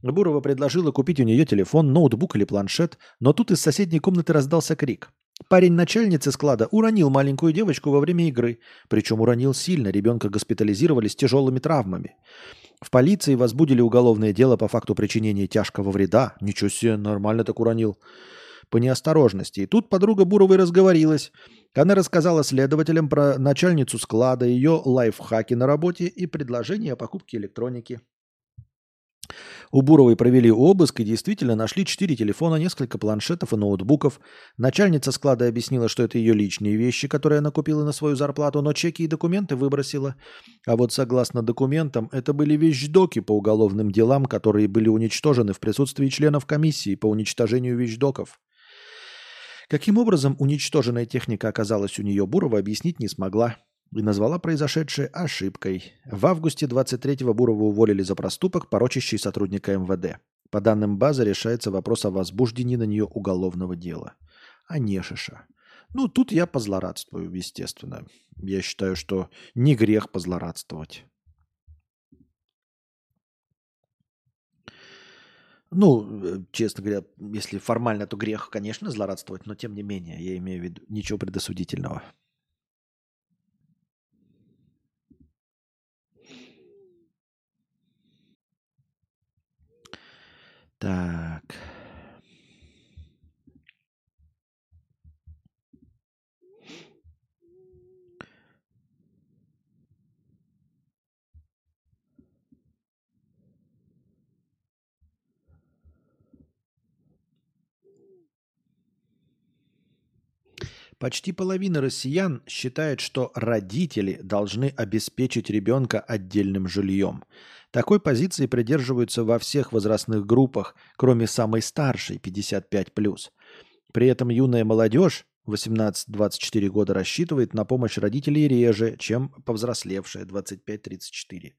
Бурова предложила купить у нее телефон, ноутбук или планшет, но тут из соседней комнаты раздался крик. Парень начальницы склада уронил маленькую девочку во время игры. Причем уронил сильно, ребенка госпитализировали с тяжелыми травмами. В полиции возбудили уголовное дело по факту причинения тяжкого вреда. Ничего себе, нормально так уронил. По неосторожности. И тут подруга Буровой разговорилась. Она рассказала следователям про начальницу склада, ее лайфхаки на работе и предложение о покупке электроники. У Буровой провели обыск и действительно нашли четыре телефона, несколько планшетов и ноутбуков. Начальница склада объяснила, что это ее личные вещи, которые она купила на свою зарплату, но чеки и документы выбросила. А вот согласно документам, это были вещдоки по уголовным делам, которые были уничтожены в присутствии членов комиссии по уничтожению вещдоков. Каким образом уничтоженная техника оказалась у нее, Бурова объяснить не смогла и назвала произошедшее ошибкой. В августе 23-го Бурова уволили за проступок, порочащий сотрудника МВД. По данным базы решается вопрос о возбуждении на нее уголовного дела. А не шиша. Ну, тут я позлорадствую, естественно. Я считаю, что не грех позлорадствовать. Ну, э, честно говоря, если формально, то грех, конечно, злорадствовать, но тем не менее, я имею в виду ничего предосудительного. Так. Почти половина россиян считает, что родители должны обеспечить ребенка отдельным жильем. Такой позиции придерживаются во всех возрастных группах, кроме самой старшей 55+. При этом юная молодежь 18-24 года рассчитывает на помощь родителей реже, чем повзрослевшая 25-34.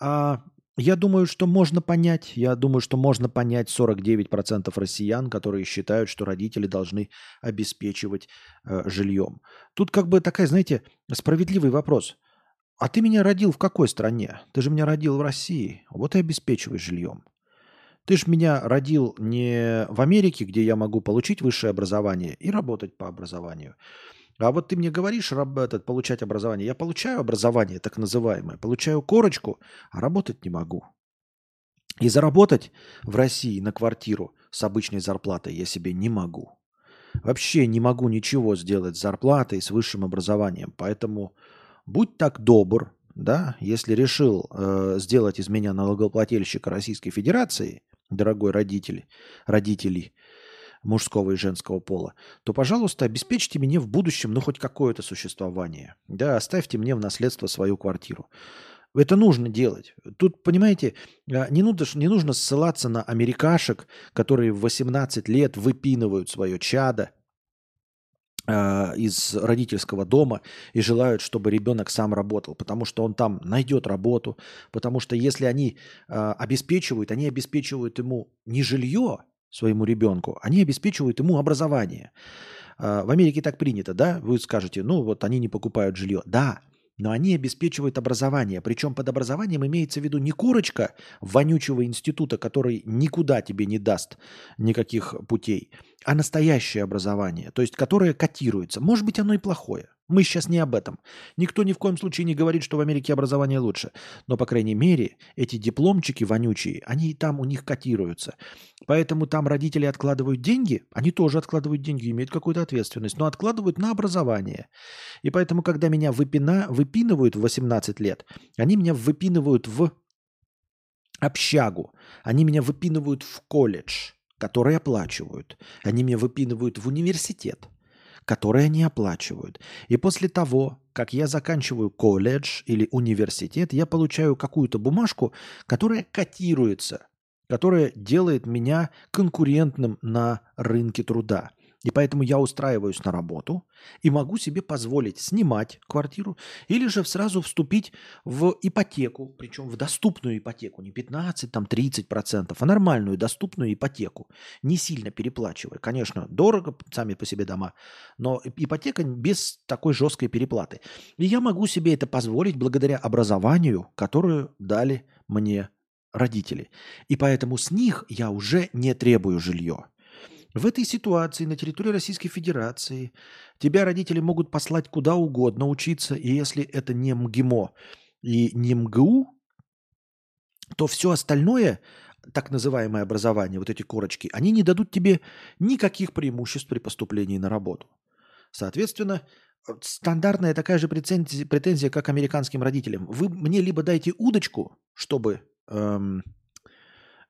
А я думаю, что можно понять, я думаю, что можно понять 49% россиян, которые считают, что родители должны обеспечивать э, жильем. Тут как бы такая, знаете, справедливый вопрос. А ты меня родил в какой стране? Ты же меня родил в России. Вот и обеспечивай жильем. Ты же меня родил не в Америке, где я могу получить высшее образование и работать по образованию. А вот ты мне говоришь раб, этот, получать образование. Я получаю образование, так называемое, получаю корочку, а работать не могу. И заработать в России на квартиру с обычной зарплатой я себе не могу. Вообще не могу ничего сделать с зарплатой, с высшим образованием. Поэтому будь так добр, да, если решил э, сделать из меня налогоплательщика Российской Федерации, дорогой родитель, родители, мужского и женского пола, то, пожалуйста, обеспечьте мне в будущем, ну, хоть какое-то существование. Да, оставьте мне в наследство свою квартиру. Это нужно делать. Тут, понимаете, а, не нужно, не нужно ссылаться на америкашек, которые в 18 лет выпинывают свое чадо э, из родительского дома и желают, чтобы ребенок сам работал, потому что он там найдет работу, потому что если они э, обеспечивают, они обеспечивают ему не жилье, своему ребенку, они обеспечивают ему образование. А, в Америке так принято, да? Вы скажете, ну вот они не покупают жилье. Да, но они обеспечивают образование. Причем под образованием имеется в виду не курочка вонючего института, который никуда тебе не даст никаких путей, а настоящее образование, то есть которое котируется. Может быть, оно и плохое. Мы сейчас не об этом. Никто ни в коем случае не говорит, что в Америке образование лучше. Но, по крайней мере, эти дипломчики вонючие, они и там у них котируются. Поэтому там родители откладывают деньги, они тоже откладывают деньги, имеют какую-то ответственность, но откладывают на образование. И поэтому, когда меня выпина, выпинывают в 18 лет, они меня выпинывают в общагу, они меня выпинывают в колледж, который оплачивают, они меня выпинывают в университет – которые они оплачивают. И после того, как я заканчиваю колледж или университет, я получаю какую-то бумажку, которая котируется, которая делает меня конкурентным на рынке труда. И поэтому я устраиваюсь на работу и могу себе позволить снимать квартиру или же сразу вступить в ипотеку, причем в доступную ипотеку, не 15, там 30 процентов, а нормальную доступную ипотеку, не сильно переплачивая. Конечно, дорого сами по себе дома, но ипотека без такой жесткой переплаты. И я могу себе это позволить благодаря образованию, которое дали мне родители. И поэтому с них я уже не требую жилье. В этой ситуации на территории Российской Федерации тебя родители могут послать куда угодно учиться, и если это не МГИМО и не МГУ, то все остальное, так называемое образование, вот эти корочки, они не дадут тебе никаких преимуществ при поступлении на работу. Соответственно, стандартная такая же претензия, претензия как американским родителям. Вы мне либо дайте удочку, чтобы эм,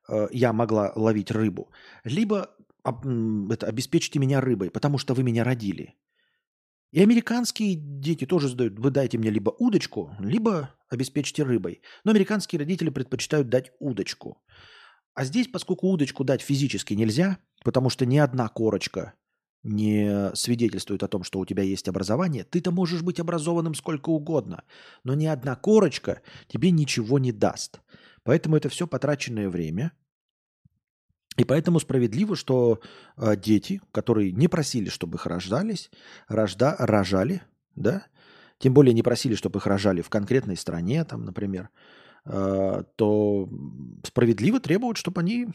э, я могла ловить рыбу, либо это, обеспечьте меня рыбой, потому что вы меня родили. И американские дети тоже задают, вы дайте мне либо удочку, либо обеспечьте рыбой. Но американские родители предпочитают дать удочку. А здесь, поскольку удочку дать физически нельзя, потому что ни одна корочка не свидетельствует о том, что у тебя есть образование, ты-то можешь быть образованным сколько угодно, но ни одна корочка тебе ничего не даст. Поэтому это все потраченное время – и поэтому справедливо, что э, дети, которые не просили, чтобы их рождались, рожда, рожали, да, тем более не просили, чтобы их рожали в конкретной стране, там, например, э, то справедливо требуют, чтобы они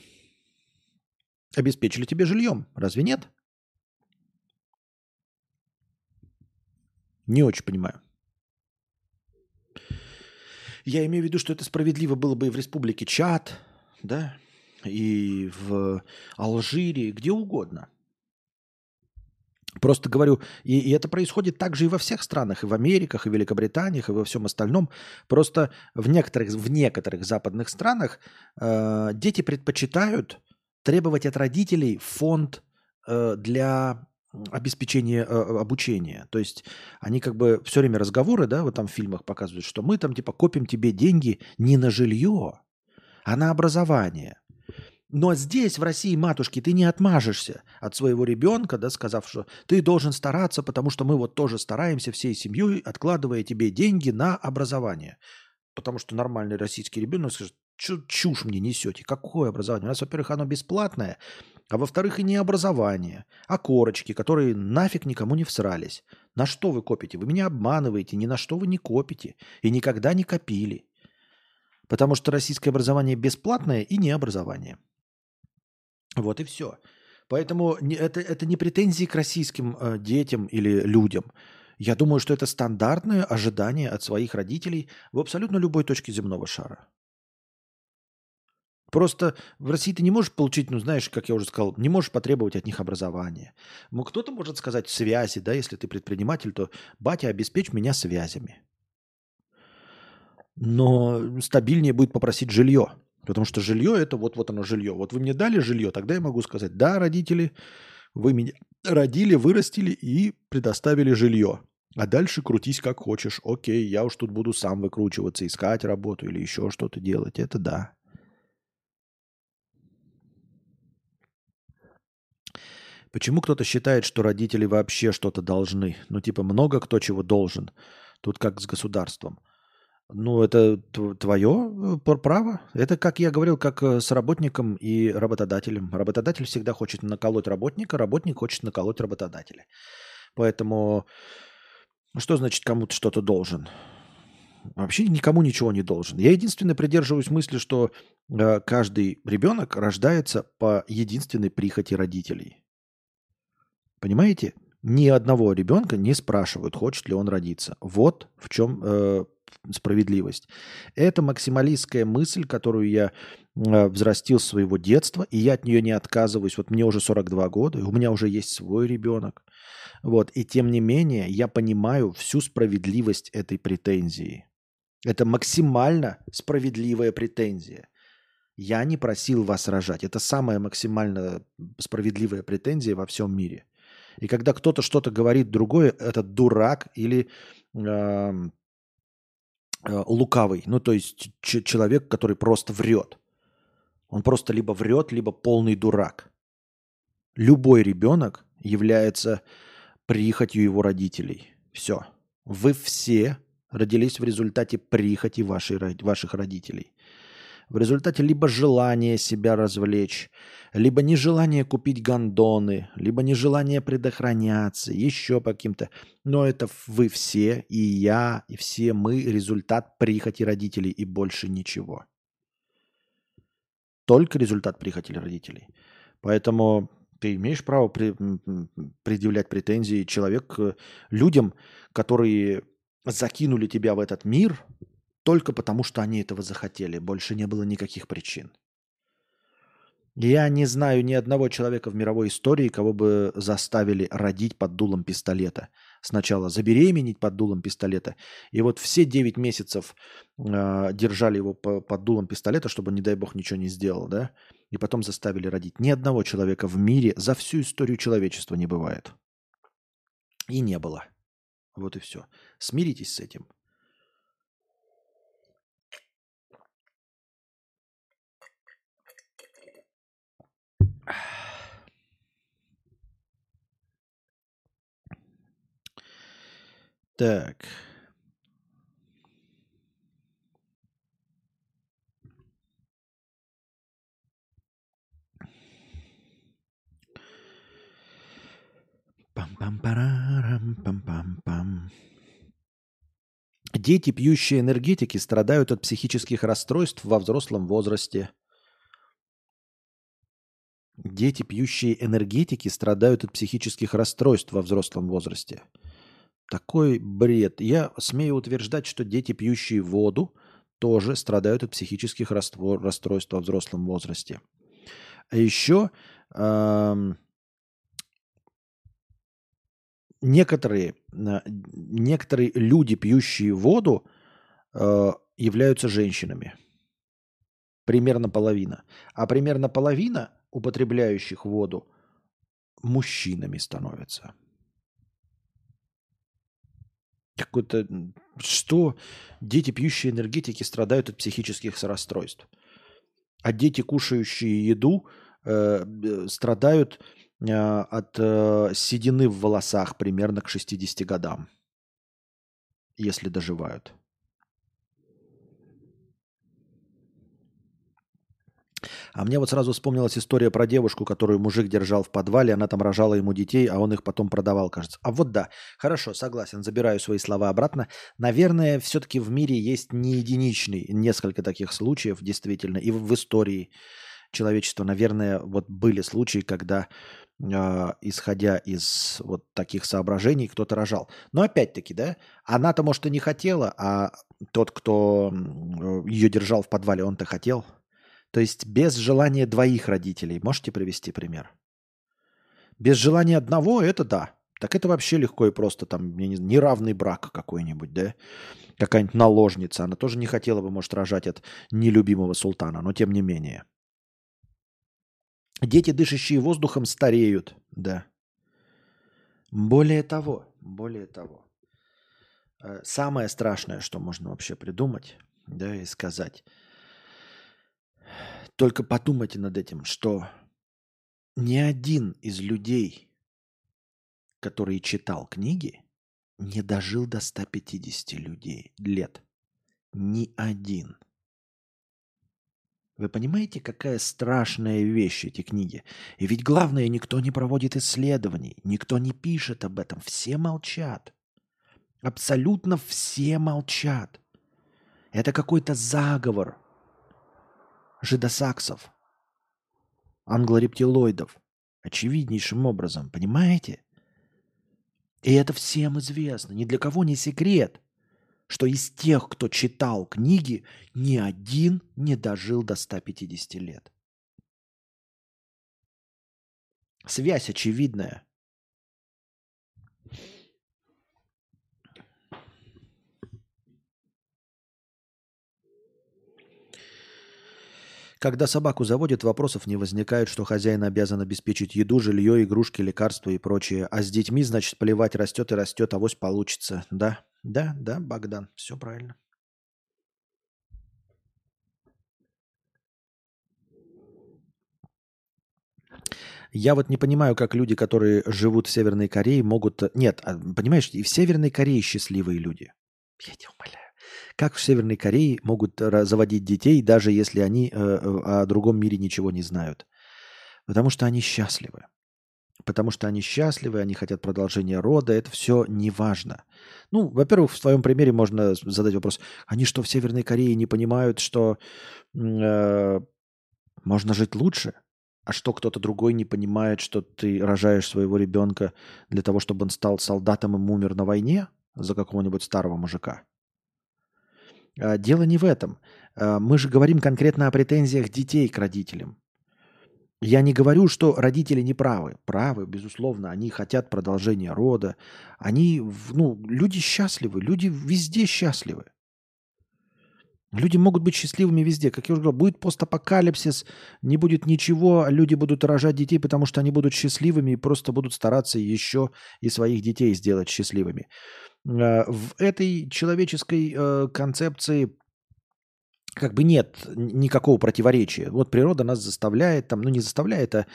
обеспечили тебе жильем. Разве нет? Не очень понимаю. Я имею в виду, что это справедливо было бы и в республике Чад, да, и в Алжире, где угодно. Просто говорю, и, и это происходит также и во всех странах, и в Америках, и в Великобританиях, и во всем остальном. Просто в некоторых, в некоторых западных странах э, дети предпочитают требовать от родителей фонд э, для обеспечения э, обучения. То есть они как бы все время разговоры, да, вот там в фильмах показывают, что мы там типа копим тебе деньги не на жилье, а на образование. Но здесь, в России, матушки, ты не отмажешься от своего ребенка, да, сказав, что ты должен стараться, потому что мы вот тоже стараемся всей семьей, откладывая тебе деньги на образование. Потому что нормальный российский ребенок скажет, чушь мне несете, какое образование? У нас, во-первых, оно бесплатное, а во-вторых, и не образование, а корочки, которые нафиг никому не всрались. На что вы копите? Вы меня обманываете, ни на что вы не копите и никогда не копили. Потому что российское образование бесплатное и не образование. Вот и все. Поэтому это, это не претензии к российским э, детям или людям. Я думаю, что это стандартное ожидание от своих родителей в абсолютно любой точке земного шара. Просто в России ты не можешь получить, ну знаешь, как я уже сказал, не можешь потребовать от них образования. Ну, кто-то может сказать связи, да, если ты предприниматель, то батя, обеспечь меня связями. Но стабильнее будет попросить жилье. Потому что жилье это вот, вот оно жилье. Вот вы мне дали жилье, тогда я могу сказать, да, родители, вы меня родили, вырастили и предоставили жилье. А дальше крутись как хочешь. Окей, я уж тут буду сам выкручиваться, искать работу или еще что-то делать. Это да. Почему кто-то считает, что родители вообще что-то должны? Ну, типа, много кто чего должен. Тут как с государством. Ну, это твое э, право. Это, как я говорил, как э, с работником и работодателем. Работодатель всегда хочет наколоть работника, работник хочет наколоть работодателя. Поэтому что значит кому-то что-то должен? Вообще никому ничего не должен. Я единственное придерживаюсь мысли, что э, каждый ребенок рождается по единственной прихоти родителей. Понимаете? Ни одного ребенка не спрашивают, хочет ли он родиться. Вот в чем э, справедливость. Это максималистская мысль, которую я э, взрастил с своего детства, и я от нее не отказываюсь. Вот мне уже 42 года, и у меня уже есть свой ребенок. Вот. И тем не менее, я понимаю всю справедливость этой претензии. Это максимально справедливая претензия. Я не просил вас рожать. Это самая максимально справедливая претензия во всем мире. И когда кто-то что-то говорит другое, это дурак или э, лукавый, ну то есть человек, который просто врет. Он просто либо врет, либо полный дурак. Любой ребенок является прихотью его родителей. Все. Вы все родились в результате прихоти вашей, ваших родителей в результате либо желания себя развлечь, либо нежелание купить гондоны, либо нежелание предохраняться, еще по каким-то. Но это вы все, и я, и все мы результат прихоти родителей и больше ничего. Только результат прихоти родителей. Поэтому ты имеешь право при, предъявлять претензии человек людям, которые закинули тебя в этот мир – только потому, что они этого захотели. Больше не было никаких причин. Я не знаю ни одного человека в мировой истории, кого бы заставили родить под дулом пистолета. Сначала забеременеть под дулом пистолета. И вот все 9 месяцев э, держали его по, под дулом пистолета, чтобы, не дай бог, ничего не сделал, да? И потом заставили родить. Ни одного человека в мире за всю историю человечества не бывает. И не было. Вот и все. Смиритесь с этим. Так. Пам-пам-парам-пам-пам-пам. Дети, пьющие энергетики, страдают от психических расстройств во взрослом возрасте. Дети, пьющие энергетики, страдают от психических расстройств во взрослом возрасте. Такой бред. Я смею утверждать, что дети, пьющие воду, тоже страдают от психических расстройств во взрослом возрасте. А еще э, некоторые, некоторые люди, пьющие воду, э, являются женщинами. Примерно половина. А примерно половина употребляющих воду мужчинами становятся. Какой-то, что дети, пьющие энергетики, страдают от психических расстройств. А дети, кушающие еду, э, страдают э, от э, седины в волосах примерно к 60 годам, если доживают. А мне вот сразу вспомнилась история про девушку, которую мужик держал в подвале, она там рожала ему детей, а он их потом продавал, кажется. А вот да, хорошо, согласен, забираю свои слова обратно. Наверное, все-таки в мире есть не единичный, несколько таких случаев, действительно, и в, истории человечества, наверное, вот были случаи, когда э, исходя из вот таких соображений, кто-то рожал. Но опять-таки, да, она-то, может, и не хотела, а тот, кто ее держал в подвале, он-то хотел – то есть без желания двоих родителей. Можете привести пример? Без желания одного это да. Так это вообще легко и просто там не, неравный брак какой-нибудь, да? Какая-нибудь наложница. Она тоже не хотела бы, может, рожать от нелюбимого султана, но тем не менее. Дети, дышащие воздухом, стареют, да. Более того, более того, э, самое страшное, что можно вообще придумать, да, и сказать – только подумайте над этим, что ни один из людей, который читал книги, не дожил до 150 людей, лет. Ни один. Вы понимаете, какая страшная вещь эти книги? И ведь главное, никто не проводит исследований, никто не пишет об этом, все молчат. Абсолютно все молчат. Это какой-то заговор – жидосаксов, англорептилоидов. Очевиднейшим образом, понимаете? И это всем известно, ни для кого не секрет, что из тех, кто читал книги, ни один не дожил до 150 лет. Связь очевидная. Когда собаку заводят, вопросов не возникает, что хозяин обязан обеспечить еду, жилье, игрушки, лекарства и прочее. А с детьми, значит, плевать, растет и растет, авось получится. Да, да, да, Богдан, все правильно. Я вот не понимаю, как люди, которые живут в Северной Корее, могут... Нет, а, понимаешь, и в Северной Корее счастливые люди. Я тебя умоляю. Как в Северной Корее могут заводить детей, даже если они э, э, о другом мире ничего не знают? Потому что они счастливы. Потому что они счастливы, они хотят продолжения рода, это все не важно. Ну, во-первых, в своем примере можно задать вопрос, они что, в Северной Корее не понимают, что э, можно жить лучше? А что, кто-то другой не понимает, что ты рожаешь своего ребенка для того, чтобы он стал солдатом и умер на войне за какого-нибудь старого мужика? А, дело не в этом. А, мы же говорим конкретно о претензиях детей к родителям. Я не говорю, что родители не правы. Правы, безусловно. Они хотят продолжения рода. Они, ну, люди счастливы. Люди везде счастливы. Люди могут быть счастливыми везде. Как я уже говорил, будет постапокалипсис, не будет ничего, люди будут рожать детей, потому что они будут счастливыми и просто будут стараться еще и своих детей сделать счастливыми. Э, в этой человеческой э, концепции как бы нет никакого противоречия. Вот природа нас заставляет, там, ну не заставляет, а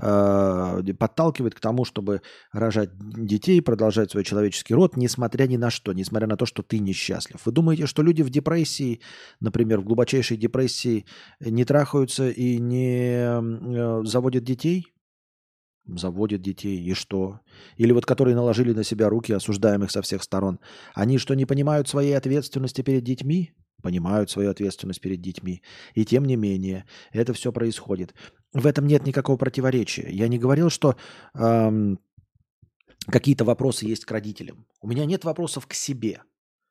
э, подталкивает к тому, чтобы рожать детей, продолжать свой человеческий род, несмотря ни на что, несмотря на то, что ты несчастлив. Вы думаете, что люди в депрессии, например, в глубочайшей депрессии не трахаются и не э, заводят детей? заводят детей, и что? Или вот которые наложили на себя руки, осуждаемых со всех сторон, они что, не понимают своей ответственности перед детьми? Понимают свою ответственность перед детьми. И тем не менее, это все происходит. В этом нет никакого противоречия. Я не говорил, что эм, какие-то вопросы есть к родителям. У меня нет вопросов к себе.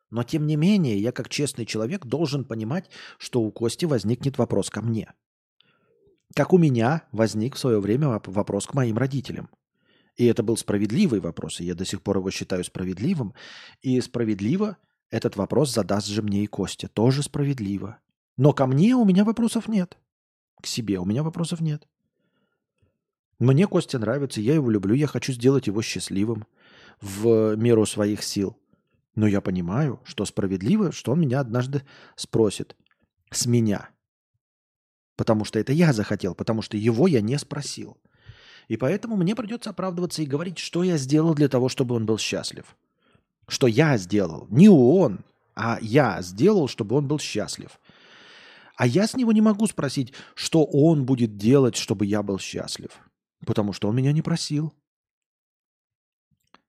Но тем не менее, я как честный человек должен понимать, что у Кости возникнет вопрос ко мне. Как у меня возник в свое время вопрос к моим родителям. И это был справедливый вопрос, и я до сих пор его считаю справедливым. И справедливо этот вопрос задаст же мне и Костя. Тоже справедливо. Но ко мне у меня вопросов нет. К себе у меня вопросов нет. Мне Костя нравится, я его люблю, я хочу сделать его счастливым в меру своих сил. Но я понимаю, что справедливо, что он меня однажды спросит с меня. Потому что это я захотел, потому что его я не спросил. И поэтому мне придется оправдываться и говорить, что я сделал для того, чтобы он был счастлив. Что я сделал. Не он, а я сделал, чтобы он был счастлив. А я с него не могу спросить, что он будет делать, чтобы я был счастлив. Потому что он меня не просил.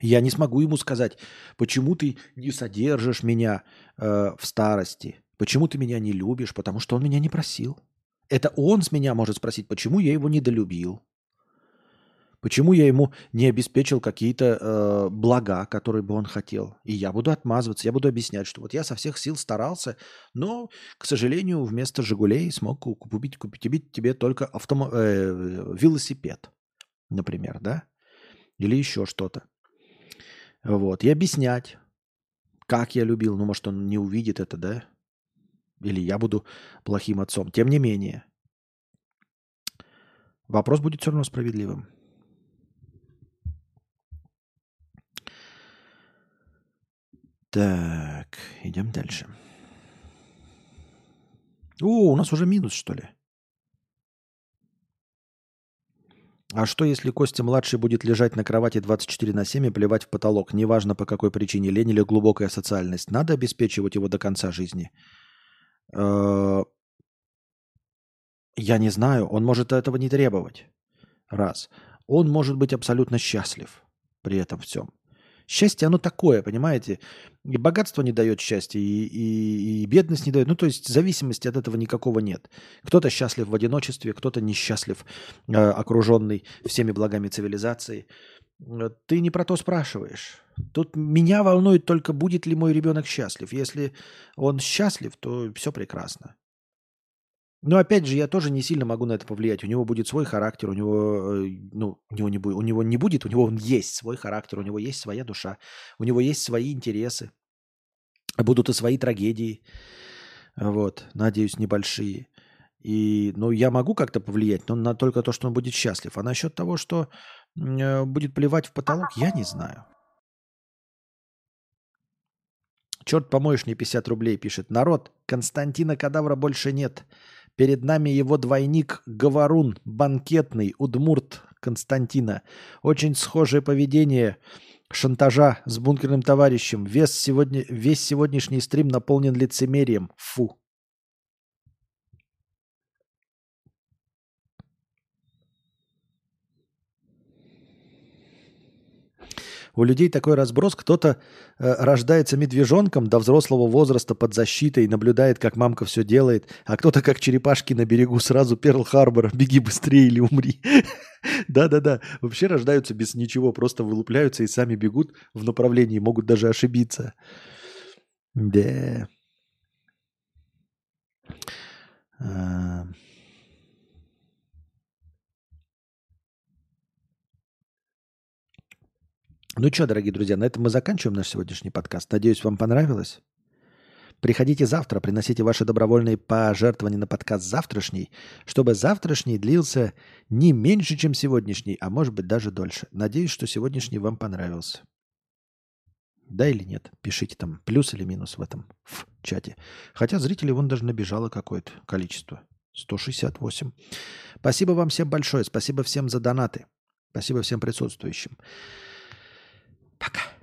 Я не смогу ему сказать, почему ты не содержишь меня э, в старости, почему ты меня не любишь, потому что он меня не просил. Это он с меня может спросить, почему я его недолюбил. Почему я ему не обеспечил какие-то э, блага, которые бы он хотел? И я буду отмазываться, я буду объяснять, что вот я со всех сил старался, но, к сожалению, вместо «Жигулей» смог купить, купить тебе, только автомо... э, велосипед, например, да? Или еще что-то. Вот. И объяснять, как я любил. Ну, может, он не увидит это, да? Или я буду плохим отцом. Тем не менее, вопрос будет все равно справедливым. Так, идем дальше. О, у нас уже минус, что ли? А что, если Костя-младший будет лежать на кровати 24 на 7 и плевать в потолок? Неважно, по какой причине, лень или глубокая социальность. Надо обеспечивать его до конца жизни? Э, я не знаю. Он может этого не требовать. Раз. Он может быть абсолютно счастлив при этом всем. Счастье, оно такое, понимаете? И богатство не дает счастья, и, и, и бедность не дает. Ну, то есть зависимости от этого никакого нет. Кто-то счастлив в одиночестве, кто-то несчастлив, э, окруженный всеми благами цивилизации. Э, ты не про то спрашиваешь. Тут меня волнует только, будет ли мой ребенок счастлив. Если он счастлив, то все прекрасно. Но опять же, я тоже не сильно могу на это повлиять. У него будет свой характер, у него, э, ну, у него не будет, у него не будет, у него он есть свой характер, у него есть своя душа, у него есть свои интересы, будут и свои трагедии, вот, надеюсь, небольшие. И, ну, я могу как-то повлиять, но на только то, что он будет счастлив. А насчет того, что э, будет плевать в потолок, я не знаю. Черт, помоешь мне 50 рублей, пишет. Народ, Константина Кадавра больше нет. Перед нами его двойник Говорун, банкетный, удмурт Константина. Очень схожее поведение шантажа с бункерным товарищем. Вес сегодня, весь сегодняшний стрим наполнен лицемерием. Фу. У людей такой разброс. Кто-то э, рождается медвежонком до взрослого возраста под защитой, наблюдает, как мамка все делает, а кто-то, как черепашки на берегу, сразу Перл-Харбор, беги быстрее или умри. Да-да-да, вообще рождаются без ничего, просто вылупляются и сами бегут в направлении, могут даже ошибиться. Да. Ну что, дорогие друзья, на этом мы заканчиваем наш сегодняшний подкаст. Надеюсь, вам понравилось. Приходите завтра, приносите ваши добровольные пожертвования на подкаст завтрашний, чтобы завтрашний длился не меньше, чем сегодняшний, а может быть даже дольше. Надеюсь, что сегодняшний вам понравился. Да или нет? Пишите там плюс или минус в этом в чате. Хотя зрителей вон даже набежало какое-то количество. 168. Спасибо вам всем большое. Спасибо всем за донаты. Спасибо всем присутствующим. Пока.